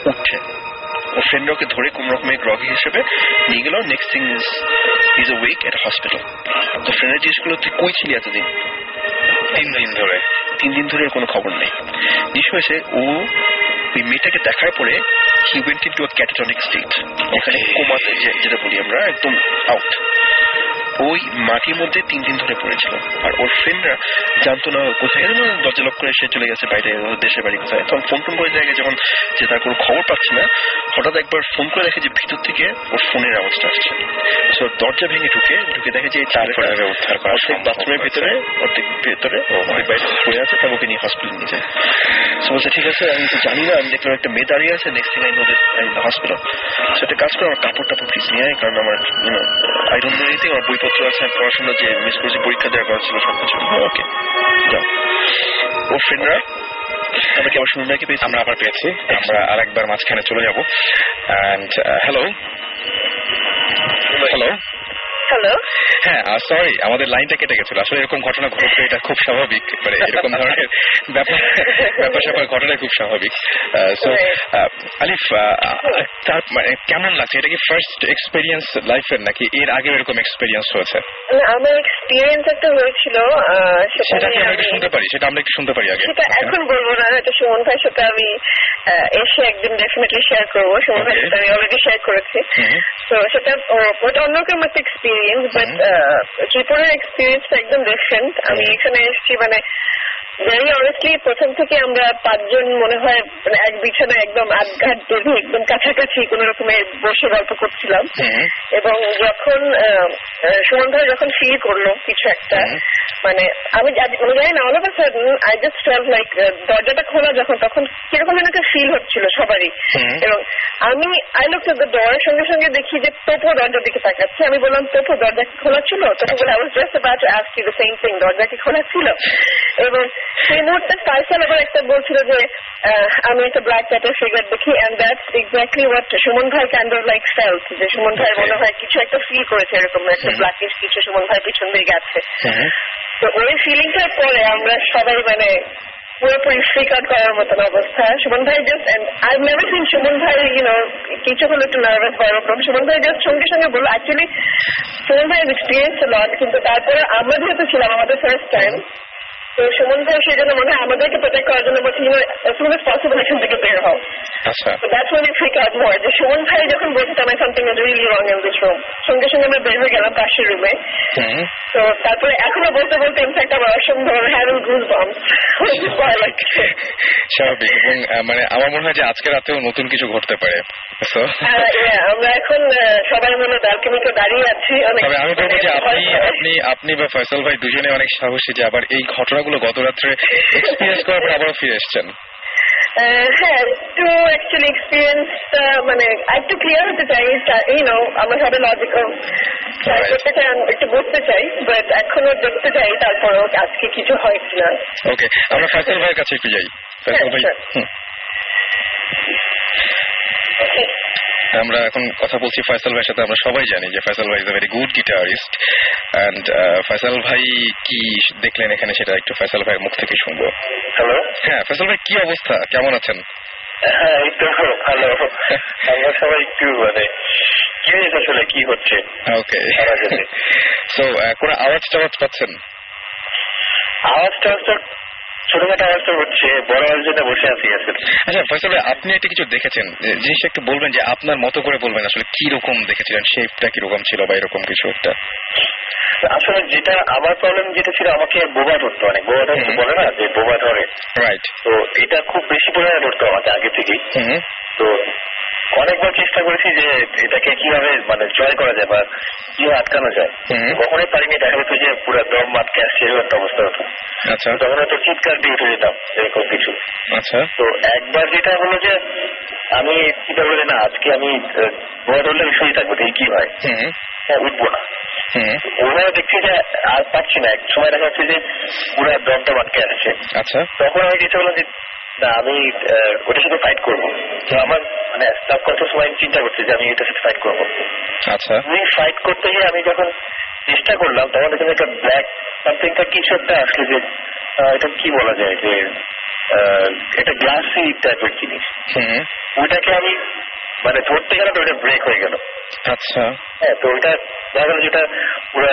উঠছে। ও ফ্রেন্ড ওকে ধরে কোন রকমের গ্রগি হিসেবে নিয়ে গেল next thing is is a week at hospital তো ফ্রেন্ডের করল তুই কই ছিলি এতদিন? তিন দিন ধরে তিন দিন ধরে কোনো খবর নেই। জিনিস হয়েছে ও ওই মেয়েটাকে দেখার পরে he went into a catatonic state ওখানে কোমাতে যেটা বলি আমরা একদম আউট ওই মাটির মধ্যে তিন দিন ধরে পড়েছিল। আর ওর ফ্রেন্ডরা জানতো না কোথায়। দরজা লক করে সে চলে গেছে বাইরে দেশের বাড়ি কোথায়। তখন ফোন টোন করে দেখে যখন যে তার কোনো খবর পাচ্ছে না হঠাৎ একবার ফোন করে দেখে যে ভিতর থেকে ওর ফোনের আওয়াজটা আসছে। সো দরজা ভেঙে ঢুকে ঢুকে দেখে যে ছেলেটা উদ্ধার করা সম্ভব বাথরুমের। ভিতরে অর্ধেক ভেতরে বাইরে পড়ে আছে তারপর ওকে নিয়ে হসপিটাল নিয়ে যায়। সো বলছে ঠিক আছে আমি তো জানি না আমি দেখলাম একটা মেয়ে দাঁড়িয়ে আছে next thing I know that I hospital so একটা কাজ করে আমার কাপড় টাপড় প্লিজ নিয়ে আয় কারণ আমার you know I don't know anything আমার বইপত্র আছে পড়াশোনা যে মিস করেছি পরীক্ষা দেওয়ার কথা ছিল সব কিছু ওকে যাও। ওর ফ্রেন্ডরা কি আবার শুনুন নাকি পেয়েছি? আমরা আবার পেয়েছি। আমরা আরেকবার মাঝখানে চলে যাব। অ্যান্ড হ্যালো হ্যালো হ্যালো হ্যাঁ সরি আমাদের লাইনটা কেটে গেছিল। আসলে এরকম ঘটনা ঘটছে এটা খুব স্বাভাবিক মানে এরকম ধরনের ব্যাপার ব্যাপার স্যাপার ঘটনা খুব স্বাভাবিক। সো আলিফ তার মানে কেমন লাগছে? এটা কি ফার্স্ট এক্সপিরিয়েন্স লাইফের নাকি এর আগে এরকম এক্সপিরিয়েন্স হয়েছে? আমার এক্সপিরিয়েন্স একটা হয়েছিল সেটা কি আমরা একটু শুনতে পারি? সেটা আমরা একটু শুনতে পারি আগে। সেটা এখন বলব না হয়তো সুমন ভাইয়ের সাথে আমি এসে একদিন ডেফিনেটলি শেয়ার করব। সুমন ভাইয়ের সাথে আমি অলরেডি শেয়ার করেছি। তো সেটা ওটা অন্যরকম একটা experience এক্সপিরিয়েন্স বাট ত্রিপুরার এক্সপিরিয়েন্সটা একদম ডিফারেন্ট আমি এখানে এসেছি মানে ভেরি অনেস্টলি প্রথম থেকে আমরা পাঁচজন মনে হয় মানে এক বিছানায় একদম আটঘাট বেঁধে একদম কাছাকাছি কোন রকমের বসে গল্প করছিলাম। এবং যখন সুমন ভাই যখন ফিল করল কিছু একটা মানে আমি আমি জানি না all of sudden I just fell like দরজাটা খোলা যখন তখন কীরকম যেন একটা ফিল হচ্ছিল সবারই। এবং আমি আই লুক দ্য সঙ্গে সঙ্গে দেখি যে তোপো দরজার দিকে তাকাচ্ছে। আমি বললাম তোপো দরজা কি খোলা ছিল? তোপো বলে I was just about to ask you the same thing দরজা কি খোলা ছিল? (laughs) এবং সেই মুহূর্তে ফাইসাল আবার একটা বলছিল যে আমি একটা ব্ল্যাক ক্যাটের ফিগার দেখি and that's exactly what Suman ভাই কাইন্ড অফ লাইক ফেল্ট যে সুমন ভাই মনে হয় কিছু একটা ফিল করেছে এরকম একটা ব্ল্যাকিশ কিছু সুমন ভাই পিছন দিয়ে গেছে। তো ওই ফিলিংটার পরে আমরা সবাই মানে পুরোপুরি ফ্রিক আউট করার মতন অবস্থা। সুমন ভাই just I never seen Suman ভাই ইউনো কিছু হলো একটু নার্ভাস বা ওরকম সুমন ভাই জাস্ট সঙ্গে সঙ্গে বলল অ্যাকচুয়ালি সুমন ভাই এক্সপিরিয়েন্স লট কিন্তু তারপরে আমরা যেহেতু ছিলাম আমাদের ফার্স্ট টাইম তো সুমন ভাই সেই জন্য মনে হয় আমাদেরকে প্রোটেক্ট করার জন্য বলছি ইউনো as soon এখান থেকে বের হও। আচ্ছা। যে সুমন ভাই যখন বলছে আমার. সঙ্গে সঙ্গে আমরা বের হয়ে গেলাম পাশের রুমে তো তারপরে এখনও বলতে বলতে ইনফ্যাক্ট আমার অসম্ভব হ্যাভিং গুজ বাম্পস স্বাভাবিক। এবং মানে আমার মনে হয় যে আজকে রাতেও নতুন কিছু ঘটতে পারে। আহ, আমরা এখন সবাই মিলে ব্যালকনিতে দাঁড়িয়ে আছি। আমি বলব যে আপনি আপনি আপনি বা ফয়সাল ভাই দুজনে অনেক সাহসী যে আবার এই ঘটনাগুলো গত রাত্রে এক্সপিরিয়েন্স করার পর আবারও ফিরে এসছেন হ্যাঁ একটু অ্যাকচুয়ালি মানে একটু ক্লিয়ার হতে চাই ইউনো আমরা ট্রাই. করতে চাই একটু বুঝতে চাই বাট এখনও দেখতে চাই তারপরেও আজকে কিছু হয় কিনা ওকে আমরা ভাইয়ের কাছে একটু যাই ফয়সাল ভাই। আমরা এখন কথা বলছি ফয়সাল ভাইয়ের সাথে আমরা সবাই জানি যে ফয়সাল ভাই is a very good guitarist and Faisal ভাই কি দেখলেন এখানে সেটা একটু ফয়সাল ভাইয়ের মুখ থেকে শুনব। হ্যালো হ্যাঁ ফয়সাল ভাই কি অবস্থা? কেমন আছেন? হ্যাঁ এই তো ভালো। আমরা সবাই একটু মানে আসলে? কি হচ্ছে? ওকে। সো (laughs) কোনো আওয়াজ টাওয়াজ পাচ্ছেন? আওয়াজটা তো ছোটখাটো আওয়াজটা হচ্ছে বড় আওয়াজের বসে আছি আসলে আচ্ছা ফয়সাল আপনি একটা কিছু দেখেছেন? জিনিসটা একটু বলবেন যে আপনার মতো করে বলবেন আসলে কি রকম দেখেছিলেন? শেপটা কি রকম ছিল বা এরকম কিছু একটা? আসলে যেটা আমার প্রবলেম যেটা ছিল আমাকে বোবা ধরতো অনেক। বোবা ধরতে বলে না যে বোবা ধরে। রাইট তো এটা খুব বেশি পরিমাণে ধরতো আমাকে আগে থেকেই। তো অনেকবার চেষ্টা করেছি যে এটাকে কীভাবে মানে জয় করা যায় বা কীভাবে আটকানো যায়। কখনোই পারিনি দেখা যেত যে পুরো দম আটকে আসছে এরকম একটা অবস্থা হতো। আচ্ছা। তখন হয়তো চিৎকার দিয়ে উঠে যেতাম এরকম কিছু। আচ্ছা। তো একবার যেটা হলো যে আমি চিন্তা করলে না আজকে আমি বড় ধরলে শুয়ে থাকব দেখি কি হয়। হ্যাঁ উঠবো না। ওভাবে দেখছি যে আর পাচ্ছি না। এক সময় দেখা যাচ্ছে যে পুরো দমটা আটকে আসছে। আচ্ছা। তখন আমি চিন্তা করলাম যে না আমি ওটার সাথে ফাইট করব। তো আমার মানে সাব কত সময় চিন্তা করছি যে আমি এটার সাথে ফাইট করব। আচ্ছা। আমি ফাইট করতে গিয়ে আমি যখন চেষ্টা করলাম তখন এখানে একটা ব্ল্যাক সামথিংটা কিছু একটা আসলে যে এটা কি বলা যায় যে একটা গ্লাসি টাইপের জিনিস। ওইটাকে আমি মানে ধরতে গেলে তো ওটা ব্রেক হয়ে গেল। আচ্ছা। হ্যাঁ তো ওটা দেখা গেল যেটা পুরো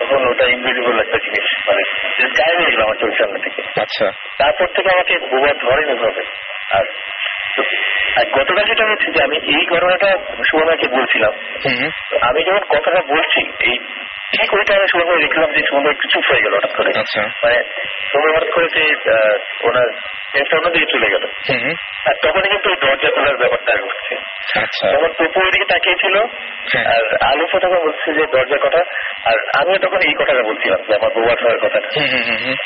তখন ওটা ইনভিজিবল একটা জিনিস মানে গায়ে হয়ে গেল আমার চোখের সামনে থেকে। আচ্ছা। তারপর থেকে আমাকে বোবা ধরেনি ভাবে আর আর গতকাল যেটা হচ্ছে যে আমি এই ঘটনাটা সুমনাকে বলছিলাম। আমি যখন কথাটা বলছি এই ঠিক ওই টাইমে সুমন দেখলাম যে সুমন একটু চুপ হয়ে গেল হঠাৎ করে। আচ্ছা। মানে সুমন হঠাৎ করে যে ওনার অন্যদিকে চলে গেল। আর তখনই কিন্তু ওই দরজা খোলার ব্যাপারটা ঘটছে আচ্ছা। তখন টুপু ওইদিকে তাকিয়েছিল হ্যাঁ। আর আলুফা তখন বলছে যে দরজার কথা। আর আমিও তখন এই কথাটা বলছিলাম যে আমার বউয়ার হওয়ার কথাটা।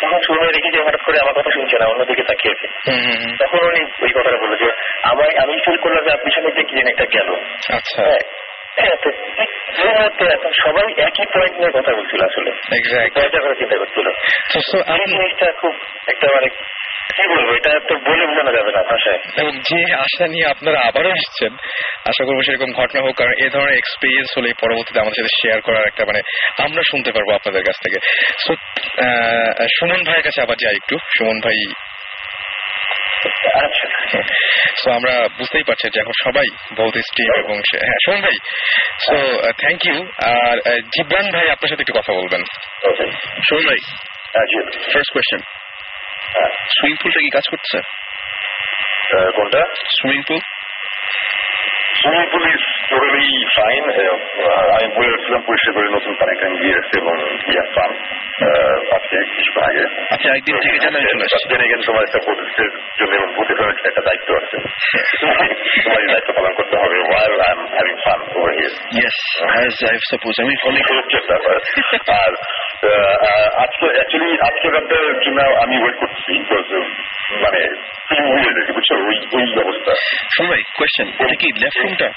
তখন শুনে দেখি যে হঠাৎ করে আমার কথা শুনছে না অন্যদিকে তাকিয়েছে হুম হুম হুম। তখন উনি ওই কথাটা বলল যে আমার আমি ফিল করলাম যে পিছনে দিয়ে কি একটা গেল। আচ্ছা। হ্যাঁ। হ্যাঁ তো ঠিক এই মুহূর্তে এখন সবাই একই পয়েন্ট নিয়ে কথা বলছিল আসলে। এক্স্যাক্ট দরজা করে চিন্তা করছিল। এই আপনি জিনিসটা খুব একটা মানে যে আশা নিয়ে আপনারা আবারও আসছেন আশা করব সেরকম ঘটনা হোক কারণ এই ধরনের এক্সপিরিয়েন্স হলে পরবর্তীতে আমাদের সাথে শেয়ার করার একটা মানে আমরা শুনতে পারব আপনাদের কাছ থেকে। সুমন ভাইয়ের কাছে আবার যাই একটু। সুমন ভাই সো আমরা বুঝতেই পারছি যে এখন সবাই বহুত স্টিম এবং হ্যাঁ শোন ভাই। সো থ্যাংক ইউ আর জিব্রান ভাই আপনার সাথে একটু কথা বলবেন। শোন ভাই ফার্স্ট কোয়েশ্চেন সুইমিং পুলটা কি কাজ করছে কোনটা? Swimming pool swimming pool is totally fine আমি বলে রাখছিলাম পরিষ্কার করে নতুন কানেকশন গিয়ে এসছে এবং ইয়ার ফান আজকে কিছুক্ষণ আগে আচ্ছা একদিন থেকে জানা চলে আসছে দেন এগেন তোমার একটা প্রতিষ্ঠের জন্য এবং প্রতিষ্ঠার একটা দায়িত্ব আছে তোমার এই দায়িত্ব পালন করতে হবে while I'm having fun over here. Yes as I suppose আমি অনেক এই হচ্ছে ব্যাপার। আর আহ, আহ, আজকে অ্যাকচুয়ালি আজকে রাতের জন্য আমি ওয়েট করছি বিকজ মানে ফিল্ম হয়ে গেছে বুঝছ ওই ওই অবস্থা শোন ভাই কোয়েশ্চেন এটা কি লেফট রুমটা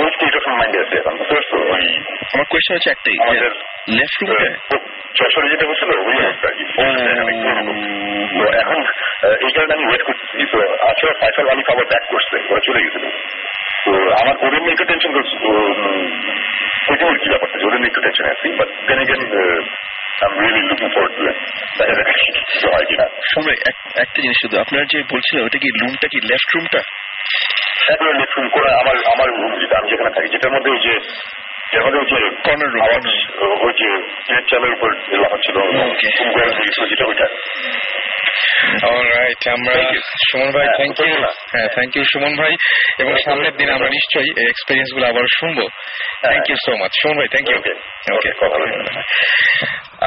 ওই স্টেট অফ মাইন্ডে আছে এখন বুঝতে পারছ ওই আমার কোয়েশ্চেন হচ্ছে একটাই আমাদের লেফট রুমটা যশোরে যেটা হচ্ছিল ওই অবস্থা তো এখন এই কারণে আমি ওয়েট করছি তো আসলে ফাইসাল আলী খাবার ব্যাক করছে ওরা চলে গেছিল। তো আমার ওদের নিয়ে একটু টেনশন করছি। তো কি ব্যাপারটা যে ওদের নিয়ে একটু টেনশন আছি। বাট দেন এগেন জিনিস শুধু আপনার যে বলছিলেন ওটা কি রুমটা কি লেফট রুমটা লেফট করে আমার আমার আমি যেখানে থাকি যেটার মধ্যে ওই যে যে room, আওয়াজ, ওই যে চালের উপর. ঘুম যেটা ওইটা। অলরাইট আমরা সুমন ভাই হ্যাঁ, থ্যাংক ইউ। হ্যাঁ থ্যাংক ইউ সুমন ভাই। এবং সামনের দিন আমরা নিশ্চয়ই এই এক্সপিরিয়েন্সগুলো আবার শুনব। Thank you so much Suman ভাই থ্যাংক ইউ. ওকে।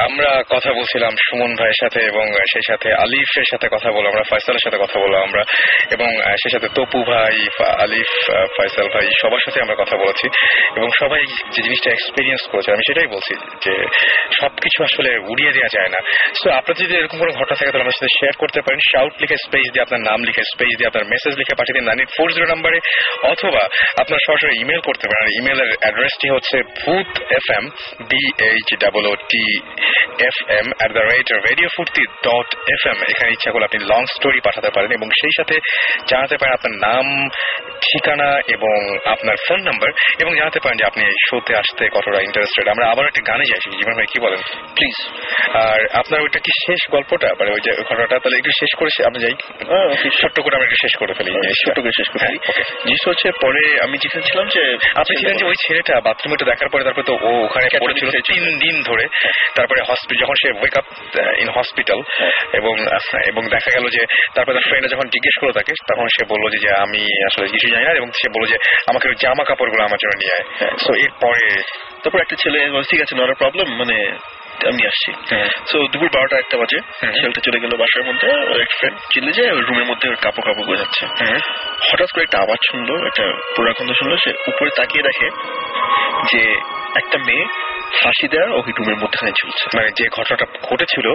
আমরা কথা বলছিলাম সুমন ভাইয়ের সাথে এবং সেই সাথে আলিফের সাথে কথা বললাম, আমরা ফয়সালের সাথে কথা বললাম আমরা, এবং সেই সাথে তপু ভাই আলিফ ফয়সাল ভাই, সবার সাথে আমরা কথা বলেছি, এবং সবাই যে জিনিসটা এক্সপিরিয়েন্স করেছে, আমি সেটাই বলছি যে সবকিছু আসলে উড়িয়ে দেওয়া যায় না। সো আপনার যদি এরকম কোনো ঘটনা থাকে, তাহলে আমার সাথে শেয়ার করতে পারেন। শাউট লিখে স্পেস দিয়ে আপনার নাম লিখে স্পেস দিয়ে আপনার মেসেজ লিখে পাঠিয়ে দিন। নাইন ফোর জিরো নাম্বারে, অথবা আপনার সরাসরি ইমেল করতে পারেন। ইমেলের অ্যাড্রেসটি হচ্ছে Bhoot F M B H double O T F M at the rate radio Foorti dot F M এখানে ইচ্ছা করলে আপনি লং স্টোরি পাঠাতে পারেন এবং সেই সাথে জানাতে পারেন আপনার নাম ঠিকানা এবং আপনার ফোন নাম্বার এবং জানাতে পারেন যে আপনি এই শোতে আসতে কতটা ইন্টারেস্টেড আমরা আবার একটা গানে যাই জীবন ভাই কি বলেন? প্লিজ আর আপনার ওইটা কি শেষ গল্পটা? মানে ওই যে ঘটনাটা তাহলে একটু শেষ করে আমরা যাই। ছোট্ট করে আমরা একটু শেষ করে ফেলি। ছোট করে শেষ করি হ্যাঁ, জিনিস হচ্ছে পরে আমি যেখানে ছিলাম যে আপনি ছিলেন যে ওই ছেলেটা বাথরুমে দেখার পরে তারপরে তো ও ওখানে পড়েছিল তিন দিন ধরে। তারপরে হসপিটাল যখন সে ওয়েক আপ ইন হসপিটাল এবং এবং দেখা গেল যে তারপরে তার ফ্রেন্ড যখন জিজ্ঞেস করল তাকে তখন সে বলল যে আমি আসলে কিছু জানি না এবং সে বলল যে আমাকে জামা কাপড়গুলো আমার জন্য নিয়ে আয়। সো এরপরে তারপর একটা ছেলে ঠিক আছে নট প্রবলেম মানে আমি আসছি। তো দুপুর বারোটা একটা বাজে। ছেলেটা চলে গেল বাসার মধ্যে ওর এক ফ্রেন্ড চলে যায় রুমের মধ্যে ওর কাপড় কাপড় বোঝাচ্ছে হঠাৎ করে একটা আওয়াজ শুনলো একটা পোড়া গন্ধ শুনলো সে উপরে তাকিয়ে দেখে যে একটা মেয়ে ফাঁসি দেওয়া ওই রুমের মধ্যখানে ঝুলছে মানে যে ঘটনাটা ঘটেছিল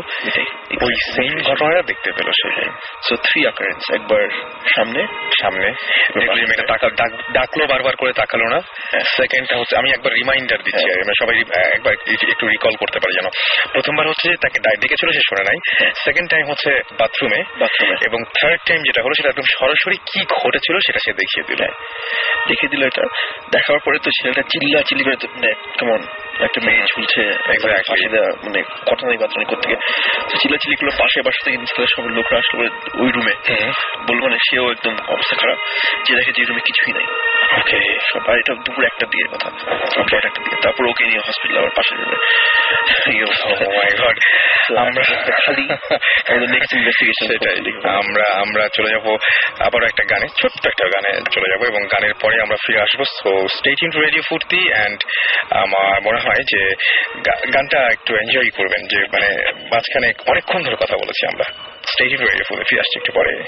ওই সেম ঘটনাটা দেখতে পেল সে। সো থ্রি অকারেন্স একবার সামনে সামনে। দেখল যে মেয়েটা তাকা- ডাক- ডাকলো বারবার করে তাকালো না। সেকেন্ডটা হচ্ছে আমি একবার রিমাইন্ডার দিচ্ছি সবাই একবার একটু- রিকল করতে পারি যেন। প্রথমবার হচ্ছে যে তাকে ডেকেছিল সে শোনে নাই। সেকেন্ড টাইম হচ্ছে বাথরুমে বাথরুমে এবং থার্ড টাইম যেটা হলো সেটা একদম সরাসরি কি ঘটেছিল সেটা সে দেখিয়ে দিল। দেখিয়ে দিল এটা। দেখার পরে তো ছেলেটা চিল্লা চিল্লি করে মানে কেমন একটা মেয়ে ঝুলছে মানে করতে গিয়ে তো গুলো পাশে বাসা থেকে সব লোকরা আসলো ওই রুমে বলব না সেও একদম অবস্থা খারাপ যে দেখে যে রুমে কিছুই নাই। ওকে সবাই এটা দুপুর একটা দিয়ে কথা। একটা দিয়ে তারপর ওকে নিয়ে হসপিটাল আবার পাশে রুমে (laughs) আমরা আমরা চলে যাব আবারও একটা গানে ছোট্ট একটা গানে চলে যাব এবং গানের পরে আমরা ফিরে আসব। So stay in radio Foorti and আমার মনে হয় যে গানটা একটু এনজয় করবেন, যে মানে মাঝখানে অনেকক্ষণ ধরে কথা বলেছি আমরা। স্টেট ইন রেডিও ফিরে আসছি একটু পরে।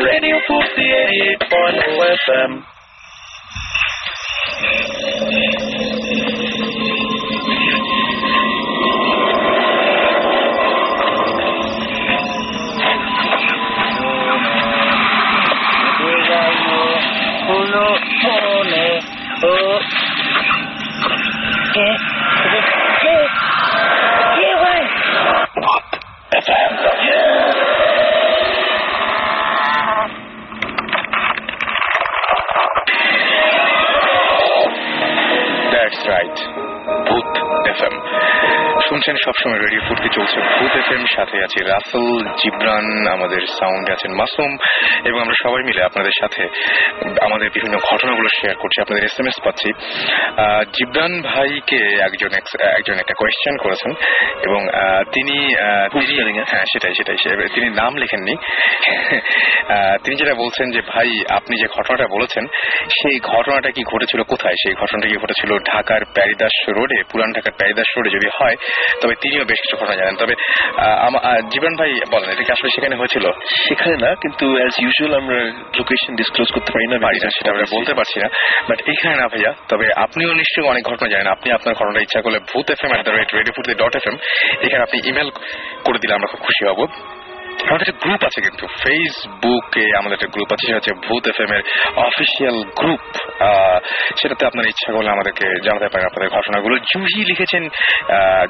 88.0 FM. হলো মনে ও কে কে কে ভাই FM. That's right Bhoot FM শুনছেন সবসময় রেডিও ফুর্তি চলছে ভূত এফ এম সাথে আছে রাসেল জিবরান আমাদের সাউন্ডে আছেন মাসুম এবং আমরা সবাই মিলে আপনাদের সাথে আমাদের বিভিন্ন ঘটনাগুলো শেয়ার করছি আপনাদের এস এম এস পাচ্ছি জিবরান ভাইকে একজন একজন একটা কোয়েশ্চেন করেছেন এবং তিনি হ্যাঁ সেটাই সেটাই তিনি নাম লেখেননি। তিনি যেটা বলছেন যে ভাই আপনি যে ঘটনাটা বলেছেন সেই ঘটনাটা কি ঘটেছিল কোথায়? সেই ঘটনাটা কি ঘটেছিল ঢাকার প্যারিদাস রোডে? পুরান ঢাকার প্যারিদাস রোডে যদি হয় তবে তিনিও বেশ কিছু কথা জানেন। তবে জীবন ভাই বলেন এটা কি আসলে সেখানে হয়েছিল? সেখানে না কিন্তু অ্যাজ ইউজুয়াল আমরা লোকেশন ডিসক্লোজ করতে পারি না বাড়িটা সেটা আমরা বলতে পারছি না। বাট এখানে না ভাইয়া তবে আপনিও নিশ্চয়ই অনেক ঘটনা জানেন। আপনি আপনার ঘটনা ইচ্ছা করলে Bhoot F M at the rate radio dot F M এখানে আপনি ইমেল করে দিলে আমরা খুব খুশি হব। আমাদের একটা গ্রুপ আছে কিন্তু ফেসবুকে আমাদের একটা গ্রুপ আছে, সেটা হচ্ছে ভূত এফ এম এর অফিসিয়াল গ্রুপ সেটাতে আপনার ইচ্ছা করলে আমাদেরকে জানাতে পারেন আপনাদের ঘটনাগুলো জুহি লিখেছেন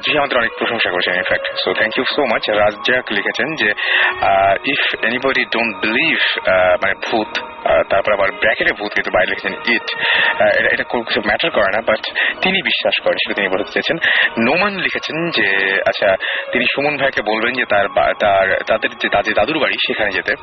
জুহি আমাদের অনেক প্রশংসা করেছেন in fact so thank you so much Razzak লিখেছেন যে ইফ এনিবডি ডোন্ট বিলিভ মানে ভূত তারপর আবার ব্র্যাকেটে ভূত কিন্তু বাইরে লিখেছেন ইট। এটা কোনো কিছু ম্যাটার করে না বাট তিনি বিশ্বাস করেন সেটা তিনি বলতে চেয়েছেন। নোমান লিখেছেন যে আচ্ছা তিনি সুমন ভাইকে বলবেন যে তার তার তাদের যে তাদের দাদুর বাড়ি সেখানে যেতে।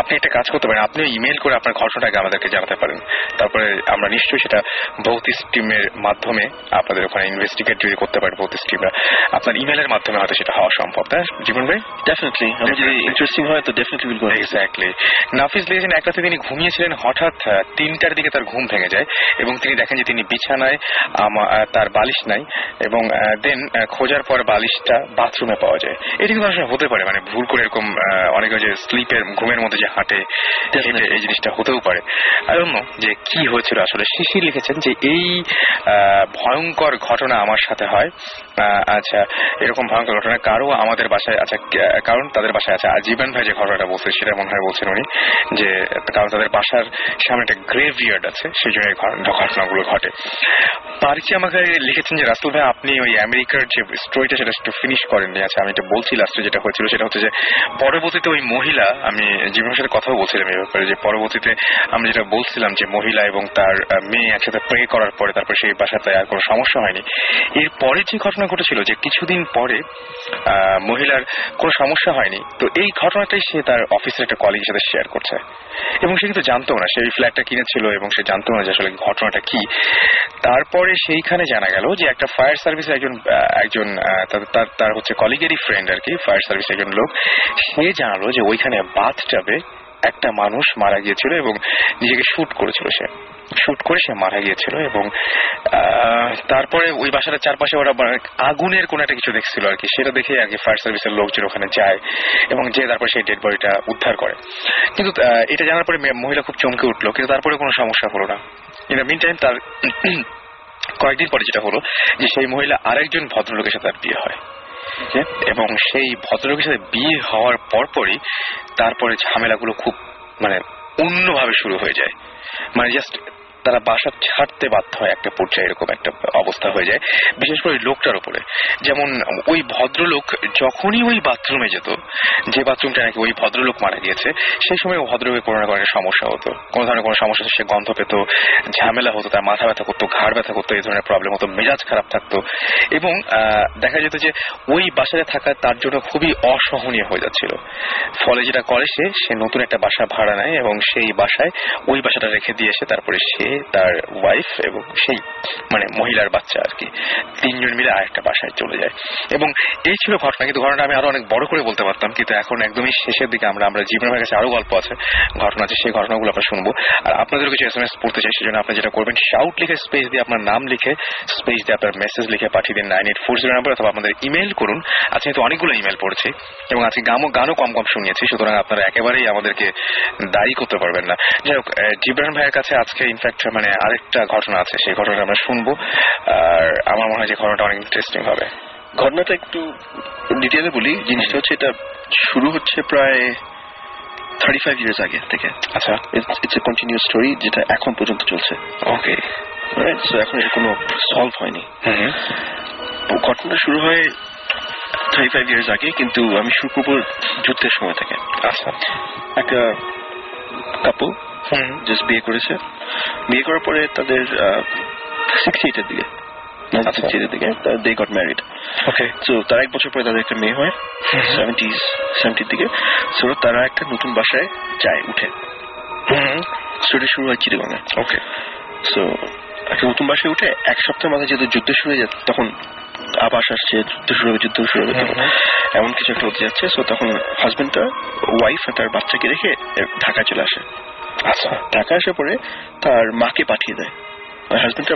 আপনি একটা কাজ করতে পারেন আপনিও ইমেল করে আপনার ঘটনাটাকে আমাদেরকে জানাতে পারেন। তারপরে আমরা নিশ্চয়ই সেটা ভৌতিক স্ট্রিমের মাধ্যমে আপনাদের ওখানে ইনভেস্টিগেট যদি করতে পারেন ভৌতিক স্ট্রিমরা আপনার ইমেলের মাধ্যমে হয়তো সেটা হওয়া সম্ভব তাই জীবন ভাই? ডেফিনেটলি যদি ইন্টারেস্টিং হয় তো definitely will go exactly Nafis লিখেছেন এক রাতে তিনি ঘুমিয়েছিলেন হঠাৎ তিনটার দিকে তার ঘুম ভেঙে যায় এবং তিনি দেখেন যে তিনি বিছানায় তার বালিশ নাই এবং দেন খোঁজার পর বালিশটা বাথরুমে পাওয়া যায়। এটি কিন্তু আসলে হতে পারে মানে ভুল করে এরকম অনেকে যে স্লিপের ঘুমের মধ্যে যে হাঁটে এই জিনিসটা হতেও পারে। যে কি হয়েছিল আসলে। শিশির লিখেছেন যে এই ভয়ঙ্কর ঘটনা আমার সাথে হয়। আচ্ছা এরকম ভয়ঙ্কর ঘটনা কারও আমাদের বাসায় আচ্ছা কারণ তাদের বাসায় আছে। আজীবন ভাই যে ঘটনাটা বলছে সেটা মনে হয় বলছেন উনি যে কারণ তাদের বাসার সামনে একটা গ্রেভ ইয়ার্ড আছে, সেই জন্য ঘটনাগুলো ঘটে। পারিচি আমাকে লিখেছেন যে, রাসেল ভাই, আপনি ওই আমেরিকার যে স্টোরিটা সেটা একটু ফিনিশ করেননি। আচ্ছা আমি এটা বলছি লাস্টে যেটা হয়েছিল, সেটা হচ্ছে যে, পরবর্তীতে ওই মহিলা, আমি জীবনের সাথে কথাও বলছিলাম এই ব্যাপারে, যে পরবর্তীতে আমরা যেটা বলছিলাম যে, মহিলা এবং তার মেয়ে একসাথে প্রে করার পরে, তারপর সেই বাসাতে আর কোনো সমস্যা হয়নি। এর পরে যে ঘটনা ঘটেছিল, যে কিছুদিন পরে মহিলার কোনো সমস্যা হয়নি, তো এই ঘটনাটাই সে তার অফিসের একটা কলিগের সাথে শেয়ার করছে। এবং সে কিন্তু জানতো না, সেই ফ্ল্যাটটা কিনেছিল এবং সে জানতো না যে আসলে ঘটনাটা কি। তারপরে সেইখানে জানা গেল যে একটা ফায়ার সার্ভিস একজন একজন তার তার হচ্ছে কলিগেরই ফ্রেন্ড আর কি ফায়ার সার্ভিস একজন লোক। সে জানালো যে ওইখানে বাথটাবে একটা মানুষ মারা গিয়েছিল এবং নিজেকে শুট করেছিল সে। শুট করে সে মারা গিয়েছিল এবং তারপরে ওই বাসাটার চারপাশে ওরা মানে আগুনের কোন একটা কিছু দেখছিল আর কি। সেটা দেখে আগে ফায়ার সার্ভিসের লোকজন ওখানে যায় এবং যে তারপরে সেই ডেড বডিটা উদ্ধার করে। কিন্তু এটা জানার পরে মহিলা খুব চমকে উঠল কিন্তু তারপরে কোনো সমস্যা হলো না। ইন দ্য মিন টাইম তার (clears throat) কয়েকদিন পরে যেটা হলো যে সেই মহিলা আরেকজন ভদ্রলোকের সাথে তার বিয়ে হয়। এবং সেই ভদ্রলোকের সাথে বিয়ে হওয়ার পরপরই তারপরে ঝামেলাগুলো খুব মানে অন্যভাবে শুরু হয়ে যায়। মানে জাস্ট তারা বাসা ছাড়তে বাধ্য হয় একটা পর্যায়ে এরকম একটা অবস্থা হয়ে যায়, বিশেষ করে লোকটার উপরে। যেমন ওই ভদ্রলোক যখনই ওই বাথরুমে যেত, যে বাথরুমটা নাকি ওই ভদ্রলোক মারা গিয়েছে, সেই সময় ভদ্রলোকের কোনো না কোনো সমস্যা হতো। কোনো ধরনের কোনো সমস্যা সে গন্ধ পেত, ঝামেলা হতো, তার মাথা ব্যথা করতো, ঘাড় ব্যথা করতো, এই ধরনের প্রবলেম হতো, মেজাজ খারাপ থাকতো। এবং দেখা যেত যে ওই বাসায় থাকা তার জন্য খুবই অসহনীয় হয়ে যাচ্ছিল। ফলে যেটা করে সে সে নতুন একটা বাসা ভাড়া নেয় এবং সেই বাসায় ওই বাসাটা রেখে দিয়ে এসে তারপরে সে তার ওয়াইফ এবং সেই মানে মহিলার বাচ্চা আর কি, তিনজন মিলে আরেকটা বাসায় চলে যায়। এবং এই ছিল ঘটনা, কিন্তু ঘটনাটা আমি আরও অনেক বড় করে বলতে পারতাম, কিন্তু এখন একদমই শেষের দিকে আমরা আমরা জীবনের কাছে আরও গল্প আছে, ঘটনা আছে, সেই ঘটনাগুলো আমরা শুনব। আর আপনাদের কিছু এস এম এস পড়তে চাই, সেজন্য আপনি যেটা করবেন শাউট লিখে স্পেস দিয়ে আপনার নাম লিখে স্পেস দিয়ে আপনার মেসেজ লিখে পাঠিয়ে দিন nine eight four zero number অথবা আপনাদের ইমেল করুন। আজকে তো অনেকগুলো ইমেল পড়ছে, এবং আজকে গানও গানও কম কম শুনিয়েছি, সুতরাং আপনারা একেবারেই আমাদেরকে দায়ী করতে পারবেন না। যাই হোক জিবরান ভাইয়ের কাছে আজকে ইনফ্যাক্ট মানে আরেকটা ঘটনা আছে সেই ঘটনাটা আমরা শুনব। আর আমার মনে হয় যে ঘটনাটা অনেক ইন্টারেস্টিং হবে। ঘটনাটা একটু ডিটেলে বলি। জিনিসটা হচ্ছে এটা শুরু হচ্ছে প্রায় থার্টি ফাইভ ইয়ার্স আগে থেকে। আচ্ছা। ইটস এ কন্টিনিউ স্টোরি যেটা এখন পর্যন্ত চলছে। ওকে এখন এটা কোনো সলভ হয়নি। ঘটনা শুরু হয় থার্টি ফাইভ ইয়ার্স আগে কিন্তু আমি শুরু করব যুদ্ধের সময় থেকে। আচ্ছা। একটা কাপল হুম জাস্ট বিয়ে করেছে। বিয়ে করার পরে তাদের সিক্সটি এইটের দিকে। নাইনটিন দিকে। They got married okay so তার এক বছর পরে তাদের একটা মেয়ে হয়। সেভেন্টি সেভেন্টির দিকে। সো তারা একটা নতুন বাসায় যায় উঠে। স্টোরি শুরু হয় চিড়িগঙ্গে ওকে সো একটা নতুন বাসায় উঠে এক সপ্তাহের মাথায় যেহেতু যুদ্ধ শুরু হয়ে যায় তখন আবাস আসছে যুদ্ধ শুরু হবে যুদ্ধ শুরু হবে এমন কিছু একটা হতে যাচ্ছে। সো তখন হাজবেন্ডটা ওয়াইফ আর তার বাচ্চাকে রেখে এ, ঢাকায় চলে আসে। ঢাকা আসার পরে তার মাকে পাঠিয়ে দেয়।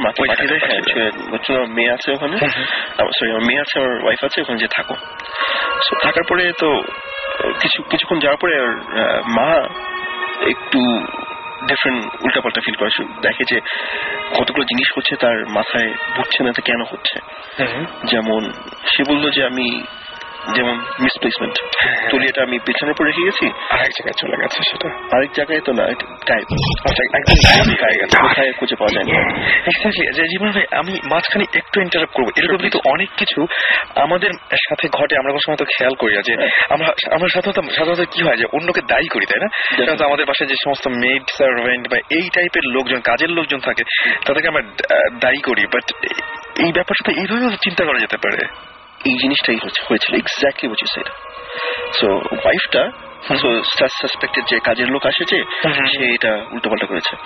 মাকে পাঠিয়ে দেয়। হ্যাঁ আমার মেয়ে আছে ওখানে। সরি আমার মেয়ে আছে আমার ওয়াইফ আছে ওখানে যে থাকো থাকার পরে তো কিছু কিছুক্ষণ যাওয়ার পরে মা একটু ডিফারেন্ট উল্টাপাল্টা ফিল করে। দেখে যে কতগুলো জিনিস হচ্ছে তার মাথায় ঢুকছে না কেন হচ্ছে? যেমন সে বলল যে আমি যেমন মিসপ্লেসমেন্ট তলিয়াটা আমি পেছনের উপর রেখে গেছি আরেক জায়গায় চলে গেছে সেটা। আরেক জায়গায় তো না গায়েব। আচ্ছা কোথায় খুঁজে পাওয়া যায়নি। এক্স্যাক্টলি যে জীবন ভাই আমি মাঝখানে একটু ইন্টারাপ্ট করব। এরকম কিন্তু অনেক কিছু আমাদের সাথে ঘটে আমরা কোনো সময় তো খেয়াল করি না যে আমরা আমরা সাধারণত সাধারণত কি হয় যে অন্যকে দায়ী করি তাই না? সাধারণত আমাদের বাসায় যে সমস্ত মেড সার্ভেন্ট বা এই টাইপের লোকজন কাজের লোকজন থাকে তাদেরকে আমরা দায়ী করি। বাট এই ব্যাপারটা এইভাবেও চিন্তা করা যেতে পারে। এই জিনিসটাই হয়েছিল এক্স্যাক্টলি বলছি সেটা সো ওয়াইফটা সাসপেক্টেড যে কাজের লোক আসে যে সে এটা উল্টোপাল্টা করেছে।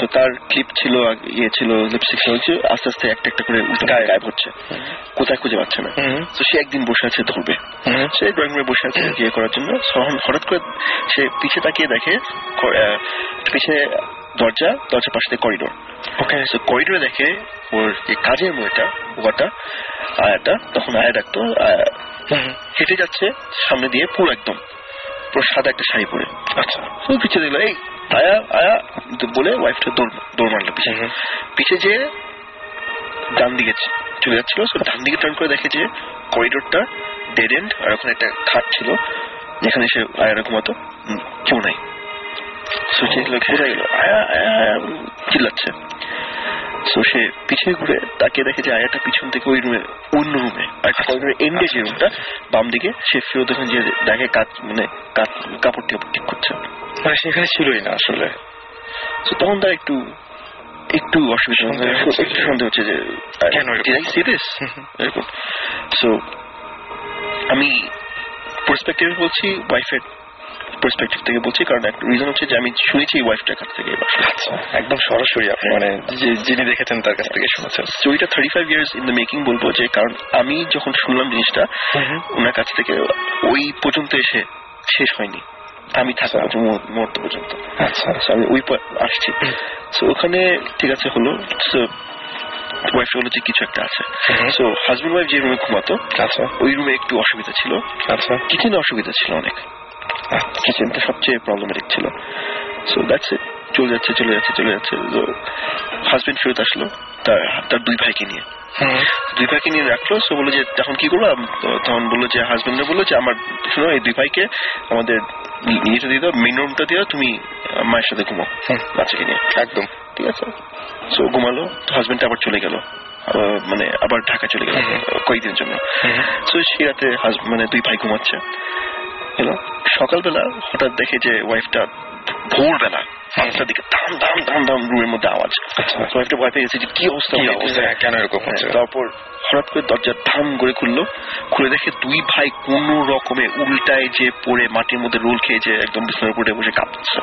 তো তার ক্লিপ ছিল ইয়ে ছিল লিপস্টিক ছিল আস্তে আস্তে একটা একটা করে উল্টো গায়েব। হচ্ছে। কোথায় খুঁজে পাচ্ছে না। তো সে একদিন বসে আছে ধরবে। সে ড্রয়িং রুমে বসে আছে ইয়ে করার জন্য। হঠাৎ করে সে পিছে তাকিয়ে দেখে পিছে দরজা দরজার পাশে করিডোর করিডোরে দেখে ওর এই কাজের মেয়েটা ওটা আয়াটা তখন আয়া ডাকতো হেঁটে যাচ্ছে সামনে দিয়ে পুরো একদম পুরো সাদা একটা শাড়ি পরে। আচ্ছা। ও পিছে দেখল এই আয়া আয়া বলে ওয়াইফটা দৌড় দৌড় মারলো পিছে। পিছে যে ডান দিকে চলে যাচ্ছিল সো ডান দিকে টার্ন করে দেখে যে করিডোরটা ডেড এন্ড আর ওখানে একটা খাট ছিল যেখানে সে আয়ারা ঘুমাতো কেউ নাই। সো সে আয়া আয়া উম, চিল্লাচ্ছে। সো সে পিছিয়ে ঘুরে তাকে দেখে যে আয়াটা পিছন থেকে ওই রুমে অন্য রুমে করিডোরের এন্ডে যে রুমটা বাম দিকে সে ফিরত ওখানে যে দেখে কাজ মানে কাপড় টাপড় ঠিক করছে। মানে সেখানে ছিলই না আসলে। তো তখন তার একটু একটু অসুবিধা একটু সন্দেহ হচ্ছে যে কেন সি দিস এরকম। সো আমি পার্সপেক্টিভ বলছি ওয়াইফের পার্সপেক্টিভ থেকে বলছি কারণ একটা রিজন হচ্ছে যে আমি শুনেছি ওয়াইফটার কাছ থেকে এবার আচ্ছা একদম সরাসরি আপনি মানে যিনি দেখেছেন তার কাছ থেকে শুনেছেন। স্টোরিটা thirty five years in the making বলব যে কারণ আমি যখন শুনলাম জিনিসটা ওনার কাছ থেকে ওই পর্যন্ত এসে শেষ হয়নি। আমি থাকা মুহূর্ত পর্যন্ত। আচ্ছা। আমি ওই আসছি। তো ওখানে ঠিক আছে হলো ওয়াইফ হলো যে কিছু একটা আছে। সো হাজবেন্ড ওয়াইফ যে রুমে ঘুমাতো আচ্ছা। ওই রুমে একটু অসুবিধা ছিল। আচ্ছা। কিচেনে অসুবিধা ছিল অনেক। কিচেনটা সবচেয়ে প্রবলেমেটিক ছিল। সো দ্যাটস ইট চলে যাচ্ছে চলে যাচ্ছে চলে যাচ্ছে। তো হাজবেন্ড ফেরত আসলো তার তার দুই ভাইকে নিয়ে। দুই ভাইকে নিয়ে রাখল সো বলল যে তখন কি করব তখন বলল যে হাজবেন্ডে বলল যে আমার শোনো এই দুই ভাইকে আমাদের নিয়েতে দিয়ে দাও মেন রুমটা দিয়ে তুমি মায়ের সাথে ঘুমাও। বাচ্চাকে নিয়ে। একদম। ঠিক আছে? সো ঘুমালো হাজবেন্ড আবার চলে গেল। মানে আবার ঢাকা চলে গেল কয়েকদিনের জন্য। সো সেই রাতে মানে দুই ভাই ঘুমাচ্ছে। হলো? সকালবেলা হঠাৎ দেখে যে ওয়াইফটা ভোরবেলা পাঁচটার দিকে ধাম ধাম ধাম ধাম রুমের মধ্যে আওয়াজ। ওয়াইফটা ভয় পেয়ে গেছে যে কি অবস্থা? হ্যাঁ, কেন এরকম তারপর হঠাৎ করে দরজা ধাম করে খুললো। খুলে দেখে দুই ভাই কোন রকমে উল্টায় যে পড়ে মাটির মধ্যে রোল খেয়ে যে একদম বিছানার উপরে বসে কাঁপছে।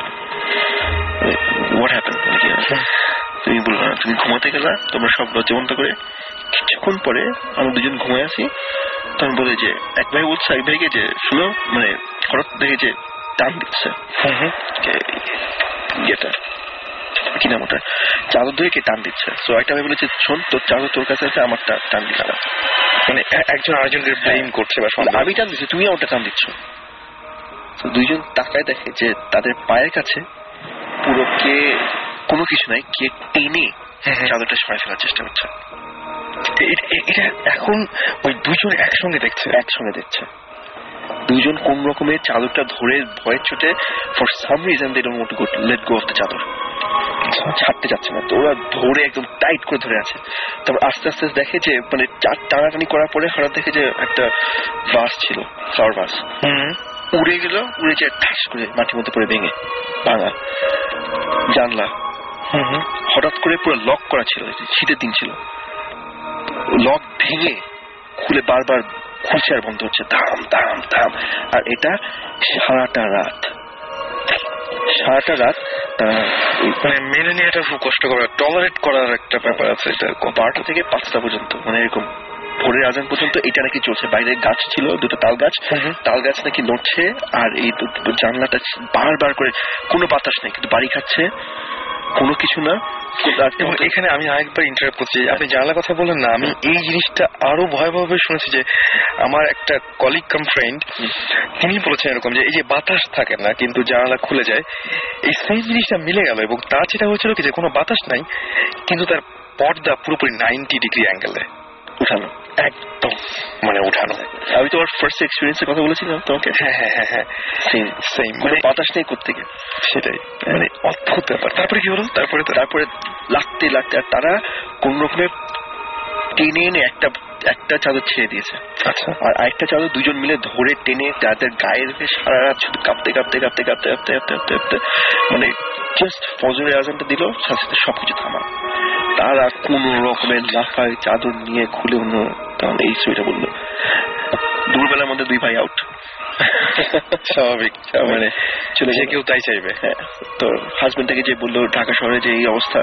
হোয়াট হ্যাপেন তুমি বলল না তুমি ঘুমাতে গেলা তোমরা সব লজ্জা বন্ধ করে। কিছুক্ষণ পরে আমরা দুজন ঘুমায় আছি তখন বলে যে এক ভাই বলছে এক ভাইকে যে শুনো মানে হঠাৎ দেখে যে টান দিচ্ছে। ইয়েটা কি নাম ওটা চাদর কে টান দিচ্ছে? একটা ভাই বলেছে শোন তোর চাদর তোর কাছে আছে আমারটা টান দিচ্ছে না মানে একজন আরেকজনকে ব্লেম করছে বা সন্দেহ আমি টান দিচ্ছি তুমি আমারটা টান দিচ্ছ। তো দুইজন তাকায় দেখে যে তাদের পায়ের কাছে পুরো কে কোনো কিছু নাই কে টেনে চাদরটা সরাই ফেলার চেষ্টা করছে। এটা এখন ওই দুজন একসঙ্গে দেখছে? একসঙ্গে দেখছে। দুইজন কোন রকমের চাদরটা ধরে ভয়ের চোটে for some reason they don't let go of the chadar. ছাড়তে যাচ্ছে না। তো ওরা ধরে একদম টাইট করে ধরে আছে। তারপর আস্তে আস্তে দেখে যে মানে চার টানাটানি করার পরে হঠাৎ দেখে যে একটা ভাস ছিল ফ্লাওয়ার ভাস উড়ে গেল উড়ে যে ঠাস করে মাটির মধ্যে পড়ে ভেঙে। ভাঙা। জানলা। হঠাৎ করে পুরো লক করা ছিল শীতের দিন ছিল। লক ভেঙে খুলে বারবার খুলছে আর বন্ধ হচ্ছে ধাম ধাম ধাম আর এটা সারাটা রাত। সারাটা রাত তারা মানে মেনে নেওয়াটা খুব কষ্টকর টলারেট করার একটা ব্যাপার আছে এটা। বারোটা থেকে পাঁচটা পর্যন্ত মানে এরকম ভোরের আজান পর্যন্ত এটা নাকি চলছে। বাইরে গাছ ছিল দুটো তাল গাছ। তাল গাছ নাকি নড়ছে আর এই জানলাটা বারবার করে কোনো বাতাস নেই কিন্তু বাড়ি খাচ্ছে কোনো কিছু না এবং এখানে আমি আরেকবার ইন্টারাপ্ট করছি। আপনি জানালার কথা বললেন না আমি এই জিনিসটা আরও ভয়াবহভাবে শুনেছি যে আমার একটা কলিগ কাম ফ্রেন্ড তিনি বলেছেন এরকম যে এই যে বাতাস থাকে না কিন্তু জানালা খুলে যায় এই সেম জিনিসটা মিলে গেল এবং তার যেটা হয়েছিল কি যে কোনো বাতাস নাই কিন্তু তার পর্দা পুরোপুরি নাইনটি ডিগ্রি অ্যাঙ্গেলে উঠানো। একদম মানে উঠানো আমি তোমার ফার্স্ট এক্সপিরিয়েন্সের কথা বলেছিলাম তোমাকে? হ্যাঁ হ্যাঁ হ্যাঁ হ্যাঁ। সেম সেম মানে বাতাস নেই কোথেকে সেটাই। মানে অদ্ভুত ব্যাপার। তারপরে কি হলো? তারপরে তারপরে লাগতে লাগতে আর তারা কোন রকমে টেনে এনে একটা একটা চাদর ছেড়ে দিয়েছে। আচ্ছা। আর আরেকটা চাদর দুজন মিলে ধরে টেনে তাদের গায়ের সারা রাত শুধু কাঁপতে কাঁপতে কাঁপতে কাঁপতে কাঁপতে কাঁপতে কাঁপতে কাঁপতে মানে জাস্ট ফজরের আজানটা দিল সাথে সাথে সবকিছু থামা তারা কোন রকমের লাফায় চাদর নিয়ে খুলে অন্য তখন এই ছবিটা বলল দুপুরবেলার মধ্যে দুই ভাই আউট (laughs) স্বাভাবিক মানে চলে যে কেউ তাই চাইবে। হ্যাঁ তো হাজবেন্ডটাকে যে বলল ঢাকা শহরে যে এই অবস্থা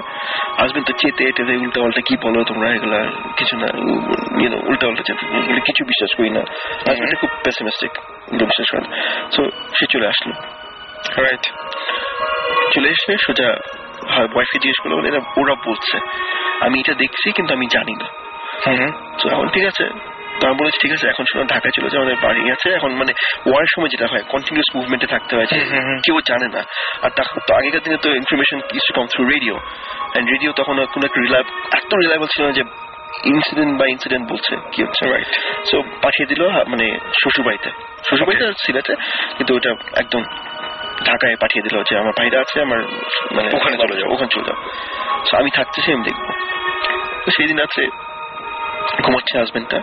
হাজবেন্ড তো চেতে টেতে উল্টা পাল্টা কি বলো তোমরা এগুলা কিছু না উল্টা পাল্টা চেতে কিছু বিশ্বাস করি না। হাজবেন্ডটা খুব পেসিমিস্টিক বিশ্বাস করেন তো সে চলে আসলো। রাইট চলে এসে সোজা জিজ্ঞেস করল এরা ওরা বলছে। আমি এটা দেখছি কিন্তু আমি জানি না। তো এখন ঠিক আছে। তো আমি বলেছি ঠিক আছে এখন শোনো ঢাকায় চলে যাও আমাদের বাড়ি আছে। এখন মানে ওয়ার সময় যেটা হয় কন্টিনিউস মুভমেন্টে থাকতে হয়। কেউ জানে না। আর তো আগেকার দিনে তো information is come through radio and radio তখন কোনো একটা রিলায়েবল এত রিলায়েবল ছিল যে ইনসিডেন্ট বা ইনসিডেন্ট বলছে কি হচ্ছে রাইট সো পাঠিয়ে দিল মানে শ্বশুরবাড়িতে। শ্বশুরবাড়িতে সিলেটে কিন্তু ওটা একদম ঢাকায় পাঠিয়ে দিল যে আমার ভাইরা আছে আমার মানে ওখানে চলে যাও। ওখানে চলে যাও। আমি থাকতেছি আমি দেখব তো সেই দিন আছে ঘুমাচ্ছে হাজবেন্ডটা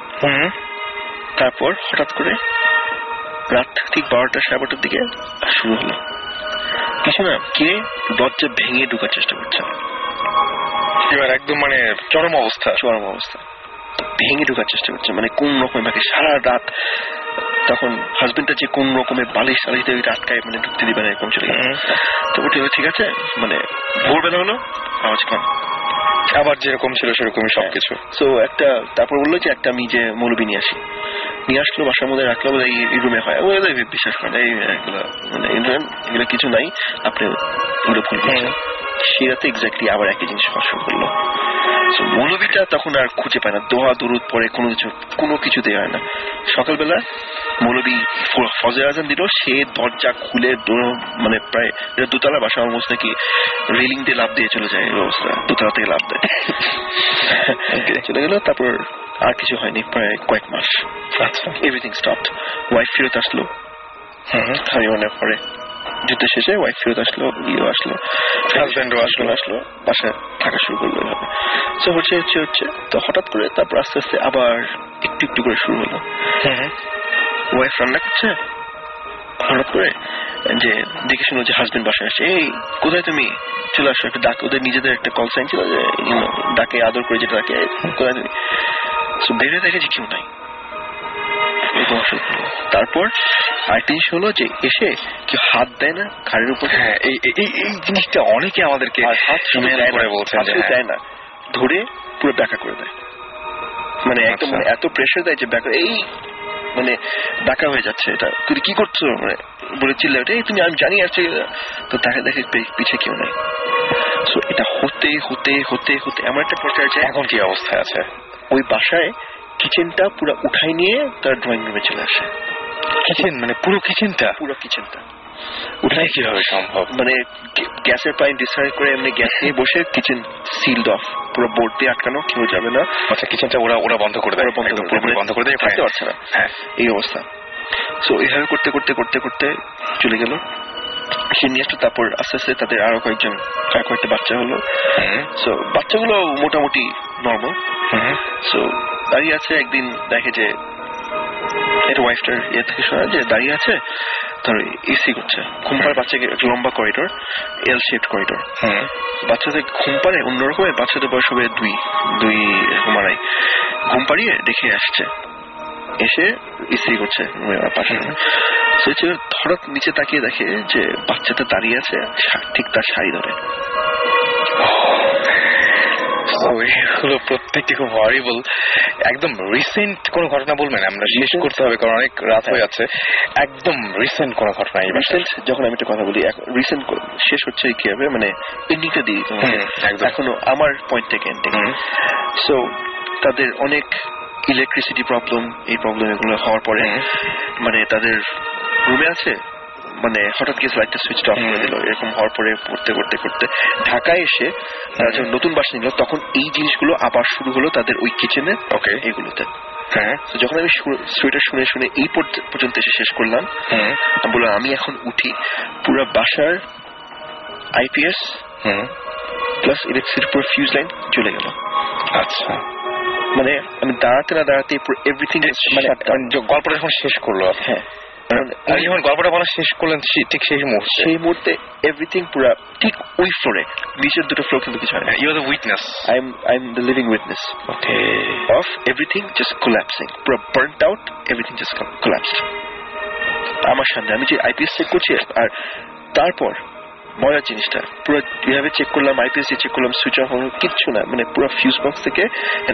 তারপর হঠাৎ করে রাত ঠিক বারোটা সাড়ে বারোটার দিকে শুরু হলো। কিছু না কে দরজা ভেঙে ঢোকার চেষ্টা করছে এবার একদম মানে চরম অবস্থা। চরম অবস্থা। ভেঙে ঢোকার চেষ্টা করছে মানে কোন রকমের বাকি সারা রাত তখন হাজবেন্ডটা যে কোন রকমের বালিশ টালিশ দিয়ে রাতকায় মানে ঢুকতে দিবে না এরকম চলে গেল তো হবে, ঠিক আছে মানে ভোরবেলা হলো আওয়াজ কম। আবার যেরকম ছিল সেরকমই সবকিছু। তো একটা তারপর বলল যে একটা আমি যে মৌলবি নিয়ে আসি। নিয়ে আসলো বাসার মধ্যে রাখল বলে এই রুমে হয়। ও বিশ্বাস করে এই এগুলো মানে এগুলো কিছু নাই আপনি এগুলো ভুল করছেন সেই রাতে এক্স্যাক্টলি আবার একই জিনিস শুরু করল। মৌলবীটা তখন আর খুঁজে পায় না। দোয়া দরুদ পরে কোনো কিছু কোনো কিছু দেওয়া হয় না। সকালবেলা মৌলবী ফজর আজান দিল সে দরজা খুলে মানে প্রায় দোতলা বাসা অলমোস্ট নাকি রেলিং দিয়ে লাভ দিয়ে চলে যায় অবস্থা। দোতলা থেকে লাভ দেয়। চলে গেল তারপর আর কিছু হয়নি প্রায় কয়েক মাস। এভরিথিং স্টপড ওয়াইফ ফেরত আসলো। আমি মনে পরে। যুদ্ধ শেষে ওয়াইফ ফেরত আসলো ইয়েও আসলো Husband ও আসলো। আসলো বাসায় থাকা শুরু করল এভাবে তো হচ্ছে হচ্ছে হচ্ছে তো হঠাৎ করে তারপর আস্তে আস্তে আবার একটু একটু করে শুরু হলো ওয়াইফ রান্না করছে হঠাৎ করে যে দেখে শুনো যে হাজবেন্ড বাসায় আসছে এই কোথায় তুমি চলে আসো একটা ডাক ওদের নিজেদের একটা কল সাইন ছিল যে ডাকে আদর করে যেটা ডাকে কোথায় তুমি বের দেখে যে কেউ নাই। তারপর আরেকটা জিনিস হলো যে এসে কেউ হাত দেয় না ঘাড়ের উপর। হ্যাঁ এই এই- জিনিসটা অনেকে আমাদেরকে হাত দেয় না, হ্যাঁ। দেয় না। ধরে পুরো ব্যাকা করে দেয়। মানে একদম আচ্ছা। মানে এত প্রেশার দেয় যে ব্যাকা এই মানে ব্যাকা হয়ে যাচ্ছে এটা। তুই কি করছ? মানে বলে চিল্লা তুমি আমি জানি আছে তো দেখে পে- পিছে কেউ নাই। সো এটা হতে হতে হতে হতে এমন একটা পর্যায়ে যে এখন কি অবস্থায় আছে? ওই বাসায় কিচেনটা পুরো উঠাই নিয়ে তার ড্রয়িং রুমে চলে আসে। কিচেন মানে পুরো কিচেনটা পুরো কিচেনটা ওটাই কীভাবে সম্ভব? মানে গ্যাসের পাইপ করে এমনি গ্যাস নিয়ে বসে কিচেন সিলড অফ পুরো বোর্ড দিয়ে আটকানো কেউ যাবে না। আচ্ছা কিচেনটা ওরা ওরা বন্ধ করে দেয়। বন্ধ করে পুরোপুরি বন্ধ করে দেয় থাকতে পারছে না। হ্যাঁ। এই অবস্থা। সো এইভাবে করতে করতে করতে করতে চলে গেল। সে নিয়ে আসলো তারপর আস্তে আস্তে তাদের আরও কয়েকজন আর কয়েকটা বাচ্চা হলো। সো বাচ্চাগুলো মোটামুটি নর্মাল সো দাঁড়িয়ে আছে একদিন দেখে যে এটা ওয়াইফটার ইয়ে থেকে শোনা যে দাঁড়িয়ে আছে ধর এসি করছে। ঘুম পাড়ে বাচ্চাকে একটা লম্বা করিডোর এল শেপড করিডোর বাচ্চাদের ঘুম পাড়ে অন্যরকমের বাচ্চাদের বয়স হবে দুই দুই এরকম আড়াই ঘুম পাড়িয়ে দেখে আসছে। এসে ইস্ত্রি করছে পাশে। সে হঠাৎ নিচে তাকিয়ে দেখে যে বাচ্চাটা দাঁড়িয়ে আছে ঠিক তার শাড়ি ধরে। প্রত্যেকটি খুব হরিবল একদম রিসেন্ট কোন ঘটনা বলবেন? আমরা শেষ করতে হবে কারণ অনেক রাত হয়ে যাচ্ছে। একদম রিসেন্ট কোন ঘটনা রিসেন্ট যখন আমি একটা কথা বলি রিসেন্ট শেষ হচ্ছে কি হবে মানে এন্ডিংটা একদম। এখনও আমার পয়েন্ট থেকে এন্ডিং সো তাদের অনেক ইলেকট্রিসিটি প্রবলেম এই প্রবলেম এগুলো হওয়ার পরে মানে তাদের রুমে আছে? মানে হঠাৎ গিয়ে লাইটটা সুইচ অফ করে দিল। এরকম হওয়ার পরে করতে করতে করতে ঢাকায় এসে তারা যখন নতুন বাসা নিল তখন এই জিনিসগুলো আবার শুরু হলো তাদের ওই কিচেনে ওকে এগুলোতে। হ্যাঁ যখন আমি স্টোরিটা শুনে শুনে এই পর্য- পর্যন্ত এসে শেষ করলাম আমি বললাম আমি এখন উঠি পুরো বাসার আইপিএস প্লাস ইলেকট্রিসিটি পুরো ফিউজ লাইন চলে গেল। আচ্ছা। মানে আমি দাঁড়াতে না দাঁড়াতে এভরিথিং মানে মানে গল্পটা যখন শেষ করল হ্যাঁ। উনি যখন গল্পটা বলা শেষ করলেন ঠিক সেই মুহূর্তে? সেই মুহূর্তে এভরিথিং পুরো ঠিক ওই ফ্লোরে নিচের দুটো ফ্লোর কিন্তু কিছু হয় না। You are the witness I am I am the living witness okay of everything just collapsing পুরো burnt out everything just co- আমার সামনে আমি যে আইপিএস চেক করছি আর তারপর মজার জিনিসটা পুরো যেভাবে চেক করলাম আইপিএস চেক করলাম সুইচ অফ হলো কিচ্ছু না। মানে পুরো ফিউজ বক্স থেকে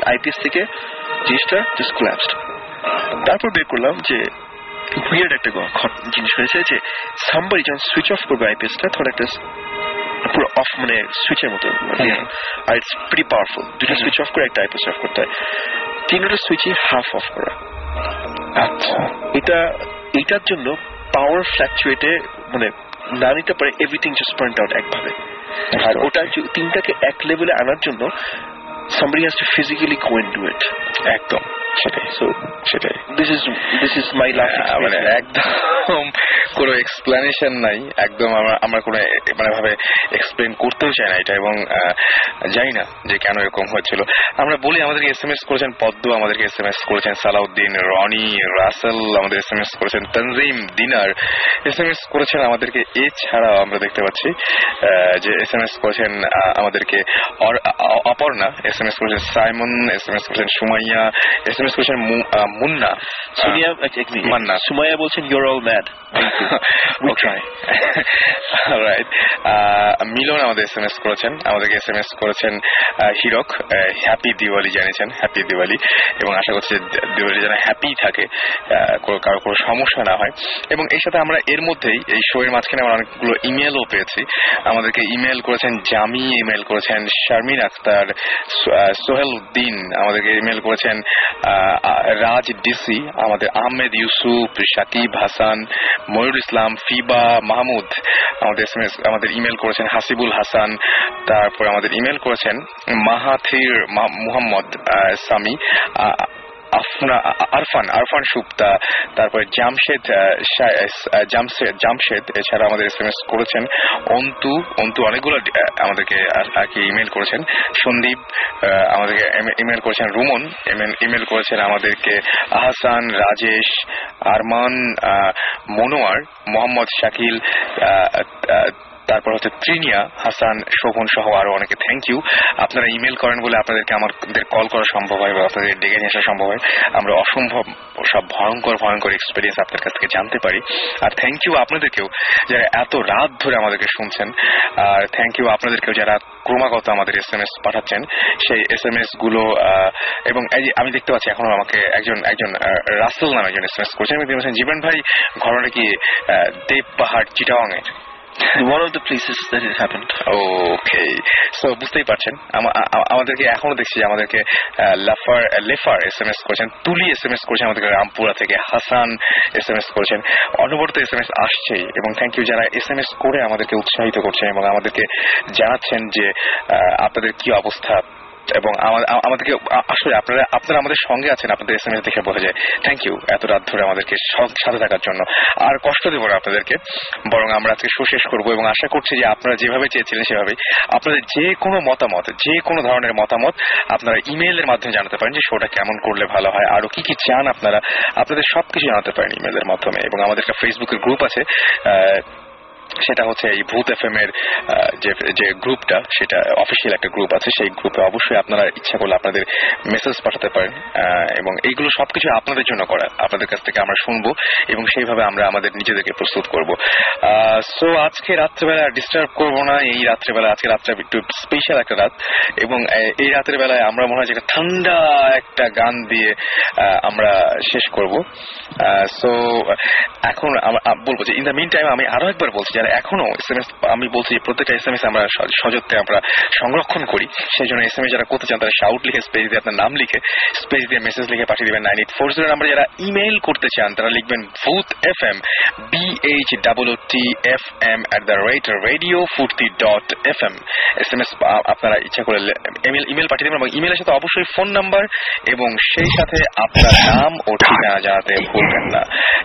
আইপিএস থেকে জিনিসটা জাস্ট কোলাপসড তারপর বের করলাম যে উইয়ার্ড একটা জিনিস হয়েছে যে সামবারি যখন সুইচ অফ করবে আইপিএসটা তখন একটা পুরো অফ মানে সুইচের মতো আর ইটস প্রিটি পাওয়ারফুল দুটো সুইচ অফ করে একটা আইপিএস অফ করতে হয়। তিনটা সুইচই হাফ অফ করা। আচ্ছা। এটা এটার জন্য পাওয়ার ফ্ল্যাকচুয়েটে মানে না নিতে পারে এভরিথিং জাস্ট পয়েন্ট আউট একভাবে। আর ওটা তিনটাকে এক লেভেলে আনার জন্য somebody has to physically go and do it একদম। সেটাই সেটাই। This is this is my last মানে একদম কোনো এক্সপ্লেনেশন নাই একদম আমরা আমরা কোনো মানে ভাবে এক্সপ্লেন করতেও চাই না এটা এবং আহ, জানি না যে কেন এরকম হয়েছিল আমরা বলি আমাদেরকে এস এম এস করেছেন পদ্ম আমাদেরকে এস এম এস করেছেন সালাউদ্দিন রনি রাসেল আমাদের এস এম এস করেছেন Tanzim Dinar. S M S করেছেন আমাদেরকে এছাড়াও আমরা দেখতে পাচ্ছি যে এস এম এস করেছেন আমাদেরকে অপর্ণা এস এম এস করেছেন সাইমন এস এম এস করেছেন সুমাইয়া এস এম বলছেন you're all mad. (laughs) We try. Right Milon (laughs) আমাদের এস এম এস করেছেন আমাদেরকে হিরক হ্যাপি দিওয়ালি জানিয়েছেন হ্যাপি দিওয়ালি এবং আশা করছি দিওয়ালি যেন হ্যাপি থাকে কারও কোনো সমস্যা না হয়। এবং এই সাথে আমরা এর মধ্যেই এই শো এর মাঝখানে আমরা অনেকগুলো ইমেলও পেয়েছি। আমাদেরকে ইমেল করেছেন জামি ইমেল করেছেন শারমিন আক্তার সোহেল উদ্দিন আমাদেরকে ইমেল করেছেন রাজ ডিসি আমাদের আহমেদ ইউসুফ শাকিব হাসান, ময়ুর ইসলাম, ফিবা মাহমুদ, আমাদের আমাদের ইমেল করেছেন হাসিবুল হাসান, তারপর আমাদের ইমেল করেছেন মাহাথির মুহাম্মদ সামি আরফান আরফান সুপ্তা, তারপরে জামশেদ জামশেদ জামশেদ, এছাড়া আমাদের এস এম এস করেছেন অন্তু অন্তু অনেকগুলো আমাদেরকে আর- কি ইমেল করেছেন। সন্দীপ আমাদেরকে ইমেল করেছেন রুমন ইমেল করেছেন আমাদেরকে আহসান, রাজেশ, আরমান মনোয়ার, মোহাম্মদ শাকিল তারপর হচ্ছে ত্রিনিয়া, হাসান, শোভন সহ আরও অনেকে। থ্যাংক ইউ আপনারা ইমেল করেন বলে আপনাদেরকে আমাদের কল করা সম্ভব হয় বা আপনাদের ডেকে নিয়ে আসা সম্ভব হয়। আমরা অসম্ভব, সব ভয়ঙ্কর ভয়ঙ্কর এক্সপিরিয়েন্স আপনার কাছ থেকে জানতে পারি। আর থ্যাংক ইউ আপনাদেরকেও যারা এত রাত ধরে আমাদেরকে শুনছেন। আর থ্যাংক ইউ আপনাদেরকেও যারা ক্রমাগত আমাদের এস এম এস পাঠাচ্ছেন। সেই এস এম এসগুলো এবং আমি দেখতে পাচ্ছি এখনও আমাকে একজন একজন রাসেল নামে একজন এস এম এস করছেন জীবন ভাই ঘটনাটা কি দেব পাহাড় চিটাওয়াং এর one of the places that it happened. Okay so বুঝতেই পারছেন। আমাদেরকে এখনও দেখছি আমাদেরকে লাফার, লেফার এস এম এস করেছেন, তুলি এস এম এস করেছেন আমাদেরকে, রামপুরা থেকে হাসান এস এম এস করেছেন। অনবরত এস এম এস আসছেই এবং থ্যাংক ইউ যারা এস এম এস করে আমাদেরকে উৎসাহিত করছেন এবং আমাদেরকে জানাচ্ছেন যে আপনাদের কি অবস্থা? এবং আমা- আমাদেরকে আসলে আপনারা আপনারা আমাদের সঙ্গে আছেন, আপনাদের এস এম এস দেখে বোঝা যায়। থ্যাংক ইউ এত রাত ধরে আমাদেরকে সাথে থাকার জন্য। আর কষ্ট দেবো না আপনাদেরকে, বরং আমরা আজকে শো শেষ করব এবং আশা করছি যে আপনারা যেভাবে চেয়েছিলেন সেভাবেই আপনাদের যে কোনো মতামত, যে কোনো ধরনের মতামত আপনারা ইমেইলের মাধ্যমে জানাতে পারেন যে শোটা কেমন করলে ভালো হয় আরও কি কি চান আপনারা, আপনাদের সবকিছু জানাতে পারেন ইমেলের মাধ্যমে। এবং আমাদের একটা ফেসবুকের গ্রুপ আছে সেটা হচ্ছে এই ভূত এফ এর যে গ্রুপটা, সেটা অফিসিয়াল একটা গ্রুপ আছে। সেই গ্রুপে অবশ্যই আপনারা ইচ্ছা করলে আপনাদের মেসেজ পাঠাতে পারেন এবং এইগুলো সবকিছু আপনাদের জন্য করা, আপনাদের কাছ থেকে আমরা শুনব এবং সেইভাবে আমরা আমাদের নিজেদেরকে প্রস্তুত করব। সো আজকে রাত্রেবেলা ডিস্টার্ব করব না, এই রাত্রেবেলা, আজকে রাত্রে একটু স্পেশাল একটা রাত, এবং এই রাতের বেলায় আমরা মনে হয় যে ঠান্ডা একটা গান দিয়ে আমরা শেষ করব। সো এখন বলব যে ইন দ্য মিন টাইম আমি আরও একবার বলছি যারা এখনও এস এম এস আমি বলছি প্রত্যেকটা এস এম এস আমরা সযত্নে আমরা সংরক্ষণ করি। সেই জন্য এস এম এস যারা করতে চান, তারা শাউট লিখে স্পেস দিয়ে আপনার নাম লিখে স্পেস দিয়ে মেসেজ লিখে পাঠিয়ে দিবেন nine eight four zero. Number যারা ইমেইল করতে চান, তারা লিখবেন Bhoot F M B H double T F M at the rate radio Foorti dot F M S M S আপনারা ইচ্ছা করে ইমেল ইমেল পাঠিয়ে দেবেন এবং ইমেলের সাথে অবশ্যই ফোন নাম্বার এবং সেই সাথে আপনার নাম ও ঠিকানা জানাতে ভুলবেন না।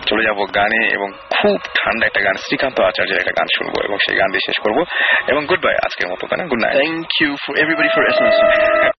চলে যাব গানে এবং খুব ঠান্ডা একটা গান, শ্রীকান্ত আচার্যের একটা গান শুনব এবং সেই গান দিয়ে শেষ করব। এবং গুড বাই আজকের মতো, তাই না? Good night thank you for everybody for.